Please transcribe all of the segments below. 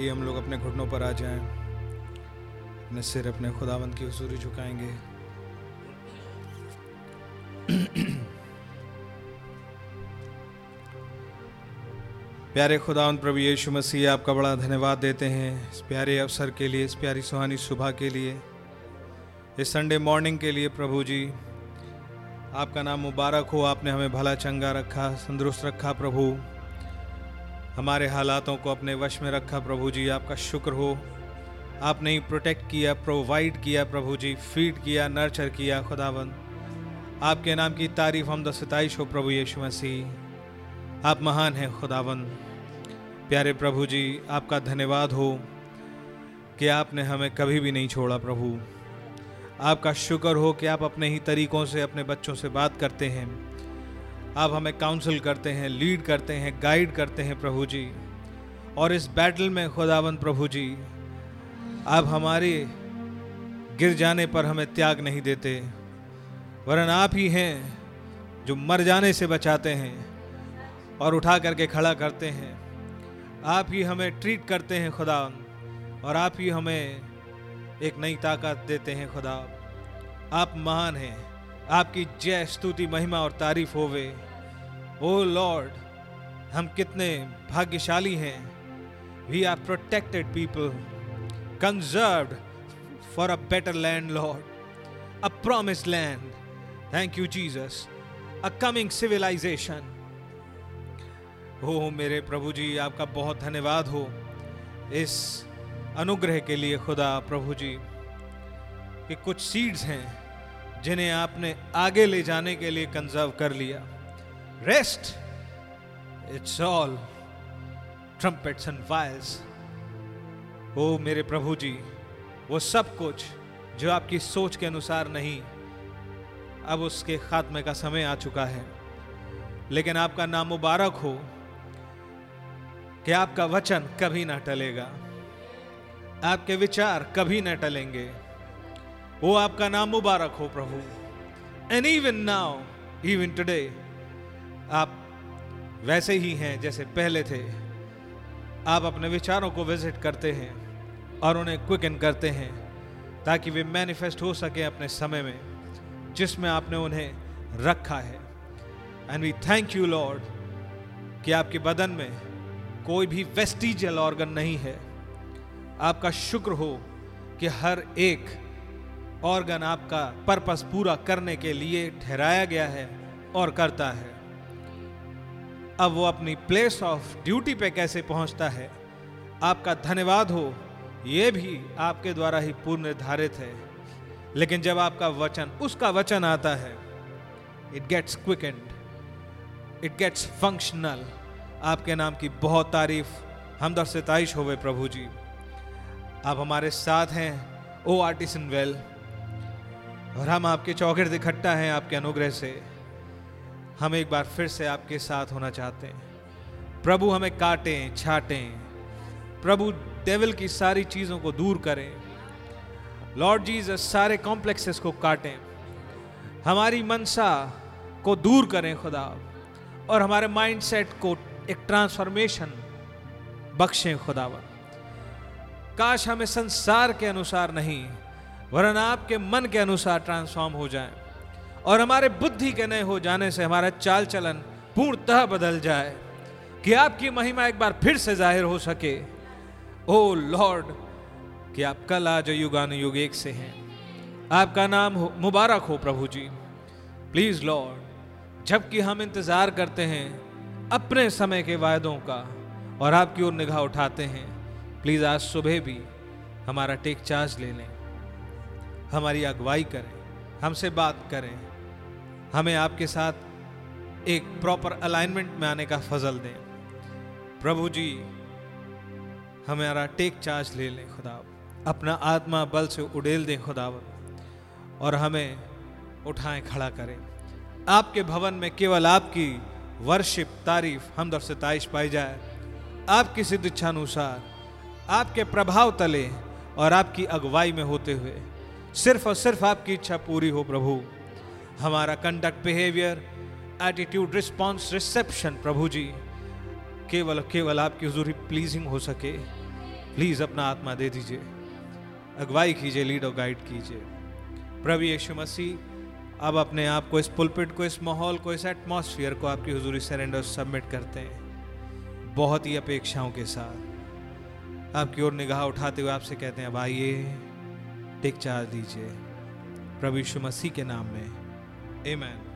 आइए हम लोग अपने घुटनों पर आ जाएँ, अपने सिर अपने खुदावंत की हजूरी झुकाएँगे। प्यारे खुदावन प्रभु यीशु मसीह, आपका बड़ा धन्यवाद देते हैं इस प्यारे अवसर के लिए, इस प्यारी सुहानी सुबह के लिए, इस संडे मॉर्निंग के लिए प्रभु जी। आपका नाम मुबारक हो, आपने हमें भला चंगा रखा, तंदुरुस्त रखा प्रभु। हमारे हालातों को अपने वश में रखा, प्रभु जी, आपका शुक्र हो। आपने ही प्रोटेक्ट किया प्रोवाइड किया, प्रभु जी फ़ीड किया नर्चर किया खुदावन आपके नाम की तारीफ़ हम सताइश हो, प्रभु यीशु मसीह। आप महान हैं खुदावन प्यारे प्रभु जी, आपका धन्यवाद हो कि आपने हमें कभी भी नहीं छोड़ा, प्रभु। आपका शुक्र हो कि आप अपने ही तरीकों से, अपने बच्चों से बात करते हैं। आप हमें काउंसिल करते हैं लीड करते हैं गाइड करते हैं प्रभु जी। और इस बैटल में खुदावन प्रभु जी, आप हमारे गिर जाने पर हमें त्याग नहीं देते, वरन आप ही हैं जो मर जाने से बचाते हैं और उठा करके खड़ा करते हैं। आप ही हमें ट्रीट करते हैं खुदा, और आप ही हमें एक नई ताकत देते हैं खुदा। आप महान हैं। आपकी जय, स्तुति, महिमा और तारीफ़ होवे। ओ लॉर्ड, हम कितने भाग्यशाली हैं। We are protected people conserved for a better land lord a promise land thank you Jesus a coming civilization हो मेरे प्रभु जी, आपका बहुत धन्यवाद हो। इस अनुग्रह के लिए खुदा, प्रभु जी, कि कुछ सीड्स हैं। जिन्हें आपने आगे ले जाने के लिए कंजर्व कर लिया। Rest it's all trumpets and vials ओ मेरे प्रभु जी, वो सब कुछ जो आपकी सोच के अनुसार नहीं, अब उसके खात्मे का समय आ चुका है। लेकिन आपका नाम मुबारक हो कि आपका वचन कभी ना टलेगा। आपके विचार कभी ना टलेंगे। वो आपका नाम मुबारक हो प्रभु। And even now even today आप वैसे ही हैं जैसे पहले थे। आप अपने विचारों को विज़िट करते हैं और उन्हें क्विक इन करते हैं ताकि वे मैनिफेस्ट हो सके अपने समय में, जिसमें आपने उन्हें रखा है। And we thank you lord कि आपके बदन में कोई भी वेस्टिजियल ऑर्गन नहीं है। आपका शुक्र हो कि हर एक ऑर्गन आपका पर्पस पूरा करने के लिए ठहराया गया है और करता है। अब वो अपनी प्लेस ऑफ़ ड्यूटी पे कैसे पहुँचता है? आपका धन्यवाद हो, ये भी आपके द्वारा ही पूर्ण निर्धारित है। लेकिन जब आपका वचन, उसका वचन आता है it gets quick and it gets functional आपके नाम की बहुत तारीफ़, हम दर सिताइश होवे प्रभु जी। आप हमारे साथ हैं ओ आर्टिसन वेल और हम आपके चौगिर्द इकट्ठा हैं आपके अनुग्रह से। हम एक बार फिर से आपके साथ होना चाहते हैं। प्रभु हमें काटें, छाटें। प्रभु डेविल की सारी चीज़ों को दूर करें। लॉर्ड जीसस सारे कॉम्प्लेक्सेस को काटें। हमारी मनसा को दूर करें खुदा। और हमारे माइंडसेट को एक ट्रांसफॉर्मेशन बख्शें खुदावन। काश हमें संसार के अनुसार नहीं वरन आपके मन के अनुसार ट्रांसफॉर्म हो जाए। और हमारे बुद्धि के नए हो जाने से हमारा चाल चलन पूर्णतः बदल जाए। कि आपकी महिमा एक बार फिर से ज़ाहिर हो सके। ओ लॉर्ड कि आप कल आज युगान युग एक से हैं। आपका नाम हो, मुबारक हो प्रभु जी। प्लीज़ लॉर्ड जबकि हम इंतज़ार करते हैं अपने समय के वायदों का और आपकी ओर निगाह उठाते हैं प्लीज़ आज सुबह भी हमारा टेक चार्ज ले लें। हमारी अगुवाई करें, हमसे बात करें, हमें आपके साथ एक प्रॉपर अलाइनमेंट में आने का फजल दें। प्रभु जी, हमारा टेक चार्ज ले लें खुदा। अपना आत्मा बल से उड़ेल दें खुदावन और हमें उठाएँ, खड़ा करें। आपके भवन में केवल आपकी वर्शिप तारीफ़ हम दर से ताइश पाई जाए। आपकी सिद्ध इच्छानुसार आपके प्रभाव तले और आपकी अगुवाई में होते हुए। सिर्फ़ और सिर्फ़ आपकी इच्छा पूरी हो प्रभु। हमारा conduct behaviour attitude response reception प्रभु जी, केवल केवल आपकी हजूरी प्लीजिंग हो सके। प्लीज़ अपना आत्मा दे दीजिए। अगुवाई कीजिए लीड और गाइड कीजिए। प्रभु यीशु मसीह, अब अपने आप को इस पुलपिट को इस माहौल, को इस एटमॉस्फेयर को आपकी हजूरी सरेंडर सबमिट करते हैं। बहुत ही अपेक्षाओं के साथ। आपकी ओर निगाह उठाते हुए आपसे कहते हैं, अब आइए। टेक चार्ज दीजिए। प्रभु यीशु मसीह के नाम में। Amen.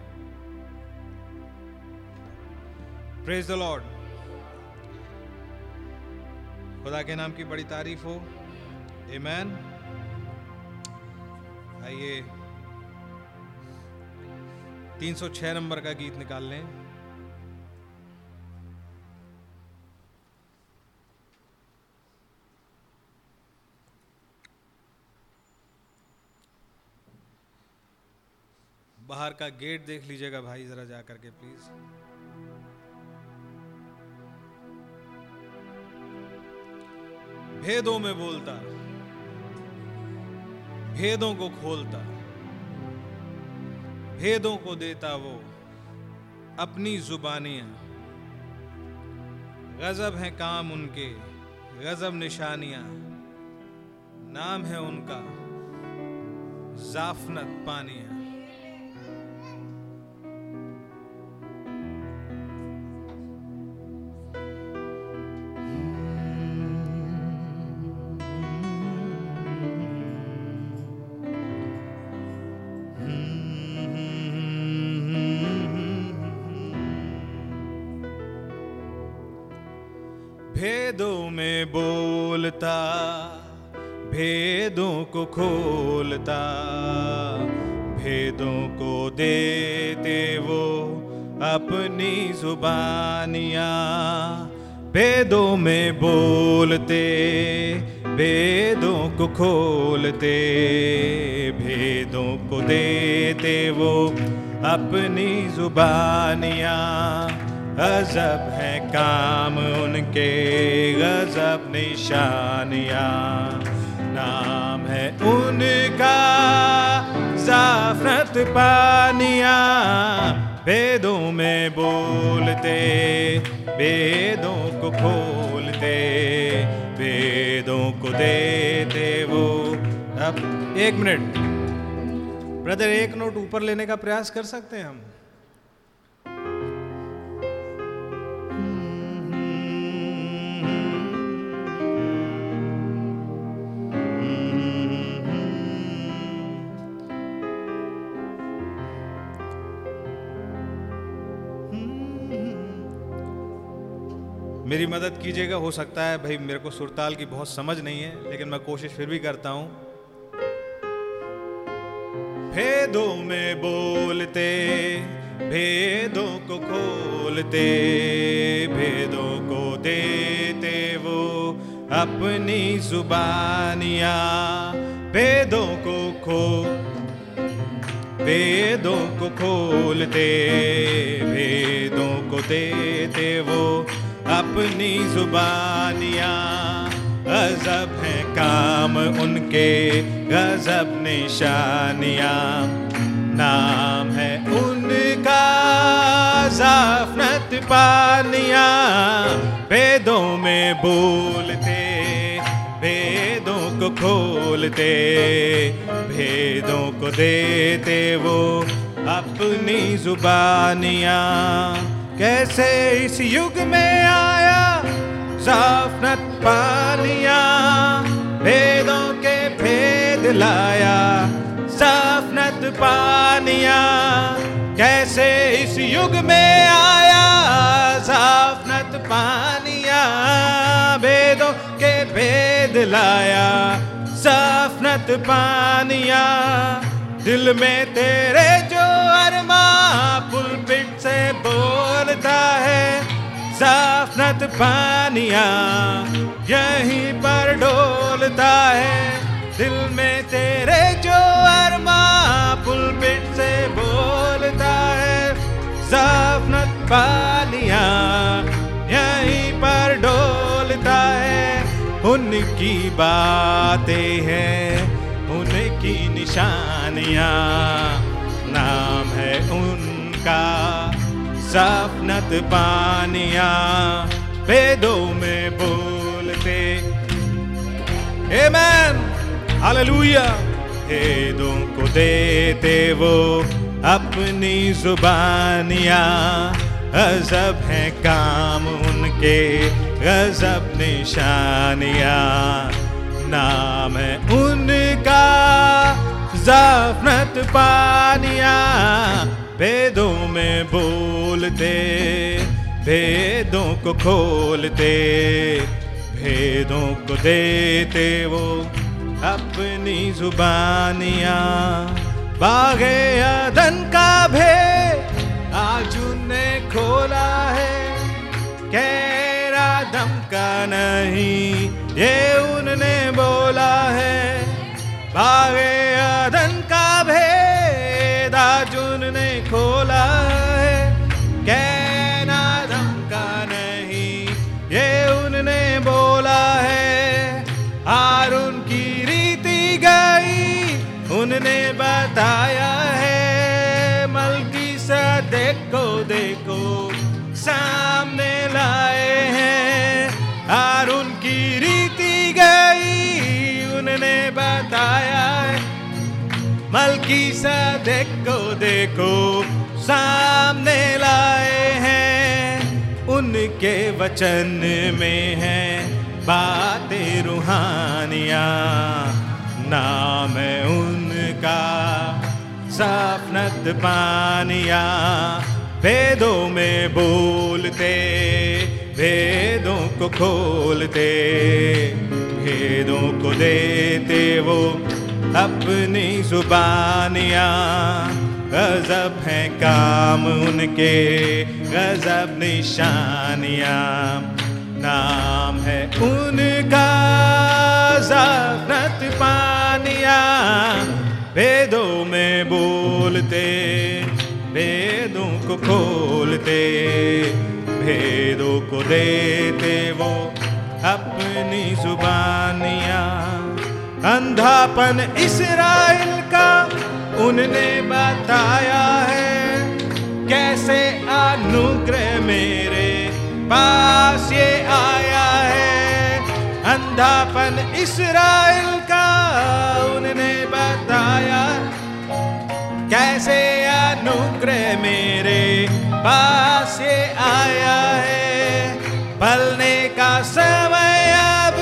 प्रेज द लॉर्ड खुदा के नाम की बड़ी तारीफ़ हो। Amen. आइए। 306 नंबर का गीत निकाल लें। बाहर का गेट देख लीजिएगा भाई जरा जा करके प्लीज़ भेदों में बोलता, भेदों को खोलता, भेदों को देता वो अपनी जुबानियाँ। गजब है काम उनके, गजब निशानियाँ। नाम है उनका जाफनत पानिया। में बोलता, भेदों को खोलता, भेदों को देते वो अपनी जुबानियाँ। भेदों में बोलते, भेदों को खोलते, भेदों को देते वो अपनी जुबानियाँ। गजब है काम उनके गजब निशानिया। नाम है उनका जाफरत पानिया। वेदों में बोलते, वेदों को खोलते, वेदों को देते वो। अब एक मिनट। ब्रदर, एक नोट ऊपर लेने का प्रयास कर सकते हैं हम? मेरी मदद कीजिएगा, हो सकता है भाई मेरे को सुरताल की बहुत समझ नहीं है, लेकिन मैं कोशिश फिर भी करता हूँ। भेदों में बोलते, भेदों को खोलते, भेदों को देते वो अपनी जुबानिया। भेदों को खो, भेदों को खोलते, भेदों को देते वो अपनी जुबानियाँ। गजब है काम उनके, गजब निशानियाँ। नाम है उनका जाफनत पानिया। वेदों में बोलते भेदों को खोलते, भेदों को देते वो अपनी जुबानियाँ। कैसे इस युग में आया, जाफनत पानिया भेदों के भेद लाया, जाफनत पानिया कैसे इस युग में आया साफ़ जाफनत पानिया भेदों के भेद लाया साफ़ जाफनत पानिया दिल में तेरे जो अरमा, पुलपिट से बोलता है जाफनत पानिया यहीं पर डोलता है। दिल में तेरे जो अरमा पुलपिट से बोलता है। जाफनत पानिया यहीं पर डोलता है। उनकी बातें हैं, उनकी निशानियाँ। नाम है उनका सपनत पानिया वेदों में बोलते। हालेलुया भेदों को देते वो अपनी जुबानिया। गजब है काम उनके, गजब निशानिया। नाम है उनका जाफरत पानिया। वेदों में बोलते भेदों को खोलते, भेदों को देते वो अपनी जुबानिया। बागे अदन का भेद आज उनने खोला है। कैरा दम का नहीं, ये उनने बोला है। बागे अदन का भेद आज उनने खोला है। बताया है। मलकी सा देखो देखो, सामने लाए हैं। और उनकी रीति गई, उनने बताया है। मलकी सा देखो देखो, सामने लाए हैं। उनके वचन में है बातें, रूहानिया। नाम है उनका। सपनत पानिया, वेदों में बोलते, वेदों को खोलते भेदों को देते वो अपनी जुबानिया। गजब है काम उनके, गजब निशानिया। नाम है उनका जफरत पानिया। वेदों में बोलते, वेदों को खोलते, भेदों को देते वो अपनी जुबानिया। अंधापन इसराइल का उनने बताया है, कैसे अनुग्रह मेरे पास ये आया है। अंधापन इसराइल का उनने कैसे अनुग्रह मेरे पास ये आया है? पलने का समय अब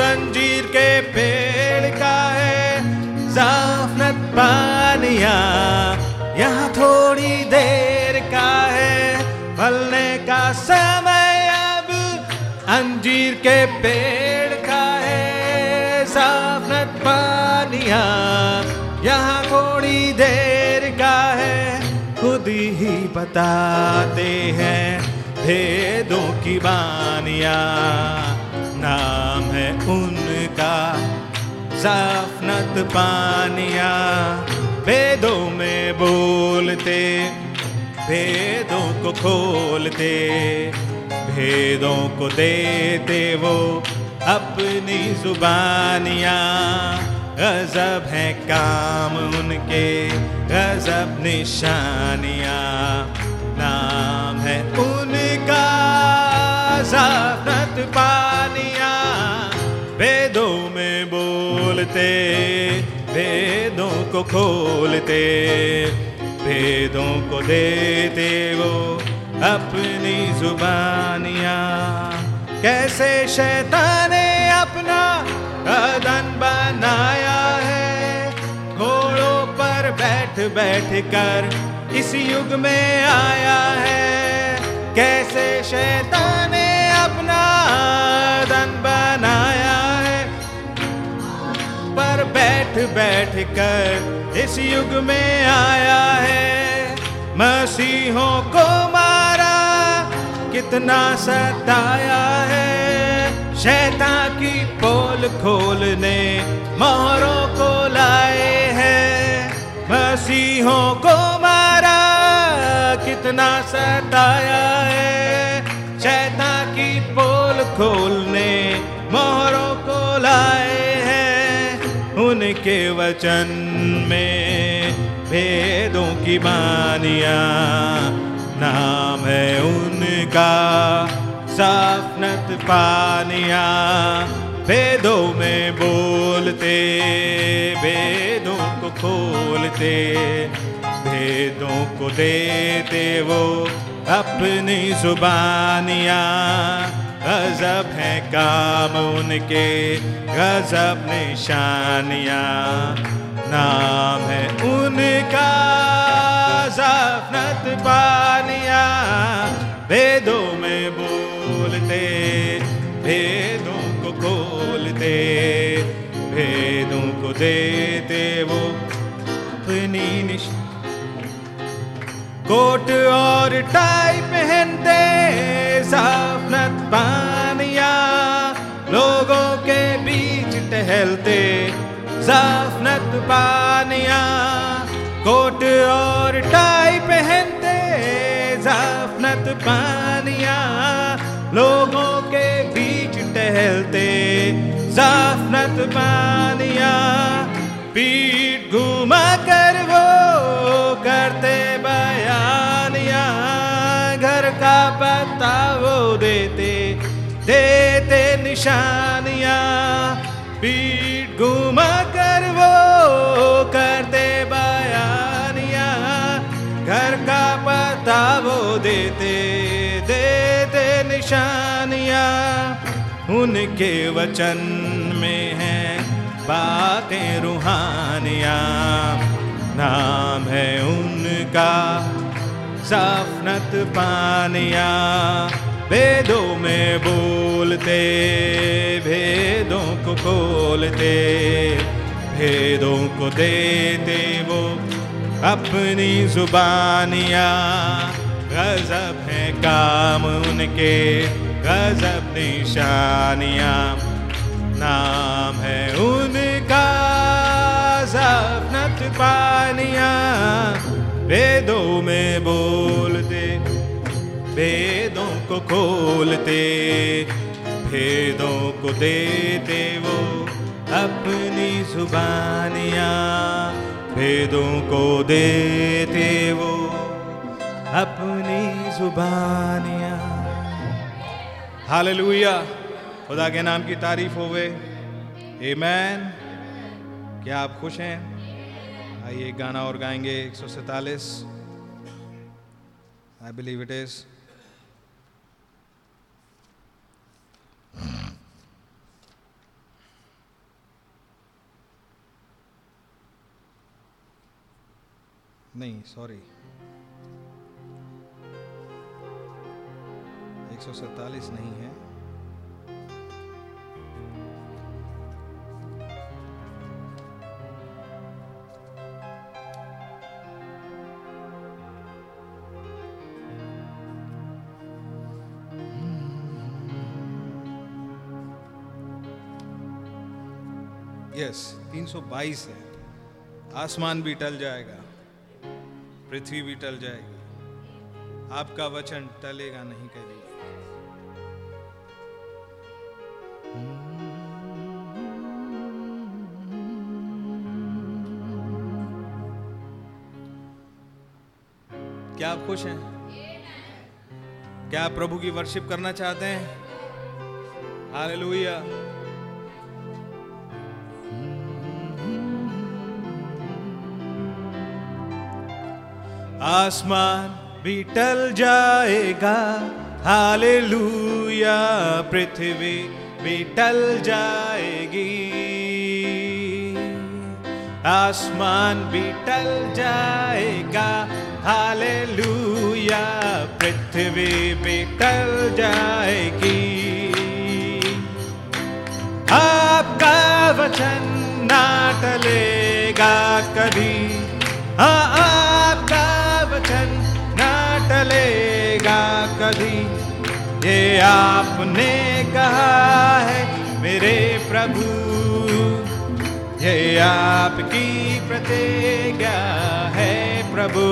अंजीर के पेड़ का है। जाफरत पानिया यहाँ थोड़ी देर का है। फलने का समय अब अंजीर के पेड़ का है। जाफरत पानिया यहाँ थोड़ी देर का है, खुद ही बताते हैं भेदों की बानिया। नाम है उनका जाफनत पानिया। भेदों में बोलते, भेदों को खोलते, भेदों को देते वो अपनी जुबानिया। गजब है काम उनके, गजब निशानिया। नाम है उनका जाफरत पानिया। वेदों में बोलते, वेदों को खोलते, वेदों को देते वो अपनी जुबानिया। कैसे शैतान अपना कदन बनाया है। घोड़ों पर बैठ बैठ कर इस युग में आया है। कैसे शैतान ने अपना दन बनाया है। पर बैठ बैठ कर इस युग में आया है। मसीहों को मारा, कितना सताया है। शैतान की पोल खोलने, मोहरों को लाए हैं। मसीहों को मारा, कितना सताया है। शैतान की पोल खोलने, मोहरों को लाए हैं। उनके वचन में भेदों की बानिया, नाम है उनका। साफनत पानिया, वेदों में बोलते, वेदों को खोलते भेदों को देते वो अपनी जुबानियाँ। गजब है काम उनके, गजब निशानियाँ। नाम है उनका जफनत पानिया, वेदों में बोलते भेदों को खोलते, भेदों को देते वो अपनी निश कोट और टाई पहनते साफनत पानिया लोगों के बीच टहलते साफनत पानिया कोट और टाई पहनते जाफनत पानिया लोगों टहलते जाफनत पानिया, पीठ घुमा कर वो करते बयानिया। घर का पता वो देते देते निशानिया। पीठ घुमा कर वो करते बयानिया। घर का पता वो देते देते निशानिया। उनके वचन में है बातें, रूहानिया। नाम है उनका साफनत पानिया। वेदों में बोलते भेदों को खोलते, भेदों को देते वो अपनी जुबानियाँ। गजब है काम उनके गजब निशानियाँ नाम है उनका जफनत पानिया। वेदों में बोलते, वेदों को खोलते, भेदों को देते वो अपनी जुबानियाँ। भेदों को देते वो अपनी जुबानियाँ। हालेलुया। खुदा के नाम की तारीफ़ होवे। आमेन क्या आप खुश हैं? आइए एक गाना और गाएँगे एक सौ सैतालीस। आई बिलीव इट इज़ नहीं सॉरी एक सौ सैतालीस नहीं है। यस 322 है। आसमान भी टल जाएगा, पृथ्वी भी टल जाएगी। आपका वचन टलेगा नहीं कभी क्या आप खुश हैं? क्या आप प्रभु की वर्शिप करना चाहते हैं? हालेलुया आसमान भी टल जाएगा। हालेलुया पृथ्वी भी टल जाएगी। आसमान भी टल जाएगा। हालेलुया, पृथ्वी भी टल जाएगी। आपका वचन ना टलेगा कभी। हाँ आपका वचन ना टलेगा कभी। ये आपने कहा है, मेरे प्रभु। ये आपकी प्रतिज्ञा प्रभु।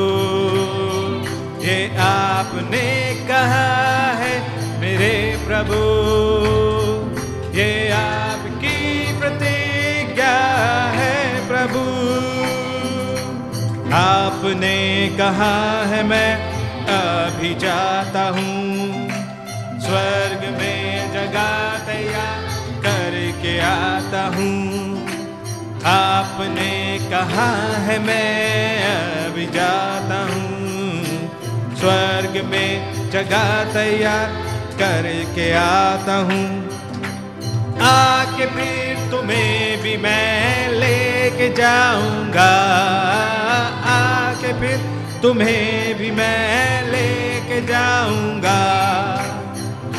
ये आपने कहा है मेरे प्रभु। ये आपकी प्रतिज्ञा है प्रभु। आपने कहा है मैं अभी जाता हूँ। स्वर्ग में जगा तैयार करके आता हूँ। आपने कहा है मैं? अभी जाता हूँ। स्वर्ग में जगह तैयार करके आता हूँ। आके फिर तुम्हें भी मैं लेके जाऊँगा। आके फिर तुम्हें भी मैं लेके जाऊँगा।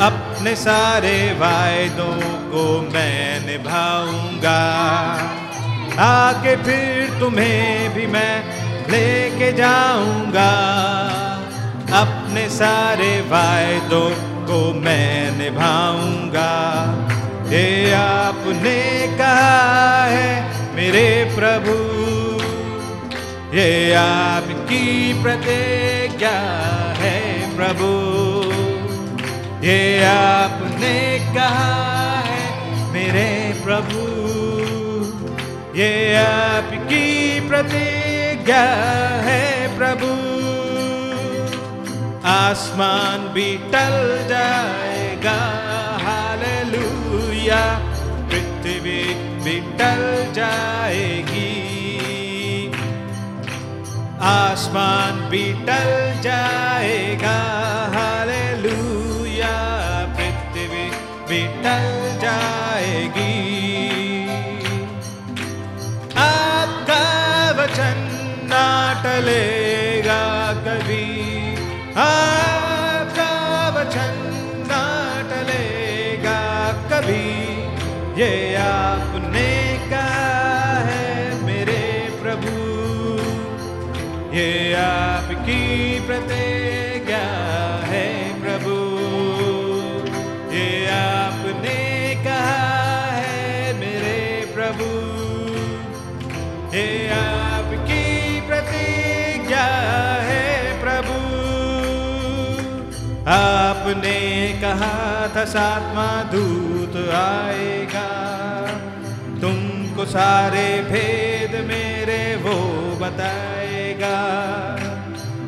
अपने सारे वायदों को मैं निभाऊँगा। आके फिर तुम्हें भी मैं लेके जाऊँगा। अपने सारे वायदों को मैं निभाऊँगा। ये आपने कहा है मेरे प्रभु, ये आपकी प्रतिज्ञा है प्रभु। ये आपने कहा है मेरे प्रभु। ये आपकी प्रतिज्ञा है प्रभु। आसमान भी टल जाएगा। हालेलुया। पृथ्वी भी टल जाएगी। आसमान भी टल जाएगा। हालेलुया। पृथ्वी भी टल च नाटले गा था सातवां दूत आएगा। तुमको सारे भेद मेरे वो बताएगा।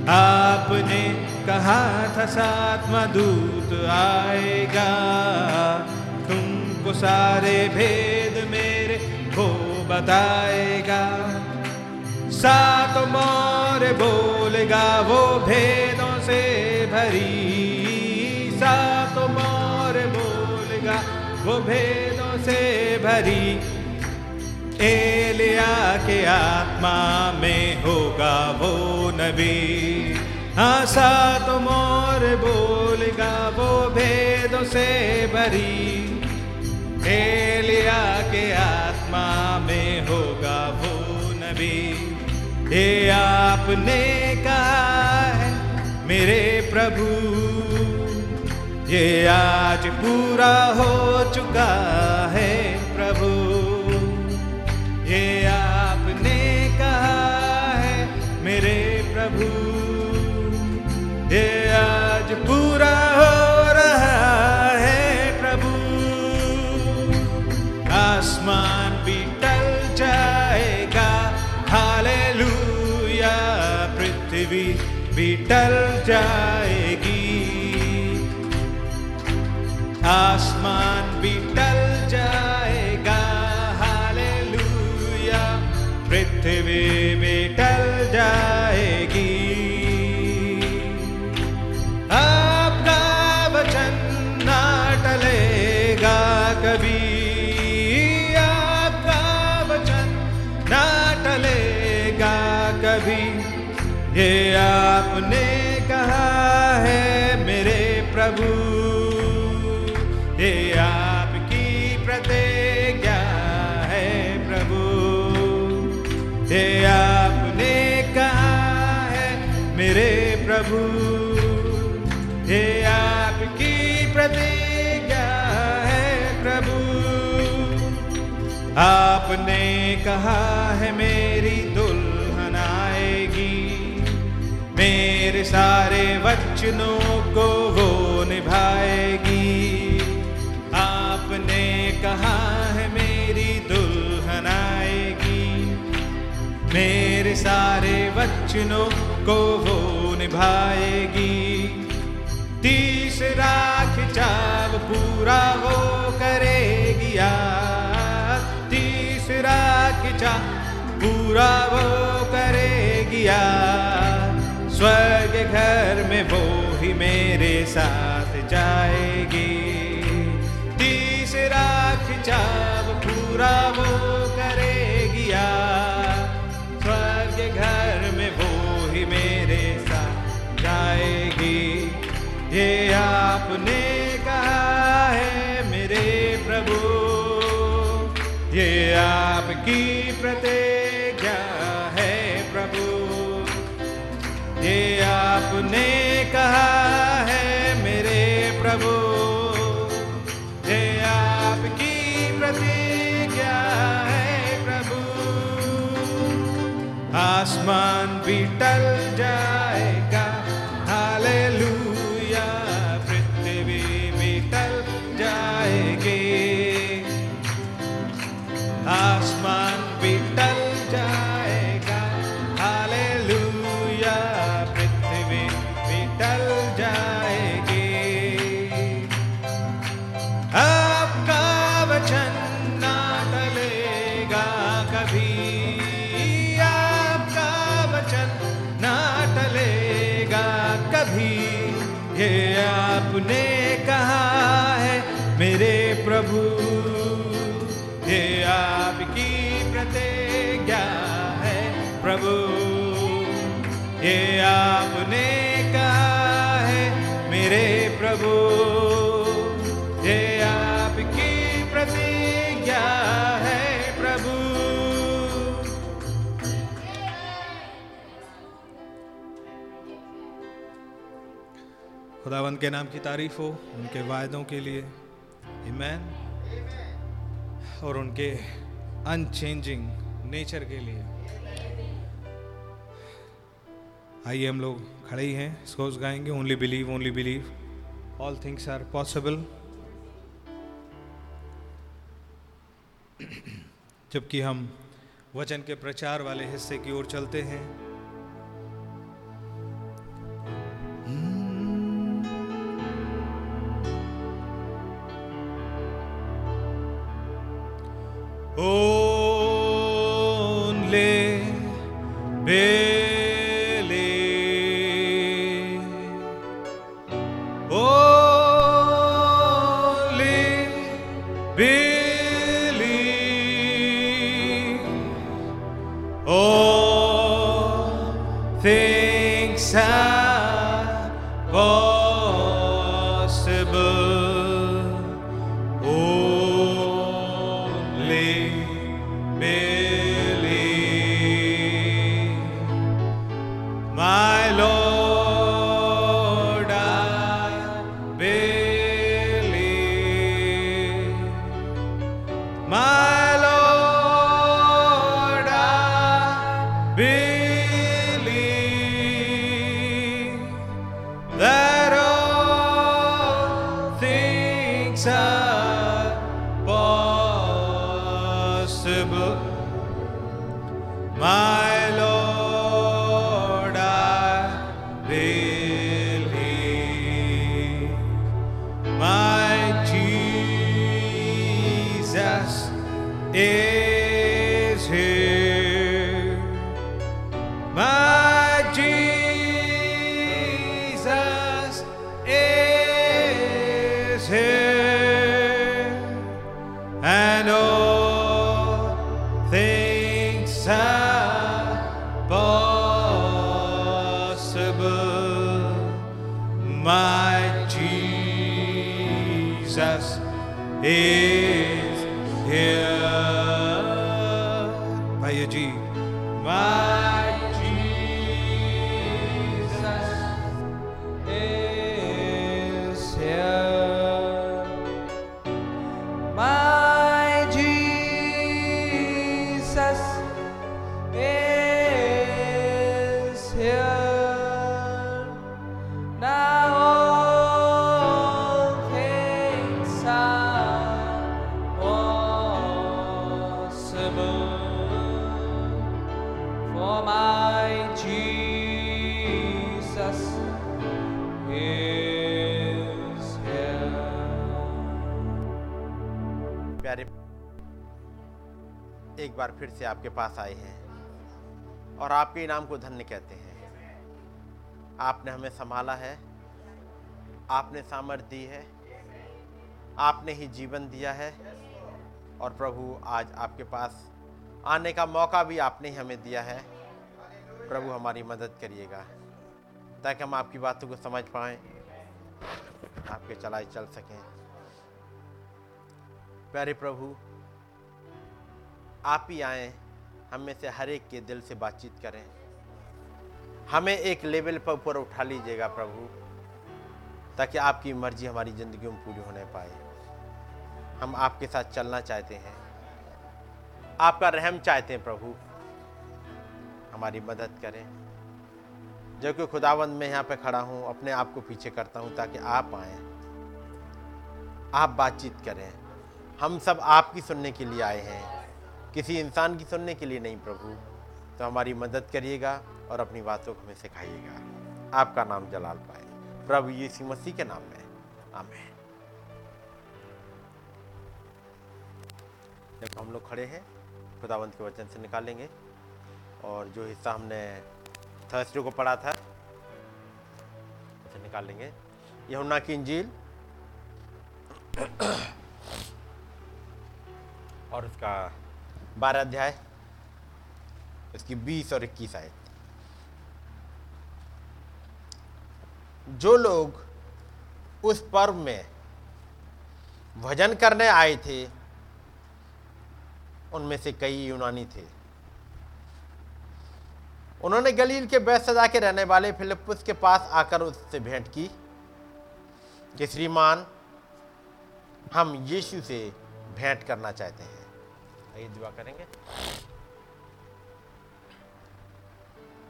आपने कहा था सातवां दूत आएगा। तुमको सारे भेद मेरे वो बताएगा। सात मोर बोलेगा, वो भेदों से भरी वो भेदों से भरी एलिया के आत्मा में होगा वो नबी। हाँ सात मोर बोलेगा वो भेदों से भरी एलिया के आत्मा में होगा वो नबी। ये आपने कहा है, मेरे प्रभु ये आज पूरा हो चुका है प्रभु। ये आपने कहा है मेरे प्रभु। ये आज पूरा हो रहा है प्रभु। आसमान भी टल जाएगा। हालेलुया। पृथ्वी भी टल जाएगी आसमान भी टल जाएगा। हालेलुया। पृथ्वी भी टल जाएगी। आपका वचन ना टलेगा कभी। आपका वचन ना टलेगा कभी। ये आपने कहा है मेरे प्रभु। प्रभु। ये आपकी प्रतिज्ञा है प्रभु। आपने कहा है मेरी दुल्हन आएगी। मेरे सारे वचनों को वो निभाएगी। आपने कहा है मेरी दुल्हन आएगी। मेरे सारे वचनों को वो निभाएगी। तीसरा खिंचाव पूरा वो करेगी यार। तीसरा खिंचाव पूरा वो करेगी यार। स्वर्ग घर में वो ही मेरे साथ जाएगी। तीसरा खिंचाव पूरा वो आसमान भी टल ये आपने कहा है मेरे प्रभु। ये आपकी प्रतिज्ञा है प्रभु। खुदावंत के नाम की तारीफ़ हो उनके वायदों के लिए। ईमैन और उनके अनचेंजिंग नेचर के लिए। आइए हम लोग खड़े ही हैं सोच गाएँगे only believe only believe all things are possible जबकि हम वचन के प्रचार वाले हिस्से की ओर चलते हैं। फिर से आपके पास आए हैं और आपके इनाम को धन्य कहते हैं। आपने हमें संभाला है, आपने सामर्थ दी है, आपने ही जीवन दिया है और प्रभु आज आपके पास आने का मौका भी आपने ही हमें दिया है। प्रभु हमारी मदद करिएगा, ताकि हम आपकी बातों को समझ पाएँ, आपके चलाए चल सकें। प्यारे प्रभु आप ही आए, हम में से हर एक के दिल से बातचीत करें। हमें एक लेवल पर ऊपर उठा लीजिएगा प्रभु, ताकि आपकी मर्ज़ी हमारी ज़िंदगी में पूरी होने पाए। हम आपके साथ चलना चाहते हैं। आपका रहम चाहते हैं प्रभु। हमारी मदद करें। जो कि खुदावंद में यहाँ पे खड़ा हूँ, अपने आप को पीछे करता हूँ, ताकि आप आए। आप बातचीत करें। हम सब आपकी सुनने के लिए आए हैं। किसी इंसान की सुनने के लिए नहीं प्रभु। तो हमारी मदद करिएगा और अपनी बातों को हमें सिखाइएगा। आपका नाम जलाल पाए। प्रभु यीशु मसीह के नाम में। आमेन। जब हम लोग खड़े हैं, खुदावंत के वचन से निकालेंगे। और जो हिस्सा हमने थर्सडे को पढ़ा था, उसे निकाल लेंगे यमुना की इंजील। और उसका बारह अध्याय उसकी बीस और इक्कीस आयत। जो लोग उस पर्व में भजन करने आए थे, उनमें से कई यूनानी थे। उन्होंने गलील के बैत सजा के रहने वाले फिलिपुस के पास आकर उससे भेंट की कि, श्रीमान, हम यीशु से भेंट करना चाहते हैं। आइए दुआ करेंगे।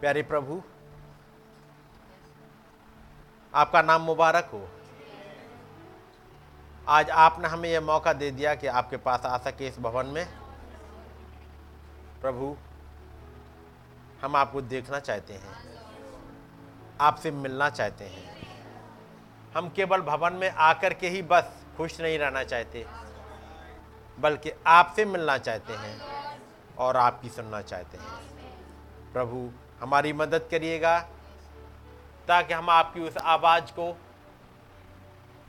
प्यारे प्रभु, आपका नाम मुबारक हो। आज आपने हमें यह मौका दे दिया कि आपके पास आ सके इस भवन में। प्रभु, हम आपको देखना चाहते हैं, आपसे मिलना चाहते हैं। हम केवल भवन में आकर के ही बस खुश नहीं रहना चाहते। बल्कि आपसे मिलना चाहते हैं और आपकी सुनना चाहते हैं। प्रभु, हमारी मदद करिएगा ताकि हम आपकी उस आवाज़ को,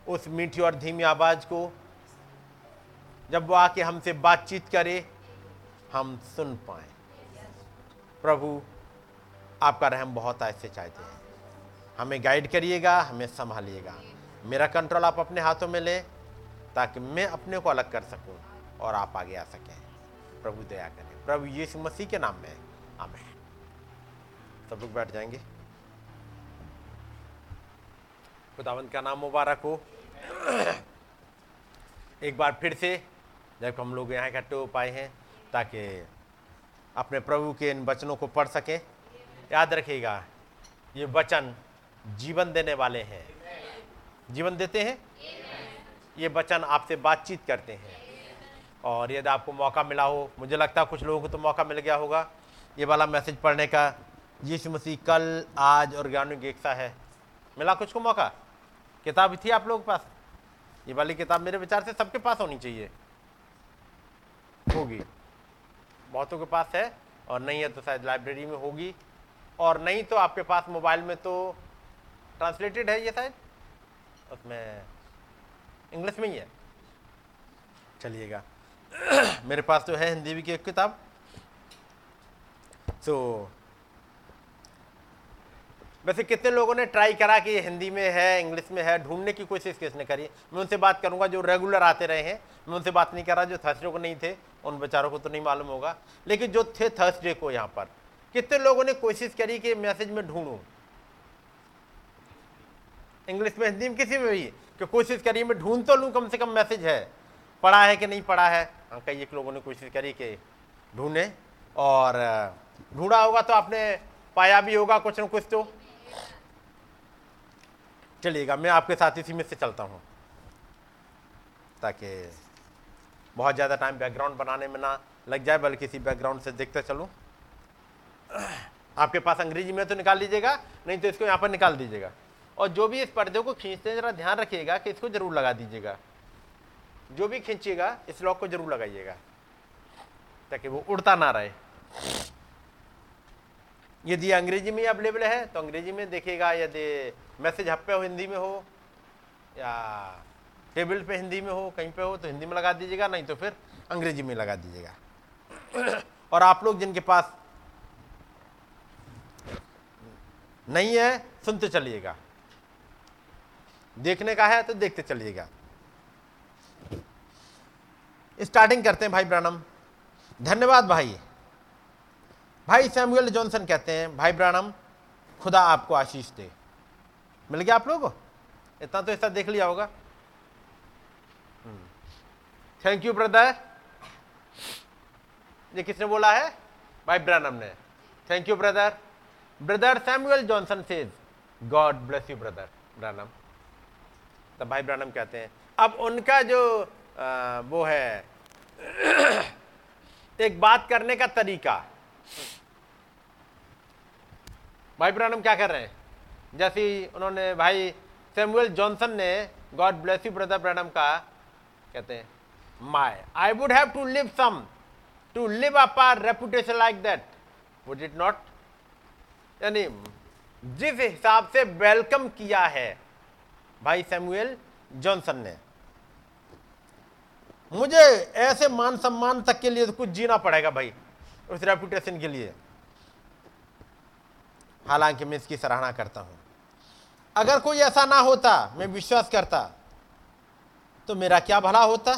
उस मीठी और धीमी आवाज़ को, जब वो आके हमसे बातचीत करे, हम सुन पाए। प्रभु, आपका रहम बहुत ऐसे चाहते हैं। हमें गाइड करिएगा, हमें संभालिएगा। मेरा कंट्रोल आप अपने हाथों में लें ताकि मैं अपने को अलग कर सकूँ। और आप आगे आ सकें। प्रभु दया करें। प्रभु यीशु मसीह के नाम में। आमेन। सब लोग बैठ जाएँगे। खुदावंत का नाम मुबारक हो। एक बार फिर से जब हम लोग यहाँ इकट्ठे हो पाए हैं, ताकि अपने प्रभु के इन वचनों को पढ़ सकें। याद रखिएगा, ये वचन जीवन देने वाले हैं। जीवन देते हैं? ये वचन आपसे बातचीत करते हैं। और यदि आपको मौका मिला हो, मुझे लगता है कुछ लोगों को तो मौका मिल गया होगा। ये वाला मैसेज पढ़ने का। यीशु मसीह कल, आज और ज्ञान की इच्छा है। मिला कुछ को मौका? किताब थी आप लोगों के पास? ये वाली किताब मेरे विचार से सबके पास होनी चाहिए। होगी। बहुतों के पास है, और नहीं है तो शायद लाइब्रेरी में होगी। और नहीं तो आपके पास मोबाइल में तो ट्रांसलेटेड है ये शायद? उसमें इंग्लिश में ही है। चलिएगा। मेरे पास तो है हिंदी की एक किताब। तो वैसे कितने लोगों ने ट्राई करा कि हिंदी में है, इंग्लिश में है, ढूँढने की कोशिश किसने करी? मैं उनसे बात करूँगा जो रेगुलर आते रहे हैं। मैं उनसे बात नहीं कर रहा जो थर्सडे को नहीं थे, उन बेचारों को तो नहीं मालूम होगा। लेकिन जो थे थर्सडे को यहाँ पर, कितने लोगों ने कोशिश करी कि मैसेज में ढूंढूं? इंग्लिश में, हिंदी में किसी में भी, कि कोशिश करी मैं ढूंढ तो लूँ, कम से कम मैसेज है। पढ़ा है कि नहीं पढ़ा है? हाँ कई एक लोगों ने कोशिश करी कि ढूंढे और ढूंढा होगा तो आपने पाया भी होगा कुछ न कुछ तो। चलिएगा, मैं आपके साथ इसी में से चलता हूँ, ताकि बहुत ज़्यादा टाइम बैकग्राउंड बनाने में ना लग जाए, बल्कि इसी बैकग्राउंड से देखते चलूँ। आपके पास अंग्रेज़ी में तो निकाल लीजिएगा, नहीं तो इसको यहाँ पर निकाल दीजिएगा। और जो भी इस पर्दे को खींचते हैं, ज़रा ध्यान रखिएगा कि इसको ज़रूर लगा दीजिएगा। जो भी खींचिएगा, इस लॉक को ज़रूर लगाइएगा, ताकि वो उड़ता ना रहे। यदि अंग्रेज़ी में अवेलेबल है तो अंग्रेज़ी में देखिएगा, यदि मैसेज हप पे हो हिंदी में हो, या टेबल पे हिंदी में हो, कहीं पे हो तो हिंदी में लगा दीजिएगा, नहीं तो फिर अंग्रेज़ी में लगा दीजिएगा। और आप लोग जिनके पास नहीं है, सुनते चलिएगा। देखने का है तो देखते चलिएगा। स्टार्टिंग करते हैं भाई ब्रानम। धन्यवाद भाई। भाई सैमुअल जॉनसन कहते हैं, भाई ब्रानम, खुदा आपको आशीष दे। मिल गया आप लोगों इतना तो ऐसा देख लिया होगा। थैंक यू ब्रदर ये किसने बोला है? भाई ब्रानम ने। Thank you brother brother Samuel Johnson says God bless you brother Branham. तब भाई ब्रानम कहते हैं, अब उनका जो आ, वो है। एक बात करने का तरीका। भाई ब्रानम क्या कर रहे हैं? जैसे उन्होंने भाई सैमुअल जॉनसन ने God bless you brother Branham का कहते हैं my I would have to live some to live up our reputation like that would it not यानी जिस हिसाब से वेलकम किया है भाई सैमुअल जॉनसन ने। मुझे ऐसे मान सम्मान तक के लिए तो कुछ जीना पड़ेगा भाई, उस रेपुटेशन के लिए। हालाँकि मैं इसकी सराहना करता हूँ। अगर कोई ऐसा ना होता, मैं विश्वास करता तो मेरा क्या भला होता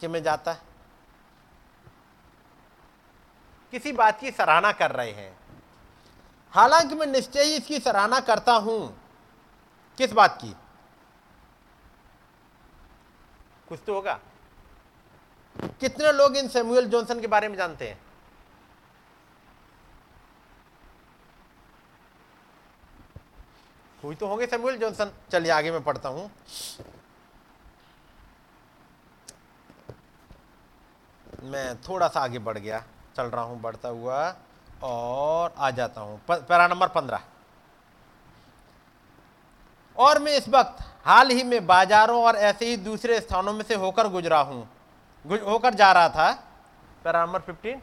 कि मैं जाता? किसी बात की सराहना कर रहे हैं। हालाँकि मैं निश्चय ही इसकी सराहना करता हूँ। किस बात की? कुछ तो होगा। कितने लोग इन सैमुअल जॉनसन के बारे में जानते हैं? कोई तो होंगे सैमुअल जॉनसन। चलिए, आगे मैं पढ़ता हूँ। मैं थोड़ा सा आगे बढ़ गया, चल रहा हूँ, बढ़ता हुआ, और आ जाता हूँ। पैरा नंबर पंद्रह। और मैं इस वक्त हाल ही में बाजारों और ऐसे ही दूसरे स्थानों में से होकर गुजरा हूँ। होकर जा रहा था पैरा नंबर फिफ्टीन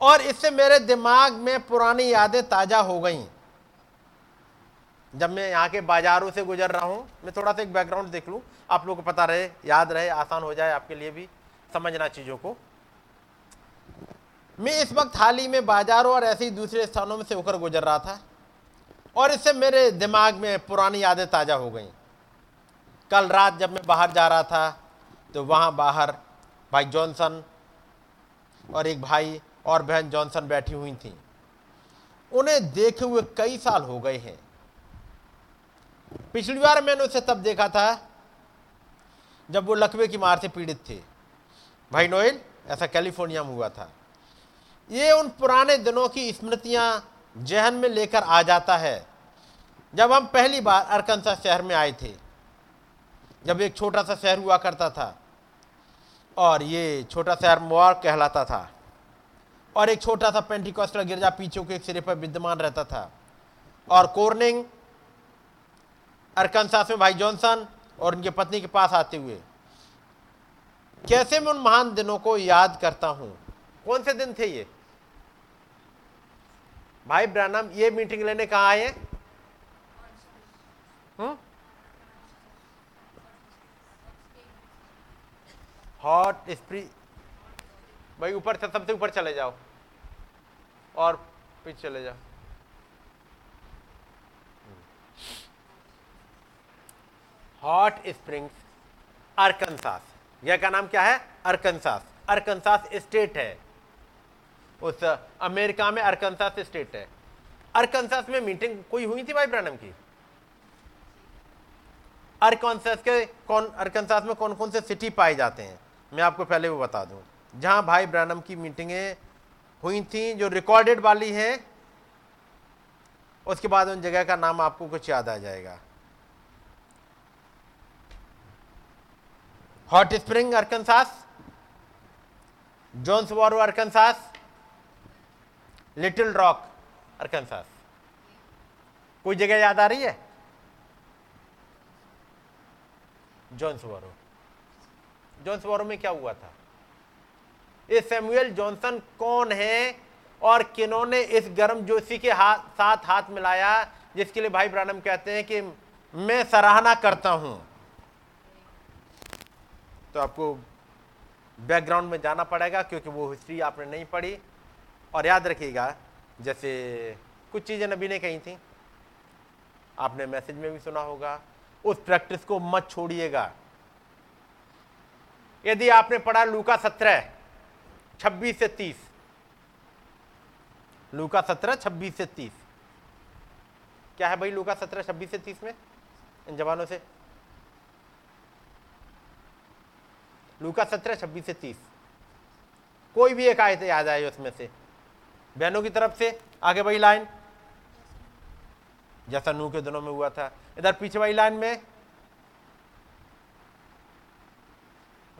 और इससे मेरे दिमाग में पुरानी यादें ताज़ा हो गई। जब मैं यहाँ के बाजारों से गुजर रहा हूँ, मैं थोड़ा सा एक बैकग्राउंड देख लूँ। आप लोगों को पता रहे, याद रहे, आसान हो जाए आपके लिए भी समझना चीज़ों को। मैं इस वक्त हाल ही में बाजारों और ऐसे ही दूसरे स्थानों में से होकर गुजर रहा था। और इससे मेरे दिमाग में पुरानी यादें ताज़ा हो गई। कल रात जब मैं बाहर जा रहा था तो वहाँ बाहर भाई जॉनसन और एक भाई और बहन जॉनसन बैठी हुई थी। उन्हें देखे हुए कई साल हो गए हैं। पिछली बार मैंने उसे तब देखा था, जब वो लकवे की मार से पीड़ित थे। भाई नोएल, ऐसा कैलिफ़ोर्निया में हुआ था। ये उन पुराने दिनों की स्मृतियाँ जहन में लेकर आ जाता है। जब हम पहली बार अरकनसा शहर में आए थे, जब एक छोटा सा शहर हुआ करता था, और ये छोटा शहर मोआर कहलाता था, और एक छोटा सा पेंटिकॉस्टल गिरजा पीछे के सिरे पर विद्यमान रहता था, और कोर्निंग अरकनसास में भाई जॉनसन और उनकी पत्नी के पास आते हुए, कैसे मैं उन महान दिनों को याद करता हूँ? कौन से दिन थे ये? भाई ब्रानम ये मीटिंग लेने कहा आए हॉट स्प्री भाई ऊपर से सबसे ऊपर चले जाओ। और पीछे चले जाओ। हॉट स्प्रिंग्स अरकनसास यह का नाम क्या है? अरकनसास अरकनसास स्टेट है। उस अमेरिका में अरकनसास स्टेट है। अरकनसास में मीटिंग कोई हुई थी भाई ब्रानम की? अरकनसास के कौन अरकनसास में कौन कौन से सिटी पाए जाते हैं? मैं आपको पहले वो बता दूँ। जहाँ भाई ब्रानम की मीटिंगें हुई थी, जो रिकॉर्डेड वाली है, उसके बाद उन जगह का नाम आपको कुछ याद आ जाएगा। Hot Spring Arkansas Jonesboro Arkansas Little Rock, Arkansas. कोई जगह याद आ रही है? जॉन्सबोरो जॉन्सबोरो में क्या हुआ था? ये सैमुअल जॉनसन कौन है और किन्होंने इस गर्म जोशी के हाथ साथ हाथ मिलाया, जिसके लिए भाई ब्रानम कहते हैं कि मैं सराहना करता हूँ? तो आपको बैकग्राउंड में जाना पड़ेगा, क्योंकि वो हिस्ट्री आपने नहीं पढ़ी। और याद रखिएगा, जैसे कुछ चीज़ें नबी ने कही थी। आपने मैसेज में भी सुना होगा, उस प्रैक्टिस को मत छोड़िएगा। यदि आपने पढ़ा लूका सत्रह, छब्बीस से तीस। लूका सत्रह, छब्बीस से तीस। क्या है भाई लूका सत्रह, छब्बीस से तीस में? इन जवानों से। लूका सत्रह, छब्बीस से तीस। कोई भी एक आयत याद आए उसमें से। बहनों की तरफ़ से, आगे वही लाइन। जैसा नू के दिनों में हुआ था। इधर पीछे वाली लाइन में,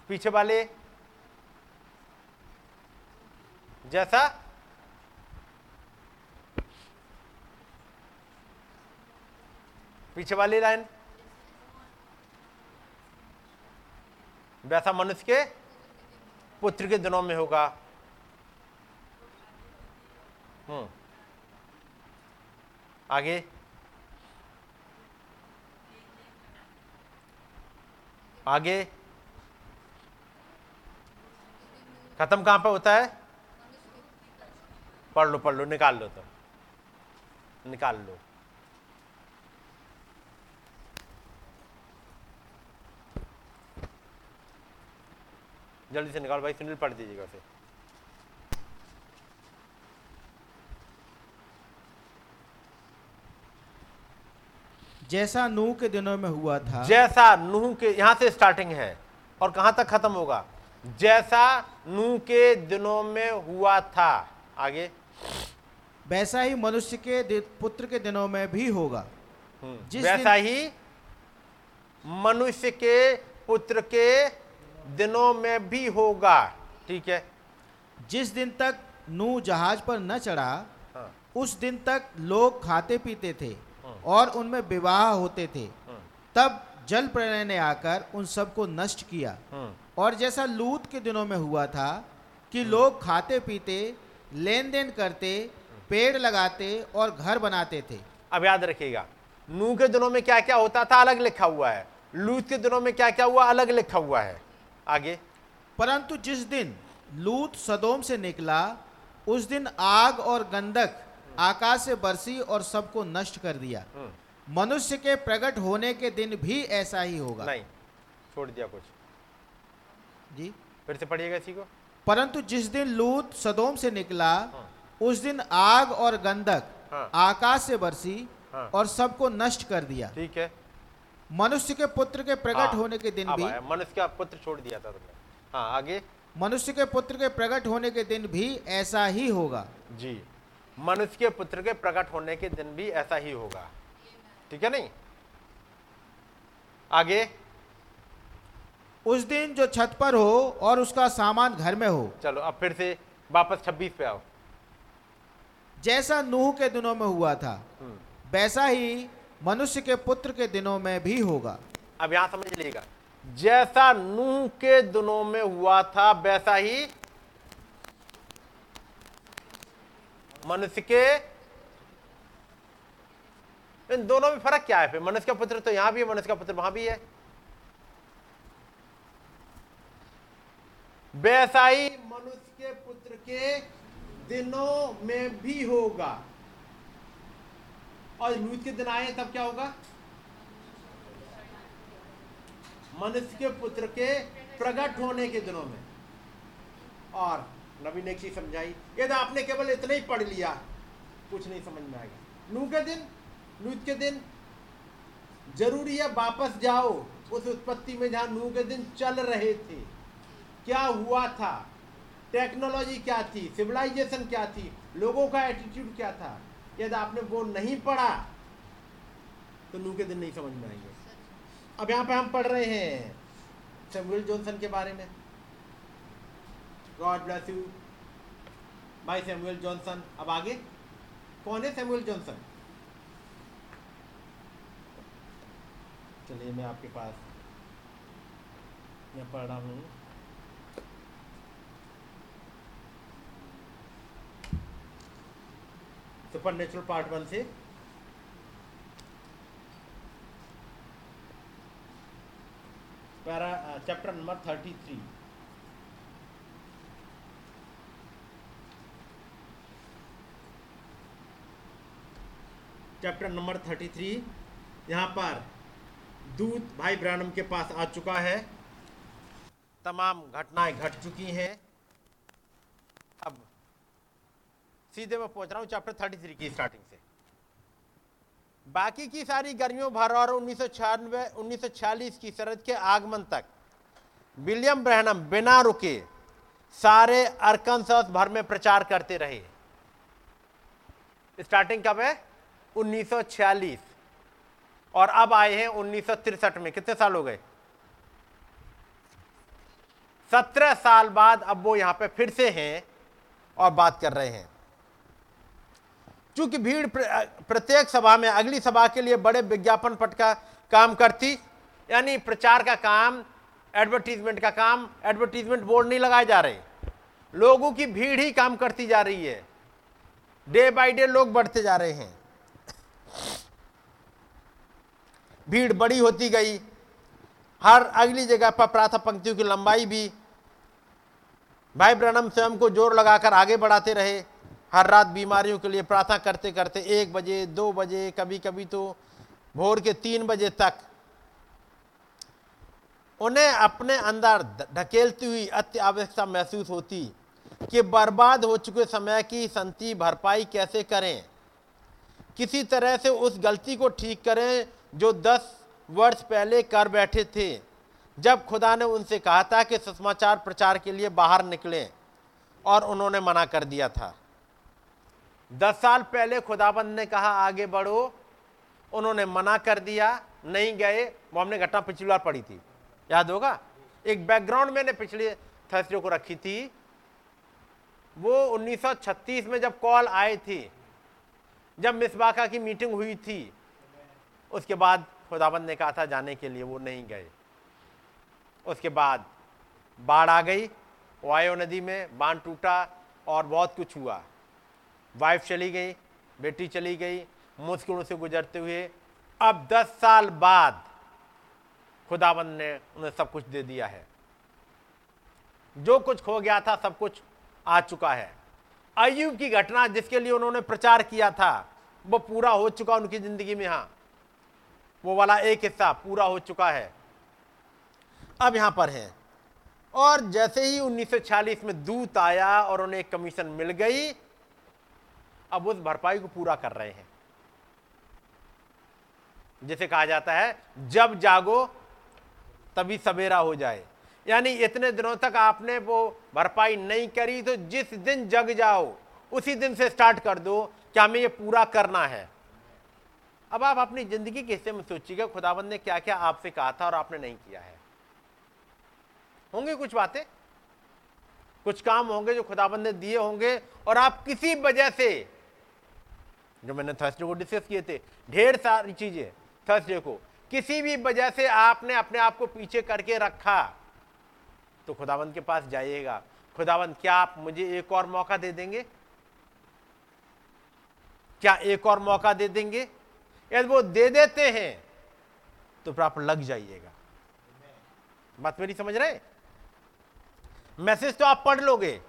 पीछे वाले, जैसा, पीछे वाली लाइन, वैसा मनुष्य के पुत्र के दिनों में होगा। आगे? आगे? खत्म कहाँ पे होता है? पढ़ लो पढ़ लो, निकाल लो तो निकाल लो। जल्दी से निकाल भाई सुनील पढ़ दीजिएगा उसे। जैसा नूह के दिनों में हुआ था जैसा नूह के यहाँ से स्टार्टिंग है और कहाँ तक खत्म होगा? जैसा नूह के दिनों में हुआ था। आगे। वैसा ही मनुष्य के पुत्र के दिनों में भी होगा। जिस वैसा ही मनुष्य के पुत्र के दिनों में भी होगा। ठीक है। जिस दिन तक नूह जहाज़ पर न चढ़ा हाँ, उस दिन तक लोग खाते पीते थे। और उनमें विवाह होते थे। हाँ, तब जल प्रलय ने आकर उन सबको नष्ट किया। हाँ, और जैसा लूत के दिनों में हुआ था कि लोग खाते पीते लेन देन करते पेड़ लगाते और घर बनाते थे। अब याद रखिएगा नूह के दिनों में क्या क्या होता था अलग लिखा हुआ है। लूत के दिनों में क्या क्या हुआ अलग लिखा हुआ है। आगे। परंतु जिस दिन लूत सदोम से निकला उस दिन आग और गंधक आकाश से बरसी और सबको नष्ट कर दिया। हम्म, मनुष्य के प्रकट होने के दिन भी ऐसा ही होगा। नहीं छोड़ दिया कुछ। जी? फिर से पढ़िएगा इसी को। परंतु जिस दिन लूत सदोम से निकला उस दिन आग और गंधक हाँ। आकाश से बरसी हाँ। और सबको नष्ट कर दिया। ठीक है। मनुष्य के पुत्र के प्रकट हाँ, होने के दिन भी मनुष्य का पुत्र छोड़ दिया था तुमने। हाँ आगे। मनुष्य के पुत्र के प्रकट होने के दिन भी ऐसा ही होगा। जी। मनुष्य के पुत्र के प्रकट होने के दिन भी ऐसा ही होगा। ठीक है नहीं? आगे। उस दिन जो छत पर हो और उसका सामान घर में हो। चलो अब फिर से वापस 26 पे आओ। जैसा नूह के दिनों में हुआ था हम्म, वैसा ही मनुष्य के पुत्र के दिनों में भी होगा। अब यहाँ समझ लीजिएगा। जैसा नूह के दिनों में हुआ था वैसा ही मनुष्य के इन दोनों में फ़र्क क्या है फिर? मनुष्य का पुत्र तो यहाँ भी है, मनुष्य का पुत्र वहाँ भी है। वैसा ही मनुष्य के पुत्र के दिनों में भी होगा। और लूत के दिन आए तब क्या होगा? मनुष्य के पुत्र के प्रकट होने के दिनों में। और नबी ने एक चीज़ समझाई यदि आपने केवल इतना ही पढ़ लिया। कुछ नहीं समझ में आएगा। नू के दिन लूत के दिन, ज़रूरी है वापस जाओ। उस उत्पत्ति में जहाँ नू के दिन चल रहे थे। क्या हुआ था? टेक्नोलॉजी क्या थी? सिविलाइजेशन क्या थी? लोगों का एटीट्यूड क्या था? यदि आपने वो नहीं पढ़ा तो नू के दिन नहीं समझ में आएँगे। अब यहाँ पे हम पढ़ रहे हैं, सैमुअल जॉनसन के बारे में। God bless you by Samuel Johnson अब आगे? कौन है सैमुअल जॉनसन चलिए, मैं आपके पास मैं पढ़ रहा हूँ। सुपर नेचुरल पार्ट वन से। Para, chapter number thirty three chapter number thirty three यहाँ पर दूत भाई ब्रानम के पास आ चुका है। तमाम घटनाएँ घट चुकी हैं। अब सीधे मैं पहुँच रहा हूँ चैप्टर थर्टी थ्री की स्टार्टिंग से। बाकी की सारी गर्मियों, भर और उन्नीस सौ की शरद के आगमन तक विलियम ब्रहणम बिना रुके सारे अरकनसस भर में प्रचार करते रहे। स्टार्टिंग कब है? 1946 और अब आए हैं उन्नीस में। कितने साल हो गए? सत्रह साल बाद अब वो यहाँ पे फिर से हैं और बात कर रहे हैं। चूँकि भीड़ प्रत्येक सभा में, अगली सभा के लिए बड़े विज्ञापन पट का काम करती, यानी प्रचार का काम एडवर्टीजमेंट का काम एडवर्टीजमेंट बोर्ड नहीं लगाए जा रहे। लोगों की भीड़ ही काम करती जा रही है। डे बाय डे लोग बढ़ते जा रहे हैं। भीड़ बड़ी होती गई। हर अगली जगह पर प्रातः पंक्तियों की लंबाई भी। भाई ब्रनम स्वयं को ज़ोर लगाकर आगे बढ़ाते रहे। हर रात बीमारियों के लिए प्रार्थना करते करते एक बजे, दो बजे कभी कभी तो भोर के तीन बजे तक। उन्हें अपने अंदर ढकेलती हुई अत्य आवश्यकता महसूस होती कि बर्बाद हो चुके समय की संति भरपाई कैसे करें। किसी तरह से उस गलती को ठीक करें जो दस वर्ष पहले कर बैठे थे, जब खुदा ने उनसे कहा था कि सुसमाचार प्रचार के लिए बाहर निकले और उन्होंने मना कर दिया था। दस साल पहले खुदाबंद ने कहा, आगे बढ़ो। उन्होंने मना कर दिया, नहीं गए। वो हमने घटना पिछली बार पड़ी थी। याद होगा? एक बैकग्राउंड मैंने पिछले थर्सडे को रखी थी। वो 1936 में जब कॉल आए थे, जब मिसबाका की मीटिंग हुई थी उसके बाद खुदाबंद ने कहा था, जाने के लिए वो नहीं गए। उसके बाद बाढ़ आ गई, वायो नदी में बाँध टूटा और बहुत कुछ हुआ। वाइफ चली गई, बेटी चली गई, मुश्किलों से गुजरते हुए। अब दस साल बाद खुदाबंद ने उन्हें सब कुछ दे दिया है। जो कुछ खो गया था, सब कुछ आ चुका है। अयुब की घटना जिसके लिए उन्होंने प्रचार किया था, वो पूरा हो चुका उनकी ज़िंदगी में हाँ। वो वाला एक हिस्सा पूरा हो चुका है। अब यहाँ पर है। और जैसे ही 1946 में दूत आया और उन्हें कमीशन मिल गई, अब उस भरपाई को पूरा कर रहे हैं। जिसे कहा जाता है, जब जागो, तभी सवेरा हो जाए। यानी इतने दिनों तक आपने वो भरपाई नहीं करी तो जिस दिन जग जाओ, उसी दिन से स्टार्ट कर दो कि हमें ये पूरा करना है। अब आप अपनी ज़िंदगी के हिस्से में सोचिएगा खुदाबंद ने क्या क्या आपसे कहा था और आपने नहीं किया है। होंगे कुछ बातें? कुछ काम होंगे जो खुदाबंद ने दिए होंगे और आप किसी वजह से, जो मैंने थर्सडे को डिस्कस किए थे, ढेर सारी चीज़ें थर्सडे को, किसी भी वजह से आपने अपने आप को पीछे करके रखा तो खुदाबंद के पास जाइएगा। खुदाबंद क्या आप मुझे एक और मौका दे देंगे? क्या एक और मौका दे देंगे? यदि वो दे देते हैं तो फिर आप लग जाइएगा। बात मेरी समझ रहे मैसेज तो आप पढ़ लोगे,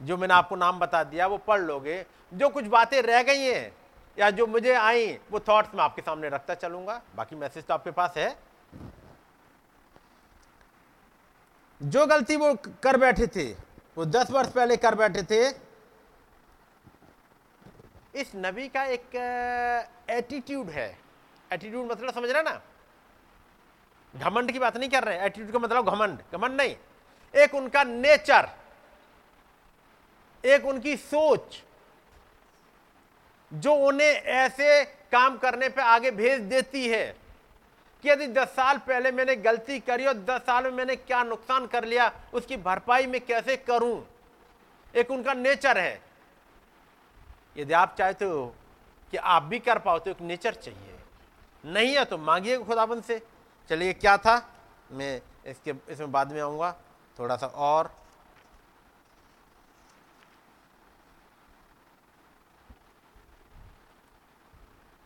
जो मैंने आपको नाम बता दिया, वो पढ़ लोगे। जो कुछ बातें रह गई हैं, या जो मुझे आई, वो थॉट्स मैं आपके सामने रखता चलूँगा। बाकी मैसेज तो आपके पास है। जो गलती वो कर बैठे थे, वो दस वर्ष पहले कर बैठे थे। इस नबी का एक एटीट्यूड है। एटीट्यूड मतलब समझ रहे ना? घमंड की बात नहीं कर रहे एटीट्यूड का मतलब घमंड। घमंड नहीं। एक उनका नेचर एक उनकी सोच। जो उन्हें ऐसे काम करने पे आगे भेज देती है कि यदि दस साल पहले मैंने गलती करी और दस साल में मैंने क्या नुकसान कर लिया, उसकी भरपाई मैं कैसे करूँ? एक उनका नेचर है। यदि आप चाहते हो कि आप भी कर पाओ तो एक नेचर चाहिए। नहीं है तो मांगिए खुदाबंद से। चलिए क्या था? मैं इसके इसमें बाद में आऊँगा। थोड़ा सा और।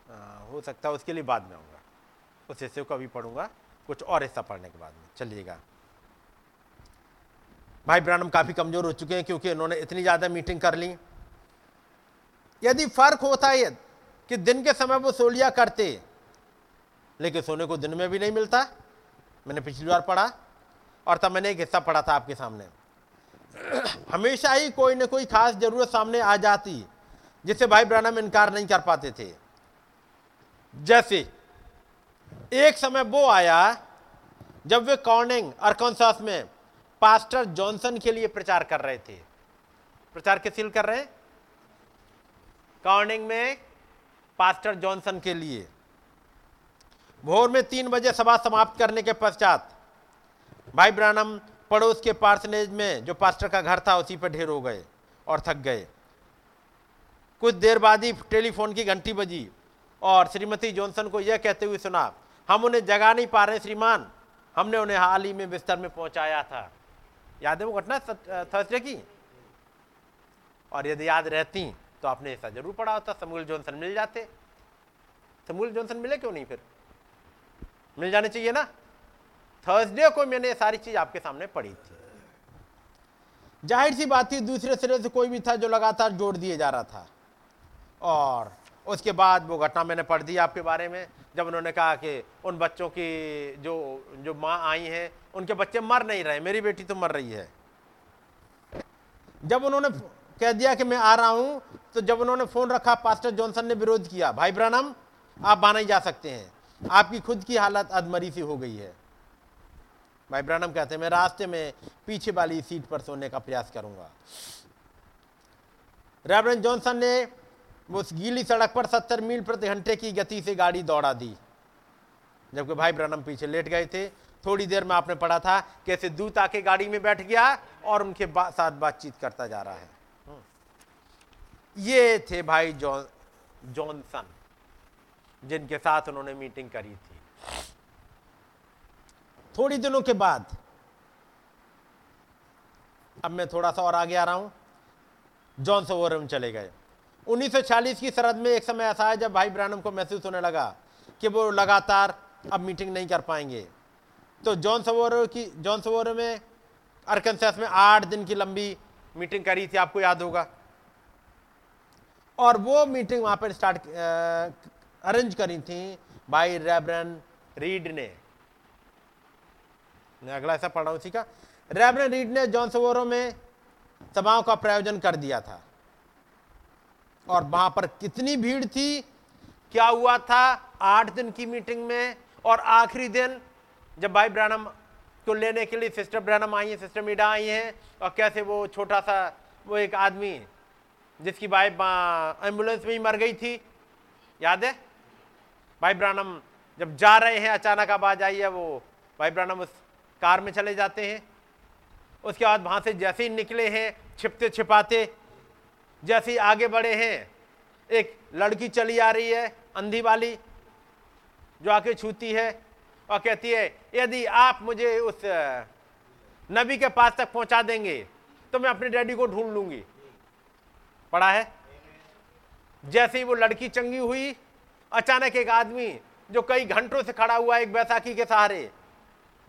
आ, हो सकता है उसके लिए बाद में आऊँगा। उस हिस्से को अभी पढ़ूँगा। कुछ और हिस्सा पढ़ने के बाद में। चलिएगा। भाई ब्रानम काफ़ी कमज़ोर हो चुके हैं क्योंकि उन्होंने इतनी ज़्यादा मीटिंग कर ली। यदि फ़र्क होता है कि दिन के समय वो सो लिया करते, लेकिन सोने को दिन में भी नहीं मिलता। मैंने पिछली बार पढ़ा, और तब मैंने एक हिस्सा पढ़ा था आपके सामने। हमेशा ही कोई ना कोई खास ज़रूरत सामने आ जाती जिससे भाई ब्रानम इनकार नहीं कर पाते थे। जैसे, एक समय वो आया, जब वे कॉर्निंग और अरकॉन्सास में, पास्टर जॉनसन के लिए प्रचार कर रहे थे। प्रचार किस लिए कर रहे हैं? कॉर्निंग में पास्टर जॉनसन के लिए। भोर में तीन बजे सभा समाप्त करने के पश्चात, भाई ब्रानम पड़ोस के पार्सनेज में जो पास्टर का घर था उसी पर ढेर हो गए और थक गए। कुछ देर बाद ही टेलीफोन की घंटी बजी और श्रीमती जॉनसन को यह कहते हुए सुना, हम उन्हें जगा नहीं पा रहे श्रीमान, हमने उन्हें हाल ही में बिस्तर में पहुँचाया था। याद है वो घटना थर्सडे की? और यदि याद रहती तो आपने ऐसा ज़रूर पढ़ा होता समूल जॉनसन मिल जाते। समूल जॉनसन मिले क्यों नहीं फिर? मिल जाने चाहिए ना? थर्सडे को मैंने सारी चीज़ आपके सामने पढ़ी थी। ज़ाहिर सी बात थी, दूसरे सिरे से कोई भी था जो लगातार जोड़ दिए जा रहा था। और उसके बाद वो घटना मैंने पढ़ दी आपके बारे में, जब उन्होंने कहा कि उन बच्चों की जो जो माँ आई हैं, उनके बच्चे मर नहीं रहे, मेरी बेटी तो मर रही है। जब उन्होंने कह दिया कि मैं आ रहा हूँ। तो जब उन्होंने फ़ोन रखा पास्टर जॉनसन ने विरोध किया भाई ब्रनम आप बाना ही जा सकते हैं। आपकी खुद की हालत अधमरी सी हो गई है। भाई ब्रनम कहते हैं मैं रास्ते में पीछे वाली सीट पर सोने का प्रयास करूँगा। रेवरेंड जॉनसन ने उस गीली सड़क पर सत्तर मील प्रति घंटे की गति से गाड़ी दौड़ा दी। जबकि भाई ब्रनम पीछे लेट गए थे। थोड़ी देर में आपने पढ़ा था कैसे दूत आके गाड़ी में बैठ गया और उनके बा, साथ बातचीत करता जा रहा है। ये थे भाई जॉन, जॉनसन, जिनके साथ उन्होंने मीटिंग करी थी। थोड़ी दिनों के बाद, अब मैं थोड़ा सा और आगे आ रहा हूँ। जॉन सोवरम चले गए। 1940 की सरहद में एक समय ऐसा है जब भाई ब्रानम को महसूस होने लगा कि वो लगातार अब मीटिंग नहीं कर पाएँगे। तो जॉन सवोरो की जॉन सवोरो में अरकनसास में आठ दिन की लंबी मीटिंग करी थी, आपको याद होगा। और वो मीटिंग वहाँ पर स्टार्ट अरेंज करी थी बाई रेबरन रीड ने। अगला ऐसा पढ़ रहा हूँ रेबरन रीड ने जॉन सवोरो में सभाओं का प्रायोजन कर दिया था। और वहाँ पर कितनी भीड़ थी? क्या हुआ था आठ दिन की मीटिंग में? और आखिरी दिन जब भाई ब्रानम को लेने के लिए सिस्टर ब्रानम आई है सिस्टर मीडा आई हैं, और कैसे वो छोटा सा वो एक आदमी जिसकी भाई एंबुलेंस में ही मर गई थी। याद है? भाई ब्रानम, जब जा रहे हैं, अचानक आवाज़ आई है वो। भाई ब्रानम, उस कार में चले जाते हैं। उसके बाद वहाँ से जैसे ही निकले हैं, छिपते छिपाते, जैसे ही आगे बढ़े हैं, एक लड़की चली आ रही है, अंधी वाली, जो आके छूती है। और कहती है, यदि आप मुझे उस नबी के पास तक पहुँचा देंगे तो मैं अपने डैडी को ढूंढ लूँगी। पढ़ा है? जैसे ही वो लड़की चंगी हुई, अचानक एक आदमी जो कई घंटों से खड़ा हुआ एक बैसाखी के सहारे,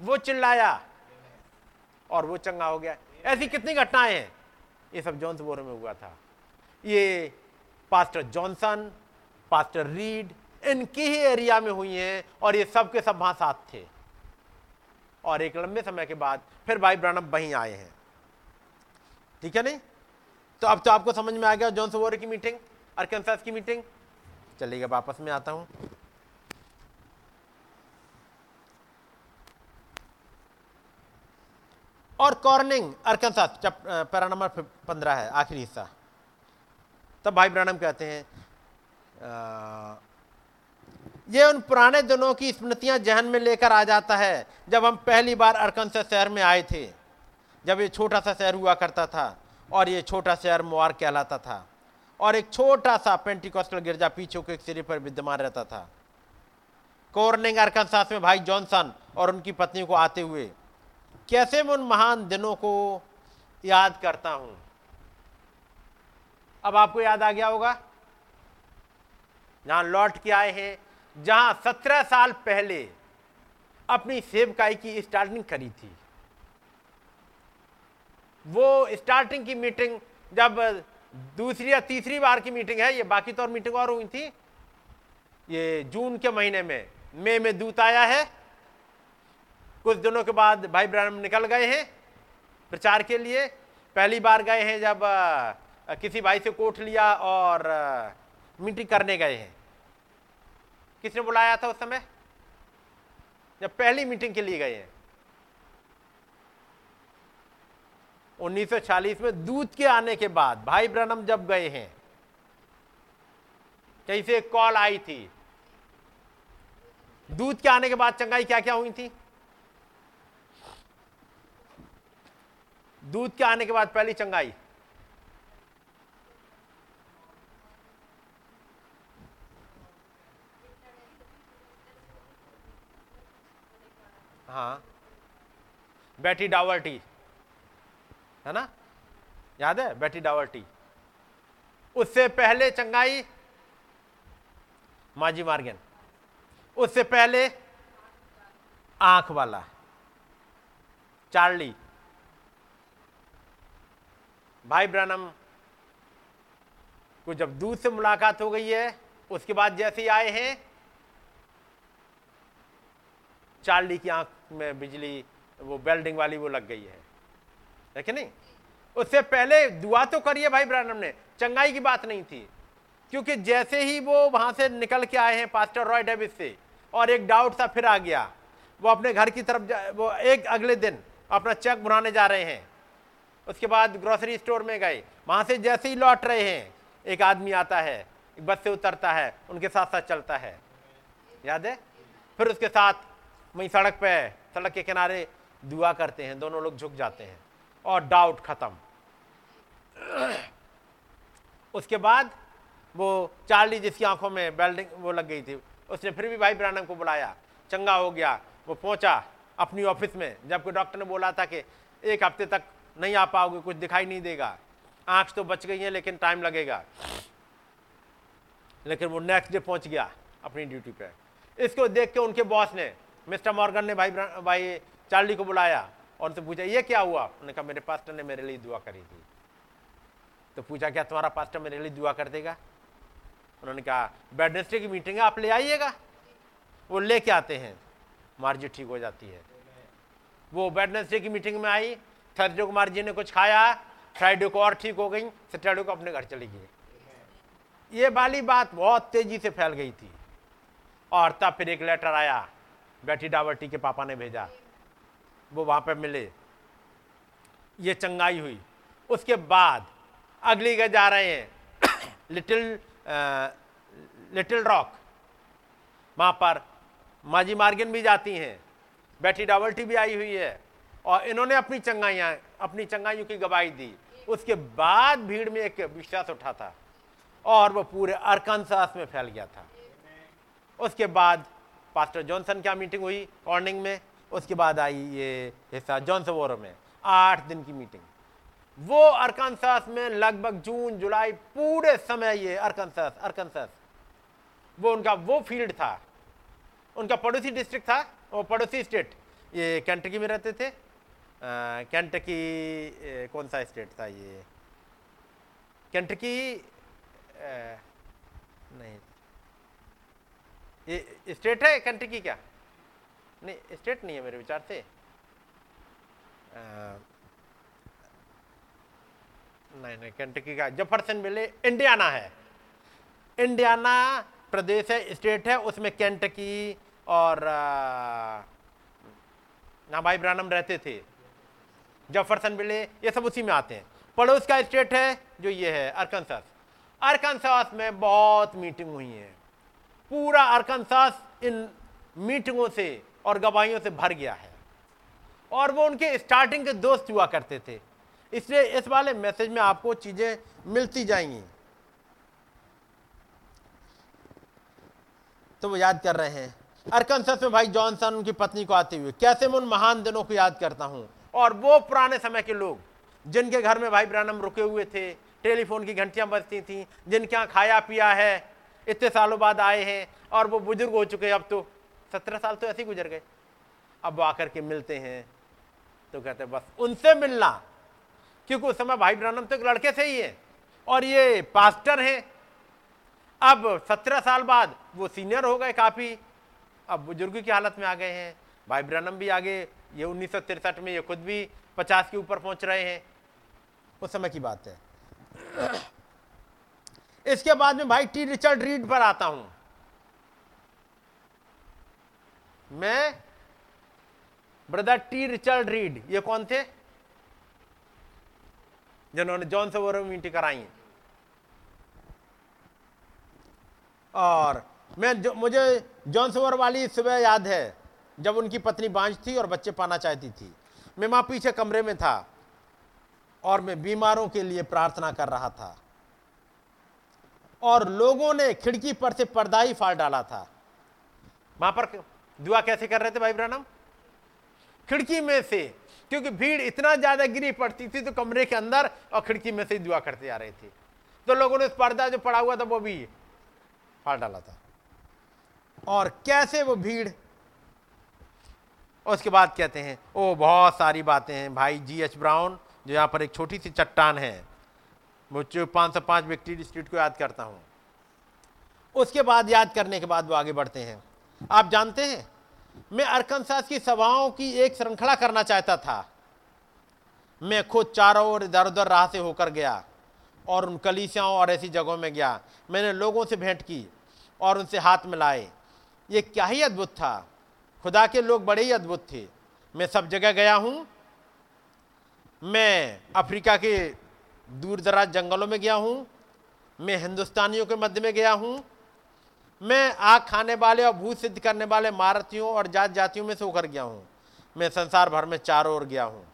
वो चिल्लाया और वो चंगा हो गया। ऐसी कितनी घटनाएँ हैं? ये सब जॉन्स जॉन्सबोरो में हुआ था। ये पास्टर जॉनसन, पास्टर रीड, इनके ही एरिया में हुई हैं और ये सब के सब वहाँ साथ थे। और एक लंबे समय के बाद फिर भाई ब्रानम वहीं आए हैं। ठीक है नहीं? तो अब तो आपको समझ में आ गया जॉन सोवर की मीटिंग अरकनसास की मीटिंग चलिएगा वापस में आता हूँ। और कॉर्निंग अरकनसास पैरा नंबर पंद्रह है, आखिरी हिस्सा। तब भाई ब्रानम कहते हैं ये उन पुराने दिनों की स्मृतियाँ जहन में लेकर आ जाता है, जब हम पहली बार अरकन से शहर में आए थे। जब ये छोटा सा शहर हुआ करता था और ये छोटा शहर मुआर कहलाता था। और एक छोटा सा पेंटिकॉस्टल गिरजा पीछे के सिरे पर विद्यमान रहता था। कोर्निंग अरकनसास में भाई जॉनसन और उनकी पत्नी को आते हुए, कैसे मैं उन महान दिनों को याद करता हूँ? अब आपको याद आ गया होगा, जहाँ लौट के आए हैं, जहाँ सत्रह साल पहले अपनी सेवकाई की स्टार्टिंग करी थी। वो स्टार्टिंग की मीटिंग जब दूसरी या तीसरी बार की मीटिंग है, ये बाकी तो और मीटिंग और हुई थी, ये जून के महीने में, मई में दूत आया है, कुछ दिनों के बाद भाई ब्रह्म निकल गए हैं प्रचार के लिए। पहली बार गए हैं जब किसी भाई से कोट लिया और मीटिंग करने गए हैं। किसने बुलाया था उस समय? जब पहली मीटिंग के लिए गए हैं। 1940 में दूध के आने के बाद भाई ब्रनम जब गए हैं कहीं से एक कॉल आई थी। दूध के आने के बाद चंगाई क्या क्या हुई थी? दूध के आने के बाद पहली चंगाई। हाँ। बैठी डावर्टी है ना? याद है? बैठी डावर्टी उससे पहले चंगाई माजी मार्गन। उससे पहले आँख वाला। चार्ली। भाई ब्रनम, को जब दूध से मुलाकात हो गई है, उसके बाद जैसे ही आए हैं, चार्ली की आँख में बिजली, वो वेल्डिंग वाली वो लग गई है। है कि नहीं? उससे पहले दुआ तो करिए भाई ब्रैनम ने, चंगाई की बात नहीं थी। क्योंकि जैसे ही वो वहाँ से निकल के आए हैं पास्टर रॉय डेविस से, और एक डाउट था फिर आ गया, वो अपने घर की तरफ़ वो एक अगले दिन अपना चेक बनाने जा रहे हैं। उसके बाद ग्रोसरी स्टोर में गए, वहाँ से जैसे ही लौट रहे हैं, एक आदमी आता है, बस से उतरता है, उनके साथ साथ चलता है। याद है? फिर उसके साथ वहीं सड़क पे, सड़क के किनारे दुआ करते हैं, दोनों लोग झुक जाते हैं। और डाउट खत्म। उसके बाद वो चार्ली जिसकी आँखों में बेल्डिंग वो लग गई थी, उसने फिर भी भाई ब्रानम को बुलाया। चंगा हो गया, वो पहुँचा अपनी ऑफ़िस में जबकि डॉक्टर ने बोला था कि एक हफ़्ते तक नहीं आ पाओगे, कुछ दिखाई नहीं देगा। आँख तो बच गई है, लेकिन टाइम लगेगा। लेकिन वो नेक्स्ट डे पहुँच गया अपनी ड्यूटी पे। इसको देख के उनके बॉस ने मिस्टर मॉर्गन ने भाई भाई चार्ली को बुलाया। और उनसे पूछा, ये क्या हुआ? उन्होंने कहा, मेरे पास्टर ने मेरे लिए दुआ करी थी। तो पूछा, क्या तुम्हारा पास्टर मेरे लिए दुआ कर देगा? उन्होंने कहा वेडनेसडे की मीटिंग है, आप ले आइएगा। वो लेके आते हैं। मार्जी ठीक हो जाती है। वो वेडनेसडे की मीटिंग में आई। थर्सडे को मार्जी ने कुछ खाया। फ्राइडे को और ठीक हो गई। सैटरडे को अपने घर चली गई। ये वाली बात बहुत तेज़ी से फैल गई थी। और तब फिर एक लेटर आया। बैठी डावर्टी के पापा ने भेजा। वो वहाँ पर मिले। ये चंगाई हुई। उसके बाद अगली गए जा रहे हैं। लिटिल आ, लिटिल रॉक। वहाँ पर माजी मार्गिन भी जाती हैं। बैठी डावल्टी भी आई हुई है। और इन्होंने अपनी चंगाइयाँ अपनी चंगाइयों की गवाही दी। उसके बाद भीड़ में एक विश्वास उठा था। और वो पूरे अरकानसास में फैल गया था। उसके बाद पास्टर जॉनसन क्या मीटिंग हुई? कॉर्निंग में। उसके बाद आई ये हिस्सा जॉनसवोरो में, आठ दिन की मीटिंग। वो अरकानसास में लगभग जून, जुलाई, पूरे समय ये अरकानसास अरकानसास वो उनका, वो फ़ील्ड था। उनका पड़ोसी डिस्ट्रिक्ट था, वो पड़ोसी स्टेट ये कैंटकी में रहते थे। कैंटकी कौन सा स्टेट था ये? कैंटकी नहीं। ये स्टेट है कंट्री क्या? नहीं स्टेट नहीं है मेरे विचार से। नहीं नहीं कंट्री का जफरसन मिले इंडियाना है। इंडियाना प्रदेश है स्टेट है, उसमें कैंटकी और ना भाई ब्रानम रहते थे। जफरसन बिले ये सब उसी में आते हैं। पड़ोस का स्टेट है, जो ये है अरकनसास अरकनसास में बहुत मीटिंग हुई है। पूरा अरकनसास इन मीटिंगों से और गवाहियों से भर गया है। और वो उनके स्टार्टिंग के दोस्त हुआ करते थे। इसलिए इस वाले मैसेज में आपको चीज़ें मिलती जाएँगी। तो वो याद कर रहे हैं। अरकनसस में भाई जॉनसन, उनकी पत्नी को आते हुए, कैसे मैं उन महान दिनों को याद करता हूँ? और वो पुराने समय के लोग, जिनके घर में भाई ब्रानम रुके हुए थे, टेलीफोन की घंटियाँ बजती थी, जिनके यहाँ खाया पिया है, इतने सालों बाद आए हैं, और वो बुज़ुर्ग हो चुके हैं, अब तो सत्रह साल तो ऐसे ही गुजर गए। अब वो आकर के मिलते हैं तो कहते हैं, बस उनसे मिलना, क्योंकि उस समय भाई ब्रहणम तो एक लड़के से ही है, और ये पास्टर हैं। अब सत्रह साल बाद वो सीनियर हो गए काफ़ी। अब बुज़ुर्ग की हालत में आ गए हैं। भाई ब्रहणम भी आगे, ये उन्नीस सौ तिरसठ में ये खुद भी पचास के ऊपर पहुँच रहे हैं। उस समय की बात है। इसके बाद में भाई टी रिचर्ड रीड पर आता हूँ। मैं ब्रदर टी रिचर्ड रीड ये कौन थे? जिन्होंने जॉन से वो मीटिंग कराई है। और मैं जो, मुझे जॉन सोवर वाली सुबह याद है जब उनकी पत्नी बांझ थी और बच्चे पाना चाहती थी। मैं वहाँ पीछे कमरे में था और मैं बीमारों के लिए प्रार्थना कर रहा था। और लोगों ने खिड़की पर से पर्दा ही फाड़ डाला था। वहाँ पर दुआ कैसे कर रहे थे भाई ब्रहणम खिड़की में से, क्योंकि भीड़ इतना ज़्यादा गिरी पड़ती थी तो कमरे के अंदर और खिड़की में से दुआ करते जा रहे थे। तो लोगों ने पर्दा जो पड़ा हुआ था, वो भी फाड़ डाला था। और कैसे वो भीड़? उसके बाद कहते हैं, ओ, बहुत सारी बातें हैं भाई जी एच ब्राउन, जो यहाँ पर एक छोटी सी चट्टान है। मुझे पाँच सौ पाँच व्यक्ति स्ट्रीट को याद करता हूँ। उसके बाद याद करने के बाद वो आगे बढ़ते हैं। आप जानते हैं, मैं अरकनसास की सभाओं की एक श्रृंखला करना चाहता था। मैं खुद चारों ओर इधर उधर राह से होकर गया और उन कलीसियाओं और ऐसी जगहों में गया। मैंने लोगों से भेंट की और उनसे हाथ मिलाए। ये क्या ही अद्भुत था। खुदा के लोग बड़े ही अद्भुत थे। मैं सब जगह गया हूँ। मैं अफ्रीका के दूर दराज जंगलों में गया हूँ। मैं हिंदुस्तानियों के मध्य में गया हूँ। मैं आग खाने वाले और भूत सिद्ध करने वाले मारतियों और जात जातियों में से होकर गया हूँ। मैं संसार भर में चारों ओर गया हूँ।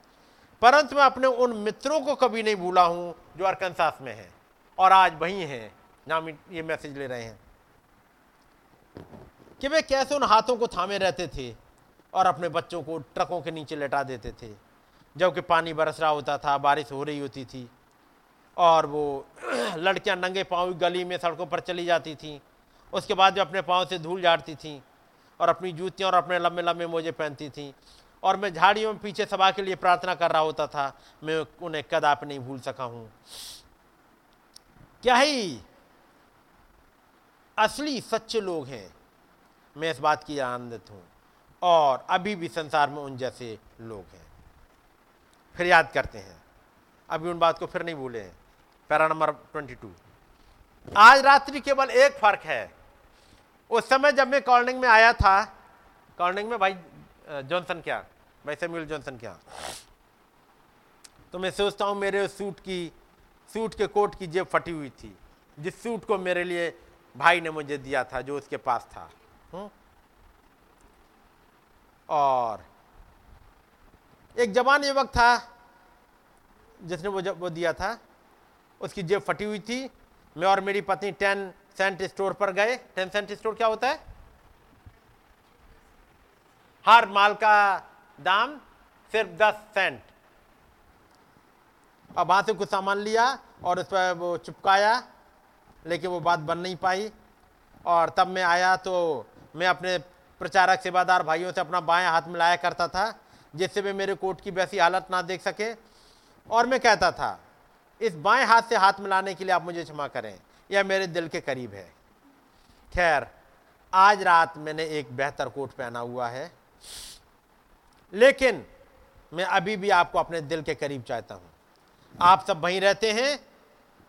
परंतु मैं अपने उन मित्रों को कभी नहीं भूला हूँ जो अरकनसास में हैं और आज वही हैं, नाम ये मैसेज ले रहे हैं। कि वे कैसे उन हाथों को थामे रहते थे और अपने बच्चों को ट्रकों के नीचे लेटा देते थे जबकि पानी बरस रहा होता था, बारिश हो रही होती थी और वो लड़कियाँ नंगे पाँव गली में सड़कों पर चली जाती थीं। उसके बाद वे अपने पाँव से धूल झाड़ती थी और अपनी जूतियाँ और अपने लंबे लंबे मोजे पहनती थी और मैं झाड़ियों में पीछे सभा के लिए प्रार्थना कर रहा होता था, मैं उन्हें कदाप नहीं भूल सका हूँ। क्या ही असली सच्चे लोग हैं। मैं इस बात की आनंदित हूँ और अभी भी संसार में उन जैसे लोग हैं। फिर याद करते हैं। अभी उन बात को फिर नहीं भूले। हैं पैरा नंबर ट्वेंटी टू। आज रात्रि केवल एक फ़र्क है। उस समय जब मैं कॉर्निंग में आया था, कॉर्निंग में भाई जॉनसन क्या? भाई सेम्यूल जॉनसन क्या? तो मैं सोचता हूँ मेरे सूट की, सूट के कोट की जेब फटी हुई थी, जिस सूट को मेरे लिए भाई ने मुझे दिया था, जो उसके पास था। हुँ? और एक जवान युवक था, जिसने वो जब वो दिया था, उसकी जेब फटी हुई थी। मैं और मेरी पत्नी टेन सेंट स्टोर पर गए। टेन सेंट स्टोर क्या होता है? हर माल का दाम सिर्फ़ दस सेंट। अब वहाँ से कुछ सामान लिया और उस पर वो चिपकाया, लेकिन वो बात बन नहीं पाई। और तब मैं आया तो मैं अपने प्रचारक, सेवादार भाइयों से अपना बाएँ हाथ मिलाया करता था, जिससे वे मेरे कोट की वैसी हालत ना देख सके। और मैं कहता था, इस बाएँ हाथ से हाथ मिलाने के लिए आप मुझे क्षमा करें। यह मेरे दिल के करीब है। खैर, आज रात मैंने एक बेहतर कोट पहना हुआ है। लेकिन मैं अभी भी आपको अपने दिल के करीब चाहता हूँ। आप सब वहीं रहते हैं।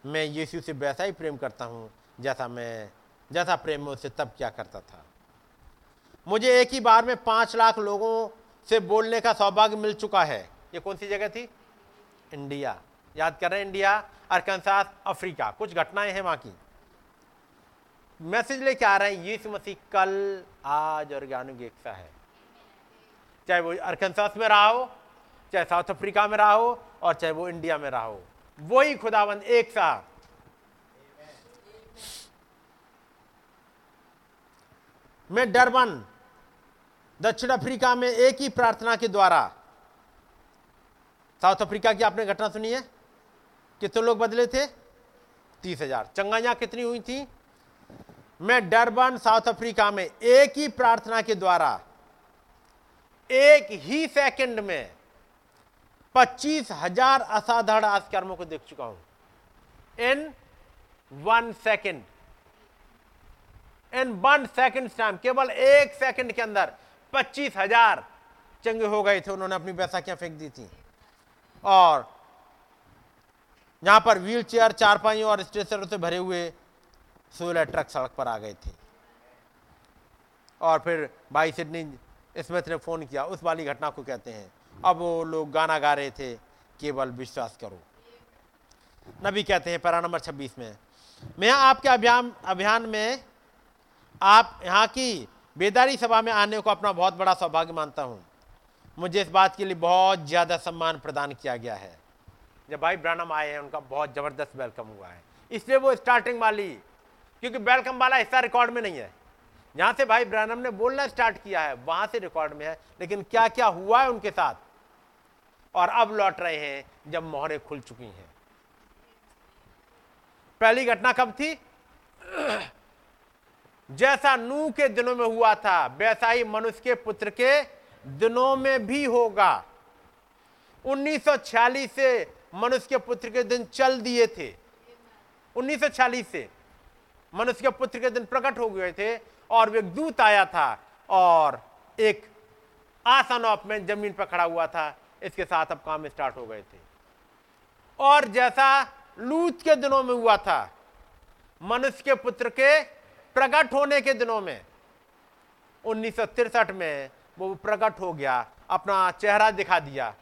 मैं यीशु से वैसा ही प्रेम करता हूँ, जैसा मैं, जैसा प्रेम में उससे तब क्या करता था। मुझे एक ही बार में पाँच लाख लोगों से बोलने का सौभाग्य मिल चुका है। ये कौन सी जगह थी? इंडिया। याद कर रहे हैं इंडिया? Arkansas, Africa. कुछ घटनाएँ हैं वहाँ की। मैसेज लेके आ रहे हैं, यीशु मसीह कल, आज और ज्ञानु की है। चाहे वो अरकनसास में रहा हो, चाहे साउथ अफ्रीका में रहा हो, और चाहे वो इंडिया में रहा हो। वही खुदाबंद एक साथ। मैं डरबन दक्षिण अफ्रीका में एक ही प्रार्थना के द्वारा। साउथ अफ्रीका की आपने घटना सुनी है? कितने लोग बदले थे? तीस हज़ार। चंगाइयाँ कितनी हुई थी? मैं डरबन साउथ अफ्रीका में एक ही प्रार्थना के द्वारा, एक ही सेकंड में पच्चीस हज़ार असाधारण आस्कर्मों को देख चुका हूँ। In one second in one second time केवल एक सेकंड के अंदर पच्चीस हज़ार चंगे हो गए थे। उन्होंने अपनी बैसाखियाँ फेंक दी थी। और यहाँ पर व्हील चेयर चारपाई और स्ट्रेचरों से भरे हुए सोलह ट्रक सड़क पर आ गए थे। और फिर भाई सिडनी स्मिथ ने फ़ोन किया, उस वाली घटना को कहते हैं। अब वो लोग गाना गा रहे थे, केवल विश्वास करो। नबी कहते हैं, पैरा नंबर 26 में, मैं आपके अभियान अभियान में आप यहाँ की बेदारी सभा में आने को अपना बहुत बड़ा सौभाग्य मानता हूँ। मुझे इस बात के लिए बहुत ज़्यादा सम्मान प्रदान किया गया है। जब भाई ब्रानम आए हैं, उनका बहुत ज़बरदस्त वेलकम हुआ है। इसलिए वो स्टार्टिंग वाली, क्योंकि वेलकम वाला हिस्सा रिकॉर्ड में नहीं है। जहाँ से भाई ब्रानम ने बोलना स्टार्ट किया है, वहाँ से रिकॉर्ड में है, लेकिन क्या क्या हुआ है उनके साथ? और अब लौट रहे हैं, जब मोहरें खुल चुकी हैं। पहली घटना कब थी? जैसा नू के दिनों में हुआ था, वैसा ही मनुष्य के पुत्र के दिनों में भी होगा। 1946 से मनुष्य के पुत्र के दिन चल दिए थे। 1946 से मनुष्य के पुत्र के दिन प्रकट हो गए थे और वे दूत आया था और एक आसन ऑफ़ में ज़मीन पर खड़ा हुआ था। इसके साथ अब काम स्टार्ट हो गए थे। और जैसा लूत के दिनों में हुआ था, मनुष्य के पुत्र के प्रकट होने के दिनों में, उन्नीस में वो प्रकट हो गया, अपना चेहरा दिखा दिया,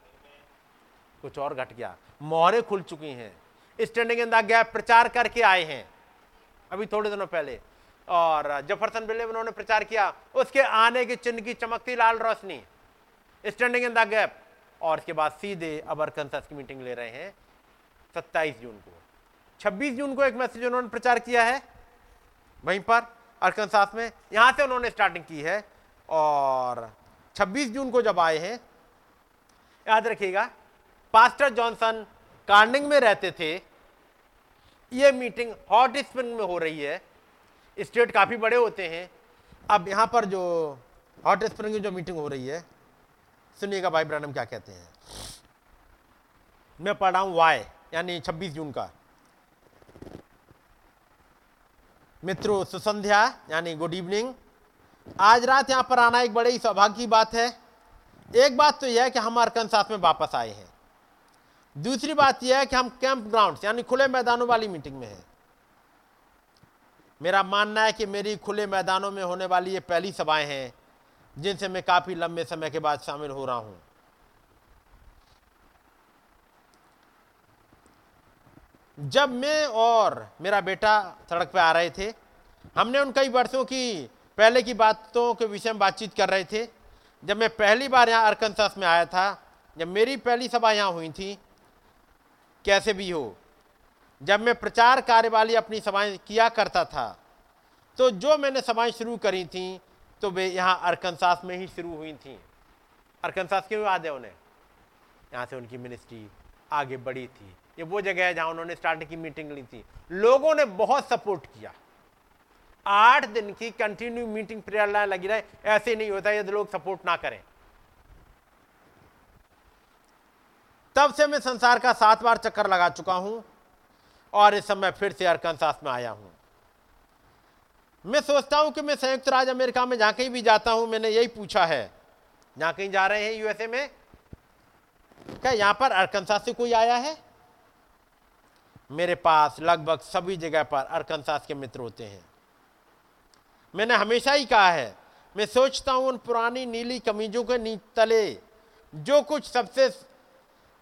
कुछ और घट गया। मोहरें खुल चुकी हैं। स्टैंडिंग इन द गैप प्रचार करके आए हैं। अभी थोड़े दिनों पहले। और जफरसन बिल्ले उन्होंने प्रचार किया, उसके आने के चिन्ह की चमकती लाल रोशनी। Standing in the gap. और इसके बाद सीधे अब अरकनसास की मीटिंग ले रहे हैं 27 जून को। 26 जून को एक मैसेज उन्होंने प्रचार किया है, वहीं पर अरकनसास में। यहाँ से उन्होंने स्टार्टिंग की है। और 26 जून को जब आए हैं, याद रखिएगा पास्टर जॉनसन कार्निंग में रहते थे। ये मीटिंग हॉट स्प्रिंग में हो रही है। स्टेट काफ़ी बड़े होते हैं। अब यहाँ पर जो हॉट स्प्रिंग में जो मीटिंग हो रही है, सुनिएगा भाई ब्रानम क्या कहते हैं। मैं पढ़ रहा हूँ वाई यानी 26 जून का। मित्रों, सुसंध्या, यानी गुड इवनिंग। आज रात यहाँ पर आना एक बड़े ही सौभाग्य की बात है। एक बात तो यह है कि हम अरकनसास में वापस आए हैं। दूसरी बात यह है कि हम कैंप ग्राउंड यानी खुले मैदानों वाली मीटिंग में हैं। मेरा मानना है कि मेरी खुले मैदानों में होने वाली ये पहली सभाएँ हैं, जिनसे मैं काफ़ी लंबे समय के बाद शामिल हो रहा हूँ। जब मैं और मेरा बेटा सड़क पर आ रहे थे, हमने उन कई वर्षों की, पहले की बातों के विषय में बातचीत कर रहे थे। जब मैं पहली बार यहाँ अरकनसास में आया था, जब मेरी पहली सभा यहाँ हुई थी कैसे भी हो। जब मैं प्रचार कार्य वाली अपनी सभाएँ किया करता था तो जो मैंने सभाएँ शुरू करी थी तो वे यहाँ अरकनसास में ही शुरू हुई थी। अरकनसास क्यों याद है उन्हें? यहाँ से उनकी मिनिस्ट्री आगे बढ़ी थी। ये वो जगह है जहाँ उन्होंने स्टार्टिंग की मीटिंग ली थी। लोगों ने बहुत सपोर्ट किया। आठ दिन की कंटिन्यू मीटिंग लाइन लगी रहे। ऐसे नहीं होता यदि लोग सपोर्ट ना करें। तब से मैं संसार का सात बार चक्कर लगा चुका हूँ और इस समय फिर से अरकनसास में आया हूँ। मैं सोचता हूँ कि मैं संयुक्त राज्य अमेरिका में जहाँ कहीं भी जाता हूँ, मैंने यही पूछा है, जहाँ कहीं जा रहे हैं यूएसए में, क्या यहाँ पर अरकनसास से कोई आया है? मेरे पास लगभग सभी जगह पर अरकनसास के मित्र होते हैं। मैंने हमेशा ही कहा है, मैं सोचता हूँ उन पुरानी नीली कमीजों के नी, तले, जो कुछ सबसे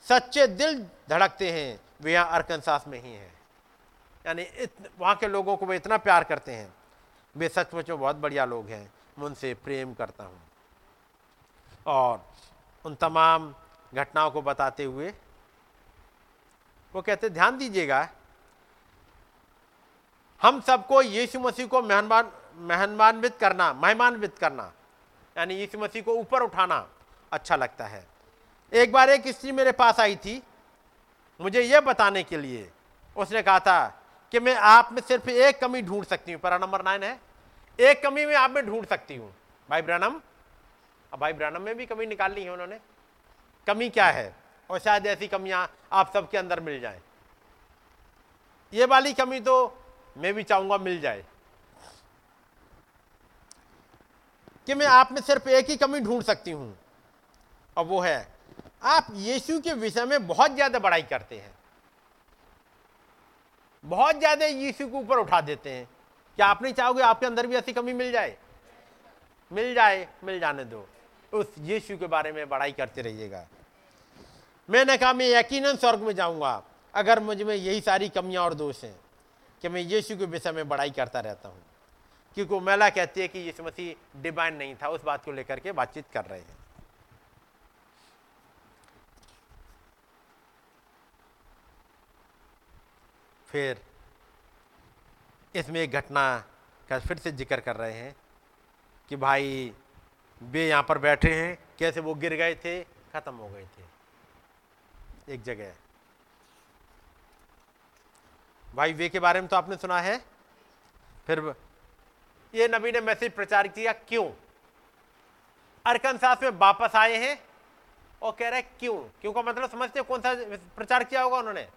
सच्चे दिल धड़कते हैं, वे यहाँ अरकनसास में ही हैं। यानी इत, वहाँ के लोगों को वे इतना प्यार करते हैं। वे सचमुच में बहुत बढ़िया लोग हैं, मैं उनसे प्रेम करता हूँ। और उन तमाम घटनाओं को बताते हुए, वो कहते, ध्यान दीजिएगा, हम सबको यीशु मसीह को मेहमान मेहमानवित करना मेहमानवित करना, यानी यीशु मसीह को ऊपर उठाना अच्छा लगता है। एक बार एक स्त्री मेरे पास आई थी, मुझे यह बताने के लिए। उसने कहा था कि मैं आप में सिर्फ़ एक कमी ढूंढ सकती हूँ। पैरा नंबर नाइन है। एक कमी में आप में ढूंढ सकती हूँ। भाई ब्रनम अब भाई ब्रनम में भी कमी निकाल ली है उन्होंने। कमी क्या है? और शायद ऐसी कमियाँ आप सबके अंदर मिल जाए। ये वाली कमी तो मैं भी चाहूँगा मिल जाए। कि मैं आप में सिर्फ़ एक ही कमी ढूंढ सकती हूँ। और वो है आप यीशु के विषय में बहुत ज़्यादा बड़ाई करते हैं। बहुत ज़्यादा यीशु के ऊपर उठा देते हैं। क्या आप नहीं चाहोगे आपके अंदर भी ऐसी कमी मिल जाए? मिल जाए, मिल जाने दो। उस यीशु के बारे में बड़ाई करते रहिएगा। मैंने कहा, मैं यकीनन स्वर्ग में जाऊँगा, अगर मुझमें यही सारी कमियाँ और दोष हैं कि मैं यीशु के विषय में बड़ाई करता रहता हूँ। क्योंकि मेला कहती है कि यीशु मसीह डिवाइन नहीं था, उस बात को लेकर के बातचीत कर रहे हैं। फिर इसमें एक घटना का फिर से ज़िक्र कर रहे हैं कि भाई, वे यहाँ पर बैठे हैं, कैसे वो गिर गए थे, खत्म हो गए थे। एक जगह भाई, वे के बारे में तो आपने सुना है? फिर ये नबी ने मैसेज प्रचार किया, क्यों? अरकनसास में वापस आए हैं और कह रहे क्यों क्यों? का मतलब समझते कौन सा प्रचार किया होगा उन्होंने।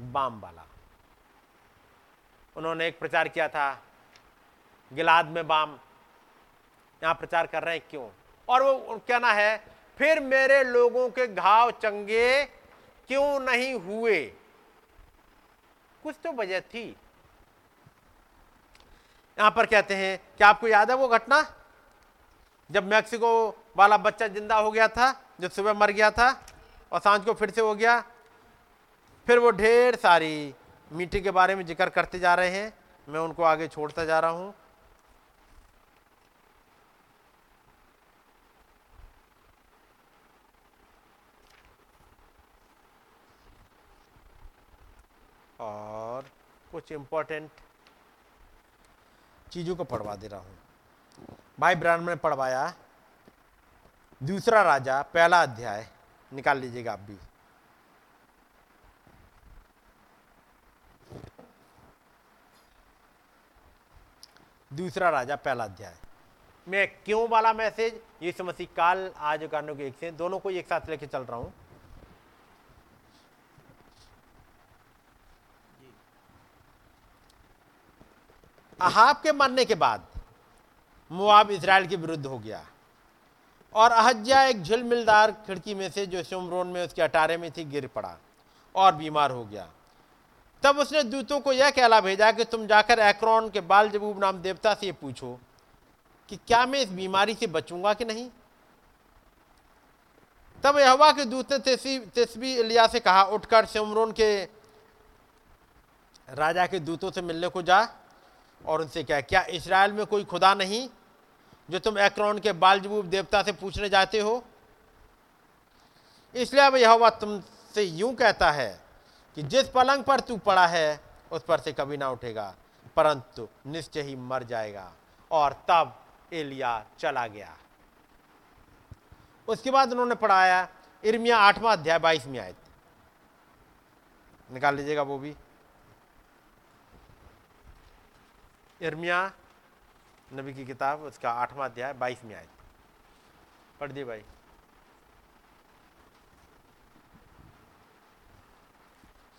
बाम वाला। उन्होंने एक प्रचार किया था, गिलाद में बाम। यहाँ प्रचार कर रहे हैं, क्यों? और वो कहना है, फिर मेरे लोगों के घाव चंगे क्यों नहीं हुए? कुछ तो वजह थी। यहाँ पर कहते हैं, क्या आपको याद है वो घटना? जब मैक्सिको वाला बच्चा ज़िंदा हो गया था जो सुबह मर गया था, और साँझ को फिर से हो गया फिर वो ढेर सारी मीटिंग के बारे में ज़िक्र करते जा रहे हैं। मैं उनको आगे छोड़ता जा रहा हूँ। और कुछ इंपॉर्टेंट चीज़ों को पढ़वा दे रहा हूँ। भाई ब्रांड ने पढ़वाया, दूसरा राजा, पहला अध्याय, निकाल लीजिएगा आप भी। दूसरा राजा पहला अध्याय। मैं क्यों वाला मैसेज? ये समस्या काल, आज कारणों के एक से दोनों को एक साथ लेके चल रहा हूँ। अहाब के मरने के बाद मुआब इसराइल के विरुद्ध हो गया। और अहज्या एक झिलमिलदार खिड़की में से, जो सुमरोन में उसके अटारे में थी, गिर पड़ा और बीमार हो गया। तब उसने दूतों को यह कहला भेजा कि तुम जाकर एक्रोन के बाल जबूब नाम देवता से पूछो कि क्या मैं इस बीमारी से बचूँगा कि नहीं? तब यहवा के दूत ने तेसबी इलिया से कहा, उठकर सिमरोन के राजा के दूतों से मिलने को जा और उनसे क्या क्या इसराइल में कोई खुदा नहीं जो तुम एक्रोन के बालजबूब देवता से पूछने जाते हो? इसलिए अब यह तुमसे यूँ कहता है कि जिस पलंग पर तू पड़ा है, उस पर से कभी ना उठेगा, परंतु निश्चय ही मर जाएगा। और तब एलिया चला गया। उसके बाद उन्होंने पढ़ाया, इर्मिया आठवां अध्याय बाईस बाईसवीं आयत निकाल लीजिएगा वो भी। इर्मिया, नबी की किताब, उसका आठवां अध्याय बाईस बाईसवीं आयत पढ़ दी भाई।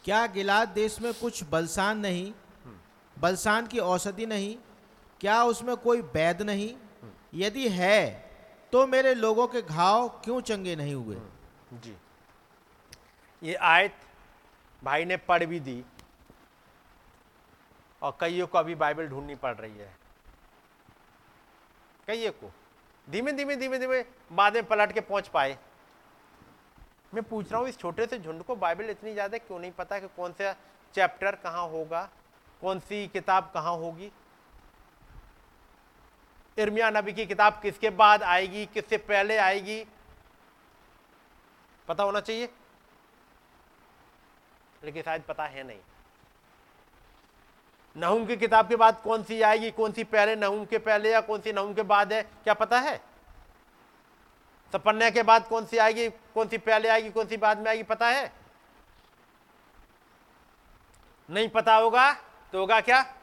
क्या गिलाद देश में कुछ बलसान नहीं? बलसान की औषधि नहीं? क्या उसमें कोई वैद नहीं? यदि है तो मेरे लोगों के घाव क्यों चंगे नहीं हुए? जी। ये आयत भाई ने पढ़ भी दी और कईयों को अभी बाइबल ढूंढनी पड़ रही है। कईयों को। धीमे धीमे धीमे धीमे बाद में पलट के पहुँच पाए। मैं पूछ रहा हूँ, इस छोटे से झुंड को बाइबल इतनी ज़्यादा क्यों नहीं पता कि कौन सा चैप्टर कहाँ होगा, कौन सी किताब कहाँ होगी? इर्मिया नबी की किताब किसके बाद आएगी, किससे पहले आएगी? पता होना चाहिए? लेकिन शायद पता है नहीं। नहुम की किताब के बाद कौन सी आएगी, कौन सी पहले, नहुम के पहले या कौन सी नहुम के बाद है, क्या पता है? सपन्या के बाद कौन सी आएगी, कौन सी पहले आएगी, कौन सी बाद में आएगी, पता है? नहीं पता होगा तो होगा क्या?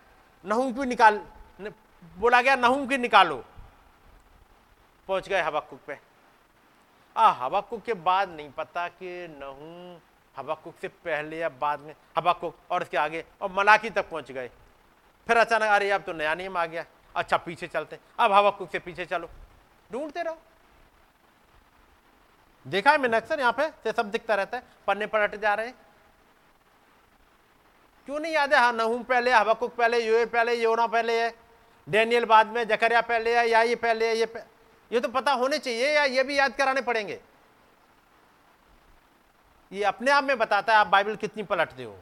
नहुम की निकाल, न- बोला गया नहुम की निकालो? पहुँच गए हबक्कुक पे। आ हबक्कुक के बाद नहीं पता कि नहुम हबक्कुक से पहले या बाद में हबक्कुक और उसके आगे, और मलाकी तक पहुँच गए। फिर अचानक, अरे, अब तो नया नियम आ गया। अच्छा पीछे चलते। अब हबक्कुक से पीछे चलो। ढूंढते रहो। देखा है मैंने अक्सर यहाँ पे, से सब दिखता रहता है, पन्ने पलट जा रहे हैं। क्यों नहीं याद है हाँ नहूम पहले, हबकुक पहले, योए पहले, योना पहले है, डैनियल बाद में, जकरिया पहले है या ये पहले है, ये पह... ये तो पता होने चाहिए या ये भी याद कराने पड़ेंगे? ये अपने आप में बताता है, आप बाइबल कितनी पलटते हो।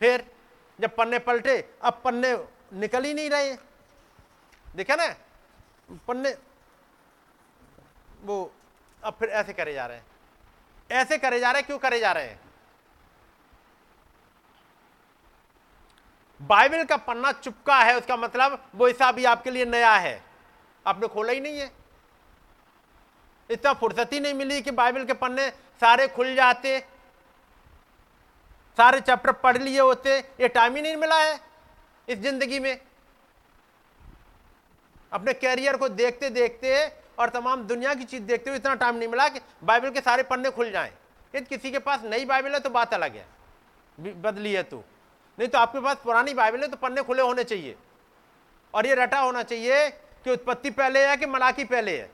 फिर, जब पन्ने पलटे, अब पन्ने निकल ही नहीं रहे देखा ना? पन्ने वो अब फिर ऐसे करे जा रहे हैं। ऐसे करे जा रहे हैं, क्यों करे जा रहे हैं? बाइबल का पन्ना चुपका है, उसका मतलब वो ऐसा भी आपके लिए नया है। आपने खोला ही नहीं है। इतना फुर्सत ही नहीं मिली कि बाइबल के पन्ने सारे खुल जाते, सारे चैप्टर पढ़ लिए होते, ये टाइम ही नहीं मिला है इस ज़िंदगी में। अपने कैरियर को देखते देखते और तमाम दुनिया की चीज़ देखते हुए इतना टाइम नहीं मिला कि बाइबल के सारे पन्ने खुल जाएँ। यदि किसी के पास नई बाइबल है तो बात अलग है। बदली है तो। नहीं तो आपके पास पुरानी बाइबल है तो पन्ने खुले होने चाहिए। और ये रटा होना चाहिए कि उत्पत्ति पहले है कि मलाकी पहले है।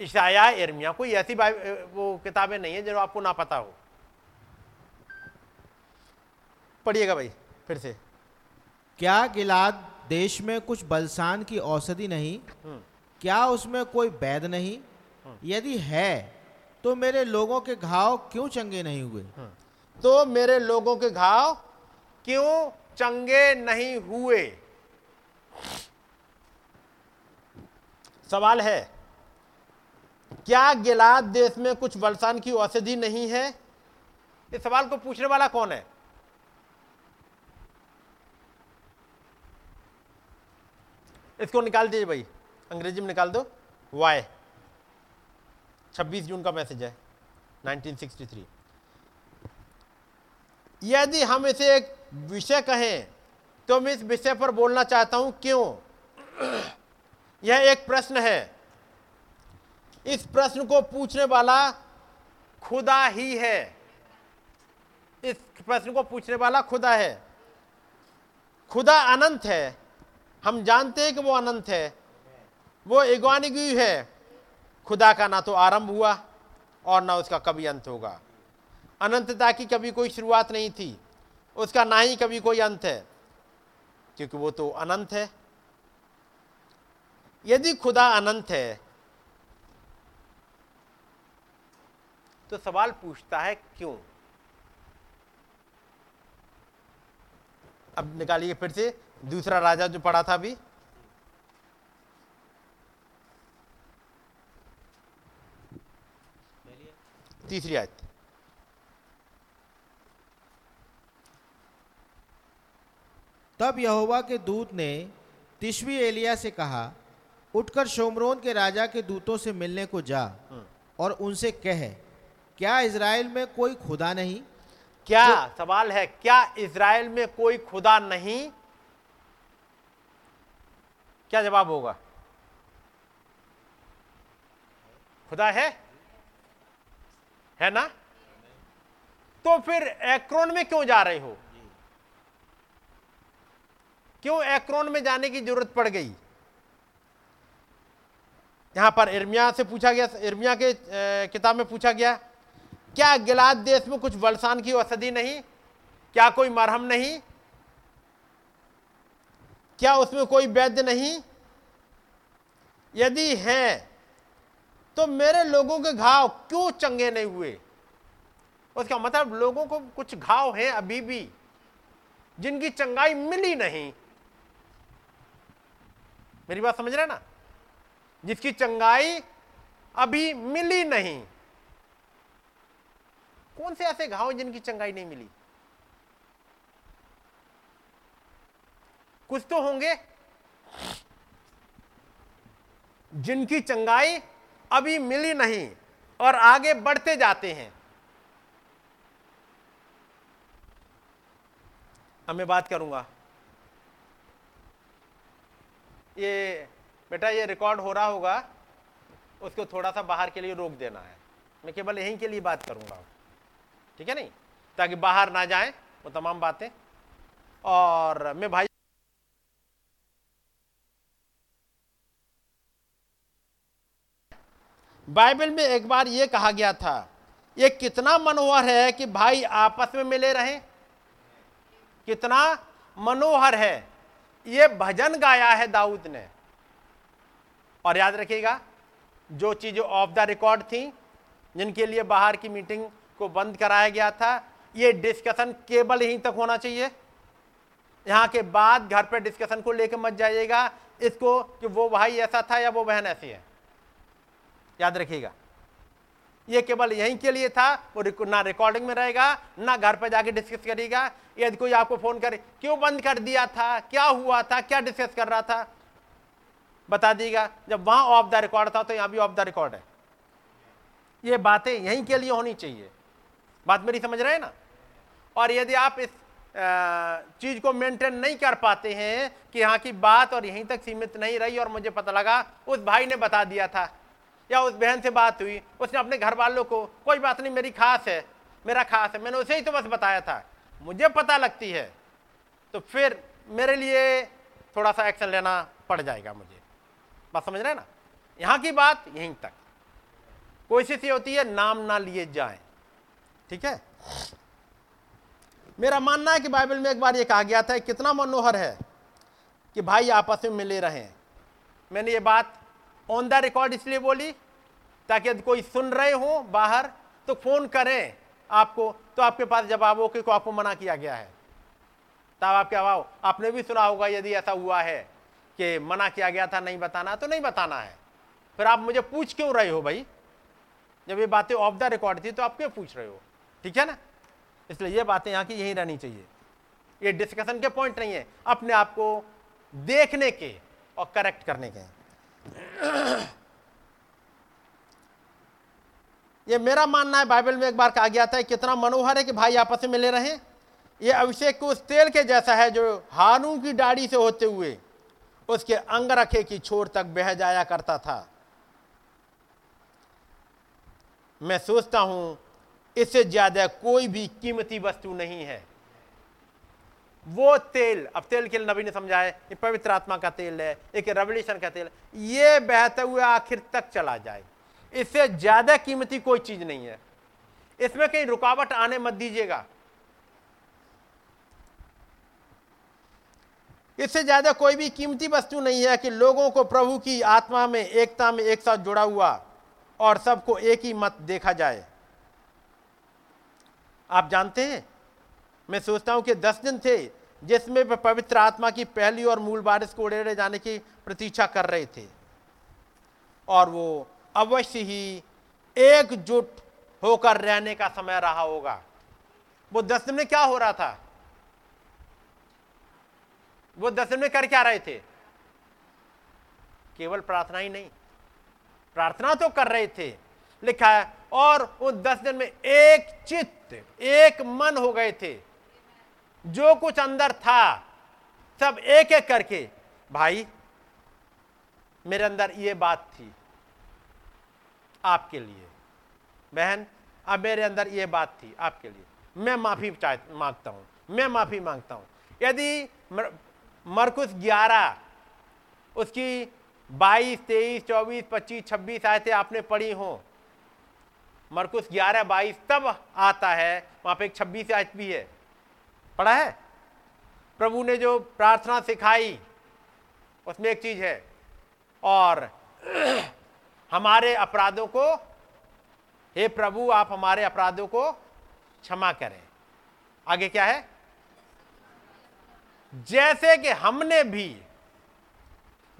ईशाया एर्मिया कोई ऐसी वो किताबें नहीं है जो आपको ना पता हो। पढ़िएगा भाई, फिर से। क्या गिलाद देश में कुछ बलसान की औषधि नहीं क्या उसमें कोई वैद नहीं? यदि है तो मेरे लोगों के घाव क्यों चंगे नहीं हुए? तो मेरे लोगों के घाव क्यों चंगे नहीं हुए? सवाल है क्या गिलाद देश में कुछ बलसान की औषधि नहीं है? इस सवाल को पूछने वाला कौन है? इसको निकाल दीजिए भाई। अंग्रेज़ी में निकाल दो। वाई 26 जून का मैसेज है। 1963 यदि हम इसे एक विषय कहें तो मैं इस विषय पर बोलना चाहता हूँ, क्यों? यह एक प्रश्न है। इस प्रश्न को पूछने वाला खुदा ही है। इस प्रश्न को पूछने वाला खुदा है। खुदा अनंत है। हम जानते हैं कि वो अनंत है। वो एगवानिगी है। खुदा का ना तो आरंभ हुआ और ना उसका कभी अंत होगा। अनंतता की कभी कोई शुरुआत नहीं थी। उसका ना ही कभी कोई अंत है, क्योंकि वो तो अनंत है। यदि खुदा अनंत है तो सवाल पूछता है क्यों? अब निकालिए फिर से। दूसरा राजा जो पढ़ा था अभी। तीसरी आयत। तब यहोवा के दूत ने तिशवी एलिया से कहा उठकर शोमरोन के राजा के दूतों से मिलने को जा और उनसे कह क्या इसराइल में कोई खुदा नहीं? क्या सवाल है क्या इसराइल में कोई खुदा नहीं? क्या जवाब होगा? खुदा है? है ना? तो फिर एक्रोन में क्यों जा रहे हो? क्यों एक्रोन में जाने की ज़रूरत पड़ गई? यहाँ पर इर्मिया से पूछा गया इर्मिया के किताब में पूछा गया, क्या गिलाद देश में कुछ बलसान की औषधि नहीं? क्या कोई मरहम नहीं? क्या उसमें कोई वैद्य नहीं? यदि है तो मेरे लोगों के घाव क्यों चंगे नहीं हुए? उसका मतलब लोगों को कुछ घाव हैं अभी भी, जिनकी चंगाई मिली नहीं। मेरी बात समझ रहे ना? जिसकी चंगाई अभी मिली नहीं। कौन से ऐसे घाव जिनकी चंगाई नहीं मिली? कुछ तो होंगे। जिनकी चंगाई अभी मिली नहीं और आगे बढ़ते जाते हैं। अब मैं बात करूँगा। ये बेटा, ये रिकॉर्ड हो रहा होगा, उसको थोड़ा सा बाहर के लिए रोक देना है। मैं केवल यहीं के लिए बात करूँगा। ठीक है नहीं? ताकि बाहर ना जाए, वो तमाम बातें। और मैं भाई बाइबल में एक बार ये कहा गया था, ये कितना मनोहर है कि भाई आपस में मिले रहे। कितना मनोहर है। ये भजन गाया है दाऊद ने। और याद रखिएगा, जो चीज़ें ऑफ़ द रिकॉर्ड थी, जिनके लिए बाहर की मीटिंग को बंद कराया गया था, ये डिस्कशन केवल यहीं तक होना चाहिए। यहाँ के बाद घर पे डिस्कशन को लेकर मत जाइएगा। इसको कि वो भाई ऐसा था या वो बहन ऐसी है। याद रखिएगा। ये केवल यहीं के लिए था, वो रिक- ना रिकॉर्डिंग में रहेगा, ना घर पर जाके डिस्कस करेगा। यदि कोई आपको फ़ोन करे, क्यों बंद कर दिया था? क्या हुआ था? क्या डिस्कस कर रहा था? बता दीगा जब वहाँ ऑफ़ द रिकॉर्ड था तो यहाँ भी ऑफ़ द रिकॉर्ड है। ये बातें यहीं के लिए होनी चाहिए। बात मेरी समझ रहे हैं ना? और यदि आप इस चीज़ को मेंटेन नहीं कर पाते हैं कि यहाँ की बात और यहीं तक सीमित नहीं रही और मुझे पता लगा, उस भाई ने बता दिया था या उस बहन से बात हुई, उसने अपने घर वालों को, कोई बात नहीं, मेरी खास है, मेरा खास है। मैंने उसे ही तो बस बताया था। मुझे पता लगती है तो फिर मेरे लिए थोड़ा सा एक्शन लेना पड़ जाएगा मुझे। बात समझ रहे हैं ना? यहाँ की बात, यहीं तक। कोशिश ये होती है, नाम ना लिए जाए। ठीक है? मेरा मानना है कि बाइबल में एक बार ये कहा गया था, कितना मनोहर है कि भाई आपस में मिले रहें। मैंने ये बात ऑन द रिकॉर्ड इसलिए बोली ताकि यदि कोई सुन रहे हो बाहर तो फ़ोन करें आपको तो आपके पास जवाब हो कि आपको मना किया गया है। तब आपके अभाव। आपने भी सुना होगा यदि ऐसा हुआ है कि मना किया गया था, नहीं बताना तो नहीं बताना है। फिर आप मुझे पूछ क्यों रहे हो भाई? जब ये बातें ऑफ़ द रिकॉर्ड थी तो आप क्यों पूछ रहे हो? ठीक है ना? इसलिए ये बातें यहाँ की यहीं रहनी चाहिए। ये डिस्कशन के पॉइंट नहीं है। अपने आप को देखने के और करेक्ट करने के हैं। ये मेरा मानना है, बाइबल में एक बार कहा गया था, कितना मनोहर है कि भाई आपस में मिले रहे। ये अभिषेक को उस तेल के जैसा है जो हारून की दाढ़ी से होते हुए उसके अंग रखे की छोर तक बह जाया करता था। मैं सोचता हूँ, इससे ज़्यादा कोई भी कीमती वस्तु नहीं है। वो तेल, अब तेल के नबी ने समझाया, ये पवित्र आत्मा का तेल है, एक रेवल्यूशन का तेल, ये बहते हुए आखिर तक चला जाए। इससे ज़्यादा कीमती कोई चीज़ नहीं है। इसमें कहीं रुकावट आने मत दीजिएगा। इससे ज़्यादा कोई भी कीमती वस्तु नहीं है कि लोगों को प्रभु की आत्मा में, एकता में एक साथ जुड़ा हुआ और सबको एक ही मत देखा जाए। आप जानते हैं? मैं सोचता हूँ कि दस दिन थे जिसमें वे पवित्र आत्मा की पहली और मूल बारिश को उड़ेड़े जाने की प्रतीक्षा कर रहे थे। और वो अवश्य ही एकजुट होकर रहने का समय रहा होगा। वो दस दिन में क्या हो रहा था? वो दस दिन में कर क्या रहे थे? केवल प्रार्थना ही नहीं। प्रार्थना तो कर रहे थे। लिखा है, और उन दस दिन में एक चित्त, एक मन हो गए थे। जो कुछ अंदर था सब एक एक करके भाई मेरे अंदर ये बात थी आपके लिए। बहन अब मेरे अंदर ये बात थी आपके लिए। मैं माफ़ी माँगता हूँ मैं माफ़ी माँगता हूँ। यदि मर, मरकुस ग्यारह उसकी बाईस तेईस चौबीस पच्चीस छब्बीस आयतें आपने पढ़ी हो मरकुस ग्यारह बाईस तब आता है वहाँ पे एक छब्बीस आयत भी है। पढ़ा है? प्रभु ने जो प्रार्थना सिखाई, उसमें एक चीज़ है, और हमारे अपराधों को, हे प्रभु, आप हमारे अपराधों को क्षमा करें। आगे क्या है? जैसे कि हमने भी,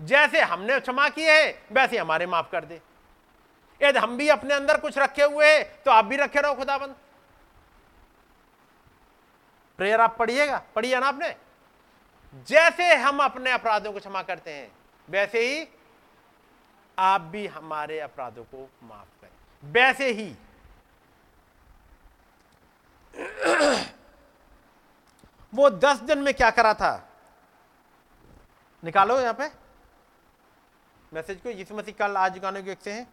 जैसे हमने क्षमा किए हैं, वैसे हमारे माफ़ कर दे। यदि हम भी अपने अंदर कुछ रखे हुए हैं तो आप भी रखे रहो खुदाबंद। प्रेयर आप पढ़िएगा? पढ़िए ना आपने? जैसे हम अपने अपराधों को क्षमा करते हैं, वैसे ही आप भी हमारे अपराधों को माफ़ करें। वैसे ही। वो दस दिन में क्या करा था? निकालो यहाँ पे। मैसेज को, यीशु मसीह कल आज गाने के से हैं।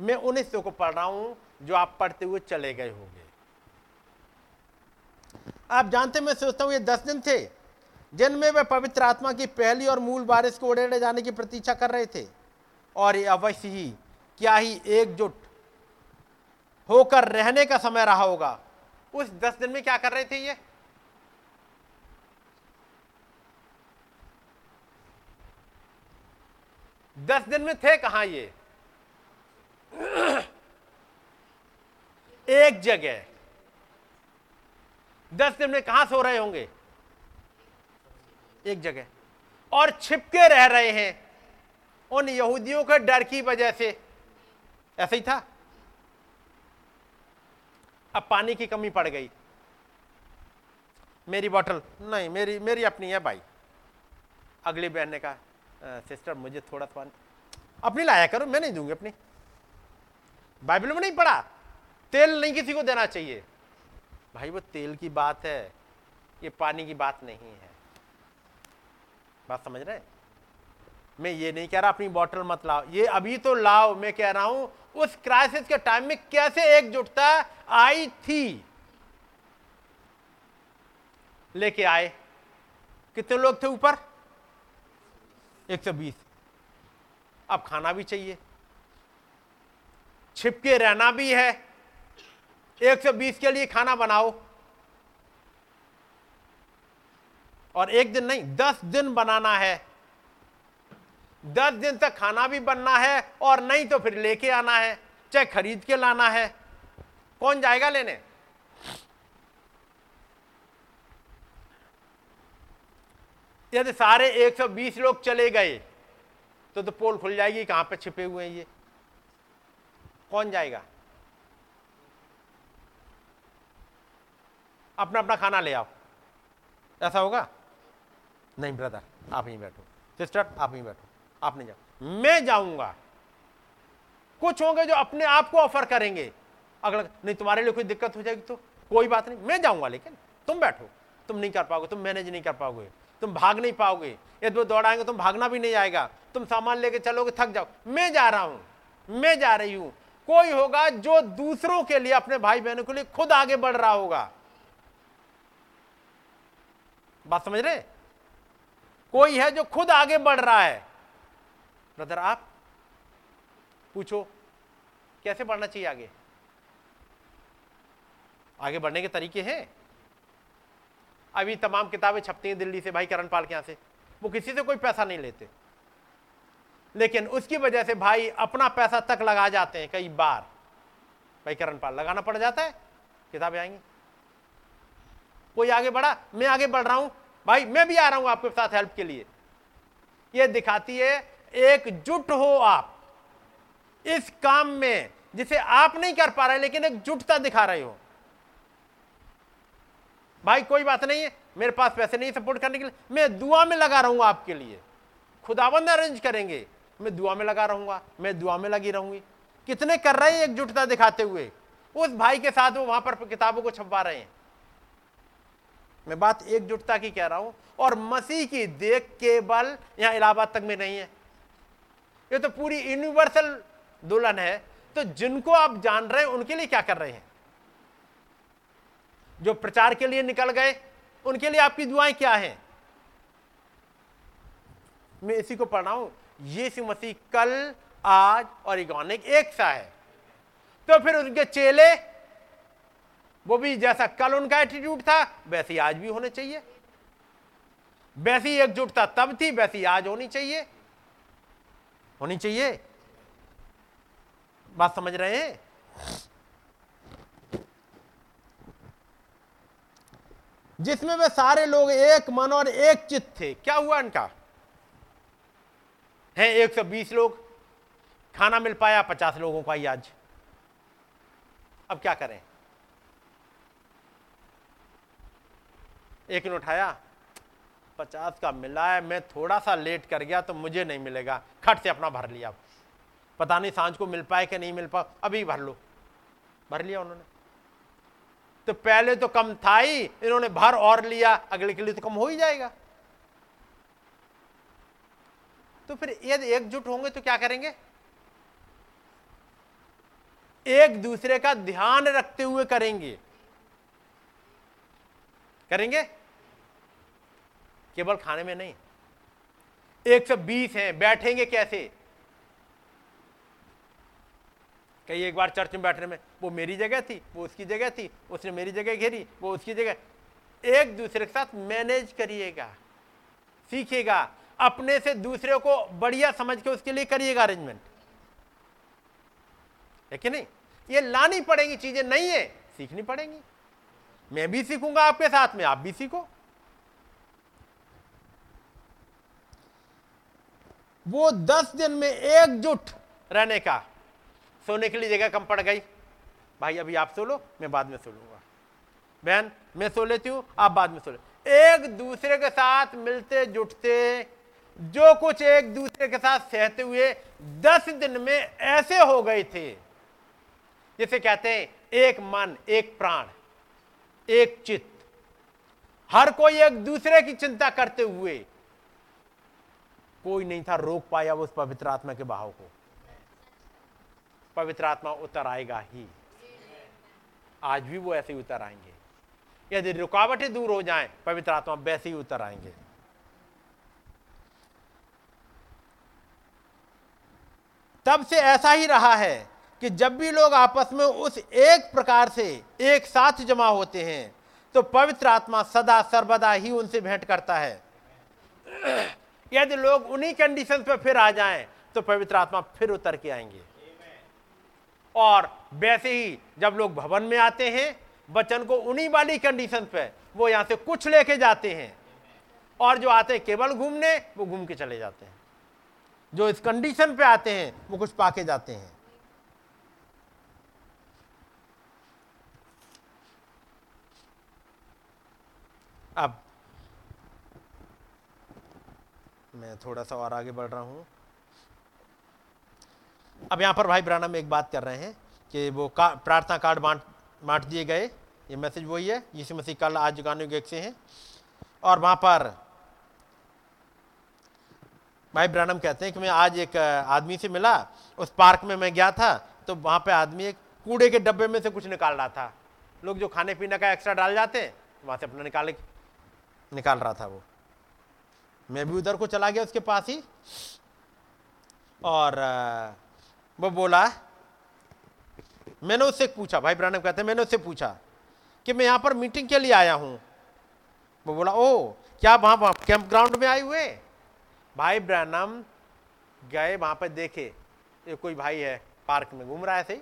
मैं उन हिस्सों को पढ़ रहा हूँ जो आप पढ़ते हुए चले गए होंगे। आप जानते मैं सोचता हूँ ये दस दिन थे। जिनमें वे पवित्र आत्मा की पहली और मूल बारिश को उड़ेड़े जाने की प्रतीक्षा कर रहे थे। और ये अवश्य ही क्या ही एकजुट होकर रहने का समय रहा होगा। उस दस दिन में क्या कर रहे थे ये? दस दिन में थे कहाँ ये? एक जगह। दस दिन में कहाँ सो रहे होंगे? एक जगह। और छिपके रह रहे हैं उन यहूदियों के डर की वजह से। ऐसा ही था। अब पानी की कमी पड़ गई। मेरी बोतल, नहीं, मेरी मेरी अपनी है भाई। अगली बहन ने कहा सिस्टर, मुझे थोड़ा सा अपनी लाया करो, मैं नहीं दूँगी अपनी। बाइबल में नहीं पढ़ा। तेल नहीं किसी को देना चाहिए। भाई, वो तेल की बात है, ये पानी की बात नहीं है। बात समझ रहे मैं ये नहीं कह रहा अपनी बोतल मत लाओ। ये अभी तो लाओ, मैं कह रहा हूँ, उस क्राइसिस के टाइम में कैसे एकजुटता आई थी। लेके आए। कितने लोग थे ऊपर? 120 अब खाना भी चाहिए। छिपके रहना भी है। 120 के लिए खाना बनाओ। और एक दिन नहीं, दस दिन बनाना है। दस दिन तक खाना भी बनना है और नहीं तो फिर लेके आना है, चाहे खरीद के लाना है। कौन जाएगा लेने? यदि सारे 120 लोग चले गए तो तो पोल खुल जाएगी, कहाँ पे छिपे हुए हैं ये? कौन जाएगा? अपना अपना खाना ले आओ। ऐसा होगा? नहीं ब्रदर आप ही बैठो। सिस्टर आप ही बैठो। आप नहीं जाओ। मैं जाऊँगा। कुछ होंगे जो अपने आप को ऑफ़र करेंगे। अगर नहीं, तुम्हारे लिए कोई दिक्कत हो जाएगी तो कोई बात नहीं। मैं जाऊँगा, लेकिन तुम बैठो। तुम नहीं कर पाओगे, तुम मैनेज नहीं कर पाओगे। तुम भाग नहीं पाओगे। यदि वो दौड़ाएँगे तुम भागना भी नहीं आएगा। तुम सामान लेके चलोगे, थक जाओ। मैं जा रहा हूँ। मैं जा रही हूँ। कोई होगा जो दूसरों के लिए, अपने भाई बहनों के लिए खुद आगे बढ़ रहा होगा। बात समझ रहे? कोई है जो खुद आगे बढ़ रहा है। ब्रदर आप पूछो, कैसे बढ़ना चाहिए आगे? आगे बढ़ने के तरीके हैं। अभी तमाम किताबें छपती हैं दिल्ली से भाई करण पाल के यहाँ से। वो किसी से कोई पैसा नहीं लेते। लेकिन उसकी वजह से भाई अपना पैसा तक लगा जाते हैं कई बार। भाई करण पाल लगाना पड़ जाता है। किताबें आएँगी। कोई आगे बढ़ा? मैं आगे बढ़ रहा हूँ। भाई, मैं भी आ रहा हूँ आपके साथ हेल्प के लिए। यह दिखाती है एकजुट हो आप। इस काम में, जिसे आप नहीं कर पा रहे, लेकिन एक जुटता दिखा रहे हो। भाई, कोई बात नहीं है। मेरे पास पैसे नहीं सपोर्ट करने के लिए। मैं दुआ में लगा रहूँगा आपके लिए। खुदाबंद अरेंज करेंगे। मैं दुआ में लगा रहूँगा। मैं दुआ में लगी रहूँगी। कितने कर रहे हैं एकजुटता दिखाते हुए? उस भाई के साथ वो वहाँ पर किताबों को छपवा रहे हैं। मैं बात एकजुटता की कह रहा हूँ, और मसीह की देख केवल यहाँ इलाहाबाद तक में नहीं है। ये तो पूरी यूनिवर्सल दुल्हन है। तो जिनको आप जान रहे हैं, उनके लिए क्या कर रहे हैं? जो प्रचार के लिए निकल गए, उनके लिए आपकी दुआएँ क्या हैं? मैं इसी को पढ़ रहा हूँ, यीशु मसीह कल, आज और इगोनिक एक सा है। तो फिर उनके चेले वो भी जैसा कल उनका एटीट्यूड था, वैसी आज भी होने चाहिए। वैसी एकजुटता तब थी, वैसी आज होनी चाहिए। होनी चाहिए। बात समझ रहे हैं? जिसमें वे सारे लोग एक मन और एक चित्त थे। क्या हुआ इनका? है 120 लोग? खाना मिल पाया 50 लोगों का ही आज। अब क्या करें? एक ने उठाया, पचास का मिला है, मैं थोड़ा सा लेट कर गया तो मुझे नहीं मिलेगा। खट से अपना भर लिया। पता नहीं साँझ को मिल पाए कि नहीं मिल पाए, अभी भर लो। भर लिया उन्होंने। तो पहले तो कम था ही, इन्होंने भर और लिया, अगले के लिए तो कम हो ही जाएगा। तो फिर यदि एकजुट होंगे तो क्या करेंगे? एक दूसरे का ध्यान रखते हुए करेंगे। करेंगे? केवल खाने में नहीं। 120 हैं, बैठेंगे कैसे? कई एक बार चर्च में बैठने में, वो मेरी जगह थी, वो उसकी जगह थी, उसने मेरी जगह घेरी, वो उसकी जगह। एक दूसरे के साथ मैनेज करिएगा, सीखिएगा, अपने से दूसरे को बढ़िया समझ के उसके लिए करिएगा अरेंजमेंट है कि नहीं? ये लानी पड़ेगी चीज़ें, नहीं है, सीखनी पड़ेंगी। मैं भी सीखूँगा आपके साथ में, आप भी सीखो। वो दस दिन में एकजुट रहने का। सोने के लिए जगह कम पड़ गई। भाई, अभी आप सो लो, मैं बाद में सो लूँगा। बहन, मैं सो लेती हूँ, आप बाद में सो ले। एक दूसरे के साथ मिलते जुटते, जो कुछ एक दूसरे के साथ सहते हुए दस दिन में ऐसे हो गए थे। जिसे कहते हैं एक मन, एक प्राण, एक चित्त। हर कोई एक दूसरे की चिंता करते हुए कोई नहीं था रोक पाया उस पवित्र आत्मा के बहाव को। पवित्र आत्मा उतर आएगा ही। आज भी वो ऐसे ही उतर आएँगे। यदि रुकावटें दूर हो जाएँ, पवित्र आत्मा वैसे ही उतर आएँगे। तब से ऐसा ही रहा है कि जब भी लोग आपस में उस एक प्रकार से एक साथ जमा होते हैं तो पवित्र आत्मा सदा सर्वदा ही उनसे भेंट करता है। यदि लोग उन्हीं कंडीशन पर फिर आ जाएँ तो पवित्र आत्मा फिर उतर के आएँगे। और वैसे ही जब लोग भवन में आते हैं बचन को उन्हीं वाली कंडीशन पे वो यहाँ से कुछ लेके जाते हैं। और जो आते हैं केवल घूमने, वो घूम के चले जाते हैं। जो इस कंडीशन पे आते हैं, वो कुछ पाके जाते हैं। अब मैं थोड़ा सा और आगे बढ़ रहा हूँ। अब यहाँ पर भाई ब्राना में एक बात कर रहे हैं कि वो का, प्रार्थना कार्ड बांट बांट दिए गए। ये मैसेज वही है यीशु मसीह कल आज जुगानु गेट से हैं। और वहाँ पर भाई ब्रानम कहते हैं कि मैं आज एक आदमी से मिला उस पार्क में मैं गया था तो वहाँ पे आदमी एक कूड़े के डब्बे में से कुछ निकाल रहा था। लोग जो खाने पीने का एक्स्ट्रा डाल जाते हैं वहाँ से अपना निकाले निकाल रहा था वो। मैं भी उधर को चला गया उसके पास ही। और वो बोला, मैंने उससे पूछा, भाई ब्रानम कहते हैं, मैंने उससे पूछा कि मैं यहाँ पर मीटिंग के लिए आया हूँ। वो बोला ओ क्या वहाँ कैंप ग्राउंड में आए हुए? भाई ब्रैनम गए वहाँ पर देखे, ये कोई भाई है, पार्क में घूम रहा है सही।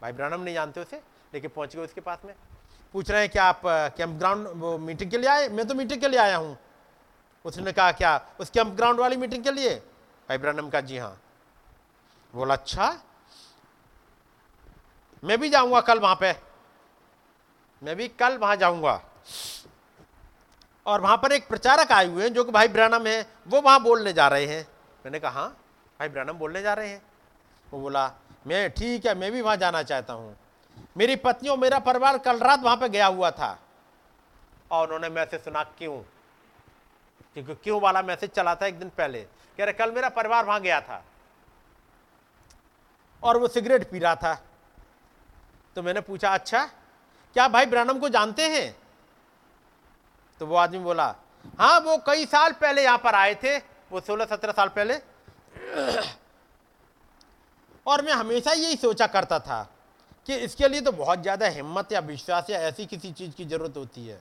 भाई ब्रैनम नहीं जानते उसे लेकिन पहुँच गए उसके पास में। पूछ रहे हैं, क्या आप कैंप ग्राउंड वो मीटिंग के लिए आए? मैं तो मीटिंग के लिए आया हूँ। उसने कहा, क्या उस कैंप ग्राउंड वाली मीटिंग के लिए? भाई ब्रैनम का, जी हाँ. बोला अच्छा मैं भी जाऊँगा कल वहाँ पे। मैं भी कल वहाँ जाऊँगा। और वहाँ पर एक प्रचारक आए हुए हैं, जो कि भाई ब्रैनम है, वो वहाँ बोलने जा रहे हैं। मैंने कहा हाँ भाई ब्रैनम बोलने जा रहे हैं। वो बोला, मैं, ठीक है, मैं भी वहाँ जाना चाहता हूँ। मेरी पत्नी और मेरा परिवार कल रात वहाँ पर गया हुआ था। और उन्होंने मैसेज सुना, क्यों? क्योंकि क्यों वाला मैसेज चला था एक दिन पहले? कह रहे, कल मेरा परिवार वहाँ गया था और वो सिगरेट पी रहा था। तो मैंने पूछा अच्छा क्या भाई ब्रैनम को जानते हैं? तो वो आदमी बोला हाँ वो कई साल पहले यहाँ पर आए थे, वो सोलह सत्रह साल पहले। और मैं हमेशा यही सोचा करता था कि इसके लिए तो बहुत ज़्यादा हिम्मत या विश्वास या ऐसी किसी चीज़ की ज़रूरत होती है।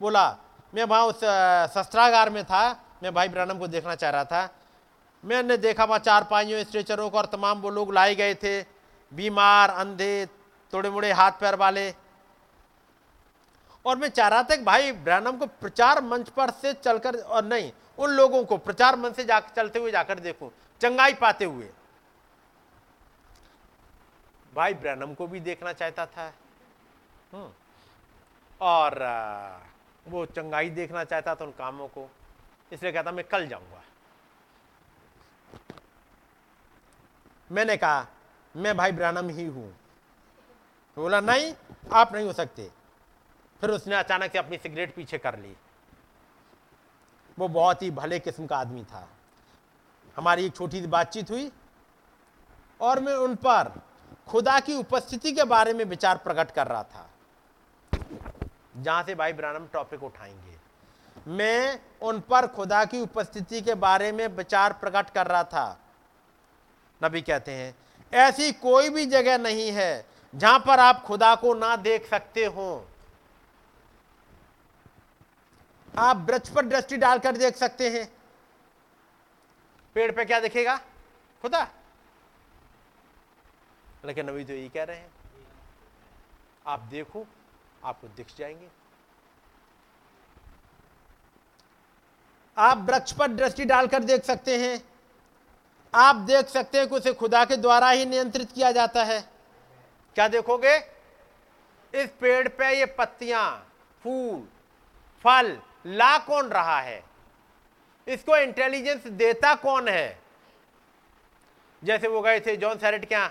बोला मैं वहाँ उस शस्त्रागार में था। मैं भाई ब्रनम को देखना चाह रहा था। मैंने देखा वहाँ चार पाइयों स्ट्रेचरों को और तमाम वो लोग लाए गए थे। बीमार, अंधे थोड़े मोड़े हाथ पैर वाले। और मैं चाह रहा था कि भाई ब्रैनम को प्रचार मंच पर से चलकर और नहीं, उन लोगों को प्रचार मंच से जाकर चलते हुए जाकर देखूँ, चंगाई पाते हुए। भाई ब्रैनम को भी देखना चाहता था। हम्म। और वो चंगाई देखना चाहता था उन कामों को, इसलिए कहता, मैं कल जाऊँगा। मैंने कहा, मैं भाई ब्रैनम ही हूँ। तो बोला, नहीं, आप नहीं हो सकते। फिर उसने अचानक से अपनी सिगरेट पीछे कर ली। वो बहुत ही भले किस्म का आदमी था। हमारी एक छोटी सी बातचीत हुई और मैं उन पर खुदा की उपस्थिति के बारे में विचार प्रकट कर रहा था। जहाँ से भाई ब्रानम टॉपिक उठाएँगे। मैं उन पर खुदा की उपस्थिति के बारे में विचार प्रकट कर रहा था। नबी कहते हैं, ऐसी कोई भी जगह नहीं है जहाँ पर आप खुदा को ना देख सकते हो। आप वृक्ष पर दृष्टि डालकर देख सकते हैं। पेड़ पे क्या दिखेगा? खुदा। लेकिन नबी तो यही कह रहे हैं, आप देखो आपको दिख जाएँगे। आप वृक्ष पर दृष्टि डालकर देख सकते हैं। आप देख सकते हैं कि उसे खुदा के द्वारा ही नियंत्रित किया जाता है। क्या देखोगे? इस पेड़ पे ये पत्तियाँ, फूल, फल ला कौन रहा है? इसको इंटेलिजेंस देता कौन है? जैसे वो गए थे जॉन सैरेट क्या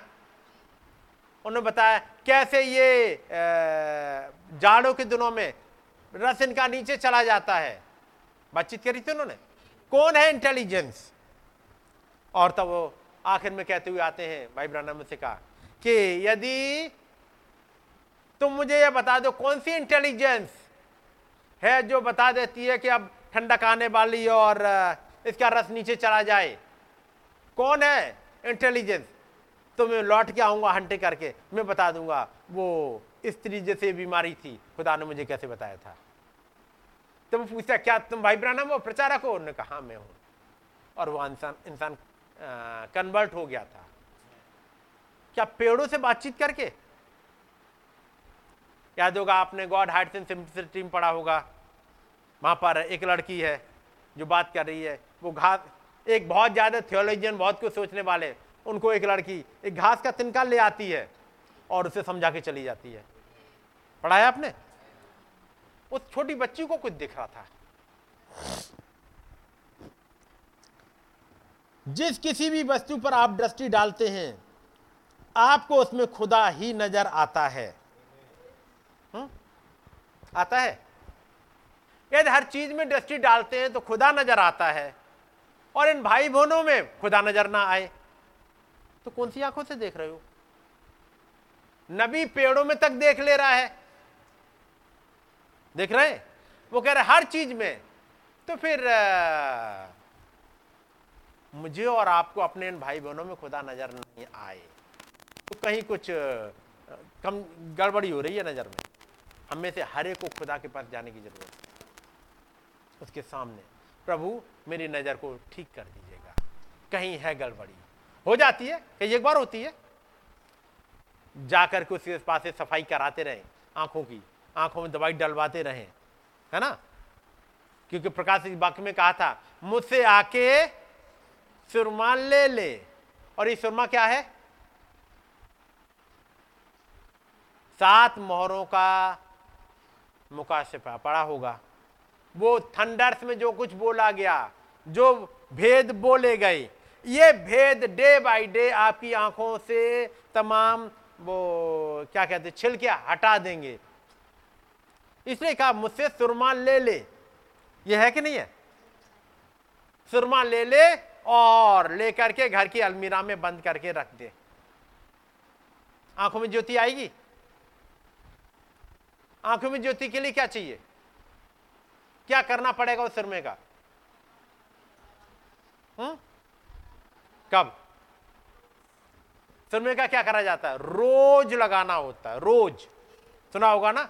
उन्होंने बताया कैसे ये जाड़ों के दिनों में रस इनका नीचे चला जाता है? बातचीत करी थी उन्होंने। कौन है इंटेलिजेंस और तब वो आखिर में कहते हुए आते हैं, भाई ब्रानम से कहा कि यदि तुम मुझे यह बता दो कौन सी इंटेलिजेंस है जो बता देती है कि अब ठंडक आने वाली और इसका रस नीचे चला जाए? कौन है इंटेलिजेंस तो मैं लौट के आऊँगा हंटे करके। मैं बता दूँगा वो स्त्री जैसे बीमारी थी खुदा ने मुझे कैसे बताया था? तो मैं पूछता क्या तुम भाई ब्रानम हो प्रचारक हो? उन्होंने कहा हाँ, मैं हूँ। और वो इंसान इंसान कन्वर्ट हो गया था। क्या पेड़ों से बातचीत करके? याद होगा आपने गॉड हाइट एंड सिंपलिसिटी में पढ़ा होगा। वहाँ पर एक लड़की है जो बात कर रही है। वो घास एक बहुत ज़्यादा थियोलॉजियन बहुत कुछ सोचने वाले। उनको एक लड़की, एक घास का तिनका ले आती है और उसे समझा के चली जाती है। पढ़ाया आपने? उस छोटी बच्ची को कुछ दिख रहा था। जिस किसी भी वस्तु पर आप दृष्टि डालते हैं, आपको उसमें खुदा ही नज़र आता है। हुँ? हम्म? आता है? यदि हर चीज़ में दृष्टि डालते हैं तो खुदा नज़र आता है और इन भाई बहनों में खुदा नज़र ना आए। तो कौन सी आँखों से देख रहे हो? नबी पेड़ों में तक देख ले रहा है। देख रहे हैं? वो कह रहे हर चीज़ में। तो फिर आ, मुझे और आपको अपने इन भाई बहनों में खुदा नज़र नहीं आए। तो कहीं कुछ कम गड़बड़ी हो रही है नज़र में? हमें से हर एक को खुदा के पास जाने की ज़रूरत है। उसके सामने प्रभु मेरी नज़र को ठीक कर दीजिएगा। कहीं है गड़बड़ी? हो जाती है, कई एक बार होती है। जाकर के उसके पास से सफ़ाई कराते रहे, आँखों की, आँखों में दवाई डलवाते रहे, है ना? क्योंकि प्रकाश वाक्य में कहा था, मुझसे आके सुरमा ले ले। और ये सुरमा क्या है? सात मोहरों का मुकाशफा पड़ा होगा। वो थंडर्स में जो कुछ बोला गया, जो भेद बोले गए ये भेद डे बाय डे आपकी आँखों से तमाम वो, क्या कहते छिलके हटा देंगे। इसलिए कहा, मुझसे सुरमा ले ले। ये है कि नहीं है? सुरमा ले ले और लेकर के घर की अलमीरा में बंद करके रख दे। आँखों में ज्योति आएगी? आँखों में ज्योति के लिए क्या चाहिए? क्या करना पड़ेगा उस सुरमे का? हुँ? कब? सुरमे का क्या करा जाता है? रोज लगाना होता है, रोज। सुना होगा ना?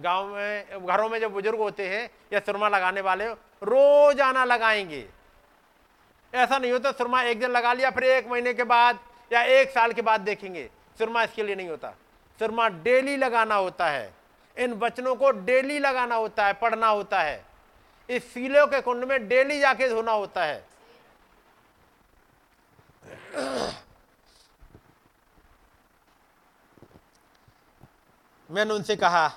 गाँव में, घरों में जो बुज़ुर्ग होते हैं या सुरमा लगाने वाले, रोज आना लगाएँगे। ऐसा नहीं होता सुरमा एक दिन लगा लिया, फिर एक महीने के बाद या एक साल के बाद देखेंगे। सुरमा इसके लिए नहीं होता। सुरमा डेली लगाना होता है। इन वचनों को डेली लगाना होता है, पढ़ना होता है। इस सीलों के कुंड में डेली जाके धोना होता है। मैंने उनसे कहा,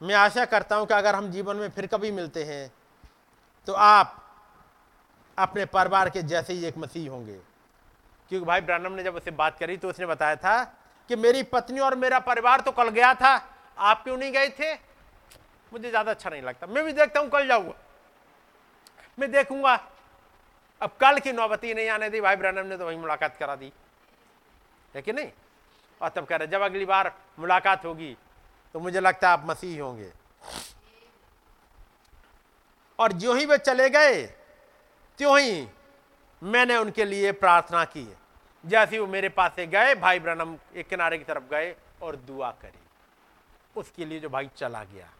मैं आशा करता हूँ कि अगर हम जीवन में फिर कभी मिलते हैं तो आप अपने परिवार के जैसे ही एक मसीह होंगे। क्योंकि भाई ब्रानम ने जब उससे बात करी तो उसने बताया था कि मेरी पत्नी और मेरा परिवार तो कल गया था। आप क्यों नहीं गए थे? मुझे ज़्यादा अच्छा नहीं लगता। मैं भी देखता हूँ कल जाऊँगा। मैं देखूँगा। अब कल की नौबती नहीं आने दी, भाई ब्रनम ने तो वही मुलाकात करा दी। है कि नहीं? और तब कह रहे, जब अगली बार मुलाकात होगी तो मुझे लगता है आप मसीही होंगे। और जो ही वे चले गए, त्यों ही मैंने उनके लिए प्रार्थना की। जैसे वो मेरे पास से गए, भाई ब्रनम एक किनारे की तरफ़ गए और दुआ करी। उसके लिए जो भाई चला गया।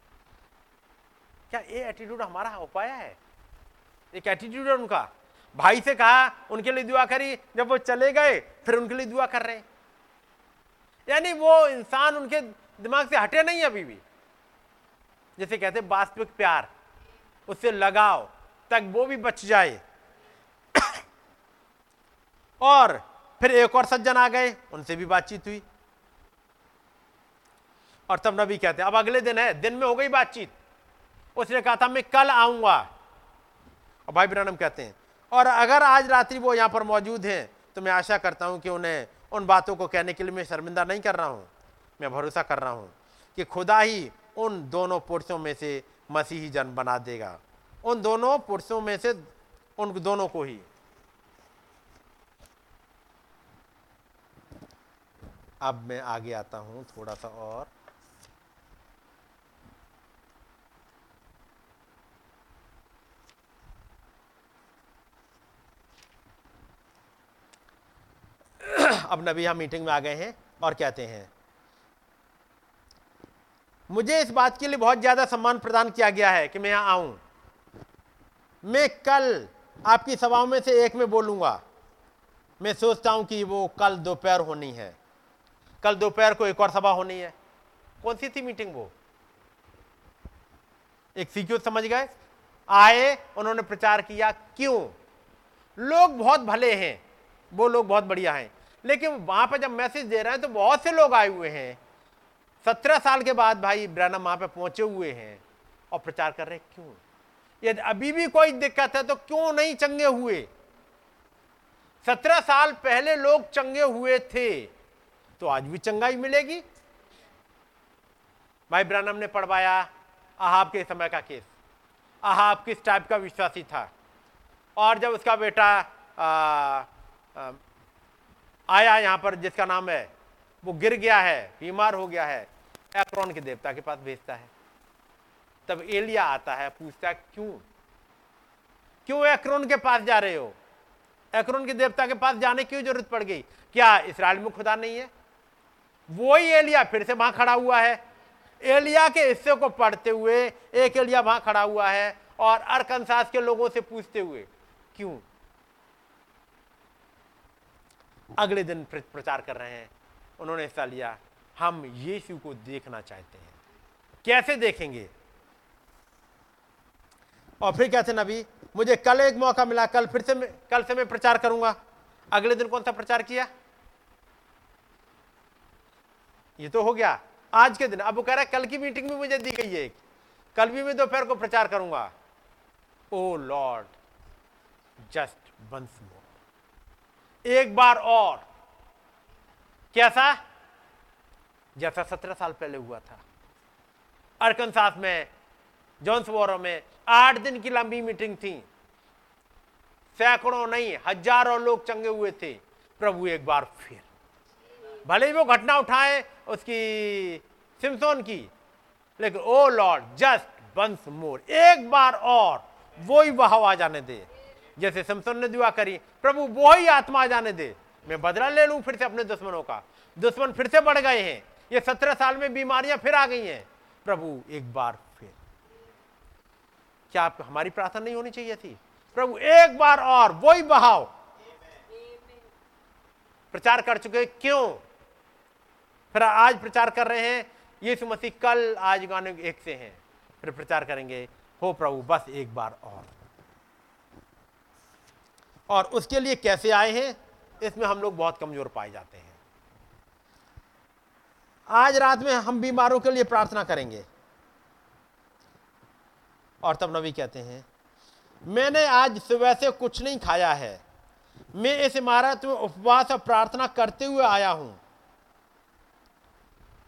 क्या ये एटीट्यूड हमारा हो पाया है? एक एटीट्यूड है उनका? भाई से कहा, उनके लिए दुआ करी। जब वो चले गए, फिर उनके लिए दुआ कर रहे। यानी वो इंसान उनके दिमाग से हटे नहीं अभी भी। जैसे कहते वास्तविक प्यार। उससे लगाओ तक वो भी बच जाए। और फिर एक और सज्जन आ गए, उनसे भी बातचीत हुई। और तब नबी कहते अब अगले दिन है, दिन में हो गई बातचीत। उसने कहा था, मैं कल आऊँगा। और भाई ब्रनम कहते हैं और अगर आज रात्रि वो यहाँ पर मौजूद हैं तो मैं आशा करता हूँ कि उन्हें, उन बातों को कहने के लिए मैं शर्मिंदा नहीं कर रहा हूँ। मैं भरोसा कर रहा हूँ कि खुदा ही उन दोनों पुरुषों में से मसीही जन बना देगा। उन दोनों पुरुषों में से, उन दोनों को ही। अब मैं आगे आता हूँ थोड़ा सा और। अब नबी हम मीटिंग में आ गए हैं और कहते हैं? मुझे इस बात के लिए बहुत ज़्यादा सम्मान प्रदान किया गया है कि मैं यहाँ आऊँ। मैं कल आपकी सभाओं में से एक में बोलूँगा। मैं सोचता हूँ कि वो कल दोपहर होनी है। कल दोपहर को एक और सभा होनी है। कौन सी थी मीटिंग वो? एक सीक्यू समझ गए? आए, उन्होंने प्रचार किया, क्यों? लोग बहुत भले हैं, वो लोग बहुत बढ़िया हैं। लेकिन वहाँ पर जब मैसेज दे रहे हैं तो बहुत से लोग आए हुए हैं। सत्रह साल के बाद भाई ब्रैनम वहाँ पे पहुँचे हुए हैं और प्रचार कर रहे क्यों? यदि अभी भी कोई दिक्कत है तो क्यों नहीं चंगे हुए? सत्रह साल पहले लोग चंगे हुए थे तो आज भी चंगाई मिलेगी। भाई ब्रानम ने पढ़वाया अहाब के समय का केस। अहाब किस टाइप का विश्वासी था? और जब उसका बेटा आया यहाँ पर जिसका नाम है, वो गिर गया है, बीमार हो गया है एक्रोन के देवता के पास भेजता है। तब एलिया आता है, पूछता है, क्यों? क्यों एक्रोन के पास जा रहे हो? एक्रोन के देवता के पास जाने की ज़रूरत पड़ गई। क्या इसराइल में खुदा नहीं है? वही एलिया फिर से वहाँ खड़ा हुआ है। एलिया के हिस्से को पढ़ते हुए एक एलिया वहाँ खड़ा हुआ है और अरकनसास के लोगों से पूछते हुए, क्यों? अगले दिन प्रचार कर रहे हैं। उन्होंने हिस्सा लिया, हम यीशु को देखना चाहते हैं। कैसे देखेंगे? और फिर कहते नबी? मुझे कल एक मौका मिला, कल फिर से कल से मैं प्रचार करूँगा। अगले दिन कौन सा प्रचार किया? ये तो हो गया। आज के दिन, अब वो कह रहा है, कल की मीटिंग में मुझे दी गई है कल भी मैं दोपहर को प्रचार करूँगा। O lord, just once more. एक बार और। कैसा? जैसा सत्रह साल पहले हुआ था। अरकनसास में जॉन्सबोरो में आठ दिन की लंबी मीटिंग थी। सैकड़ों नहीं, हज़ारों लोग चंगे हुए थे। प्रभु एक बार फिर। भले ही वो घटना उठाए उसकी, सिमसोन की, लेकिन O lord, just once more. एक बार और, वो ही बहाव आ जाने दे। जैसे सिमसोन ने दुआ करी, प्रभु वो ही आत्मा आ जाने दे। मैं बदला ले लूँ फिर से अपने दुश्मनों का। दुश्मन फिर से बढ़ गए हैं। ये सत्रह साल में बीमारियाँ फिर आ गई हैं। प्रभु, एक बार फिर। क्या आप हमारी प्रार्थना नहीं होनी चाहिए थी? प्रभु, एक बार और, वही बहाव। प्रचार कर चुके क्यों? फिर आज प्रचार कर रहे हैं। यीशु मसीह कल आज गाने एक से हैं। फिर प्रचार करेंगे। हो प्रभु, बस एक बार और। और उसके लिए कैसे आए हैं, इसमें हम लोग बहुत कमज़ोर पाए जाते हैं। आज रात में हम बीमारों के लिए प्रार्थना करेंगे। और तब नबी कहते हैं, मैंने आज सुबह से कुछ नहीं खाया है। मैं इस इमारत में उपवास और प्रार्थना करते हुए आया हूँ।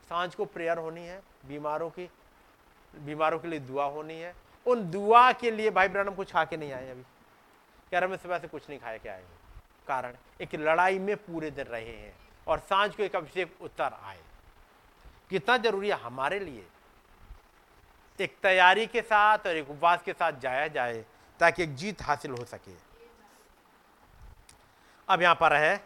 साँझ को प्रेयर होनी है, बीमारों की, बीमारों के लिए दुआ होनी है। उन दुआ के लिए भाई ब्रहणम कुछ खा के नहीं आए अभी। कह रहे मैं सुबह से कुछ नहीं खाया के आए हूँ? कारण, एक लड़ाई में पूरे दिन रहे हैं और साँझ को एक अभिषेक उत्तर आए। कितना ज़रूरी है हमारे लिए एक तैयारी के साथ और एक उपवास के साथ जाया जाए ताकि एक जीत हासिल हो सके। अब यहाँ पर है,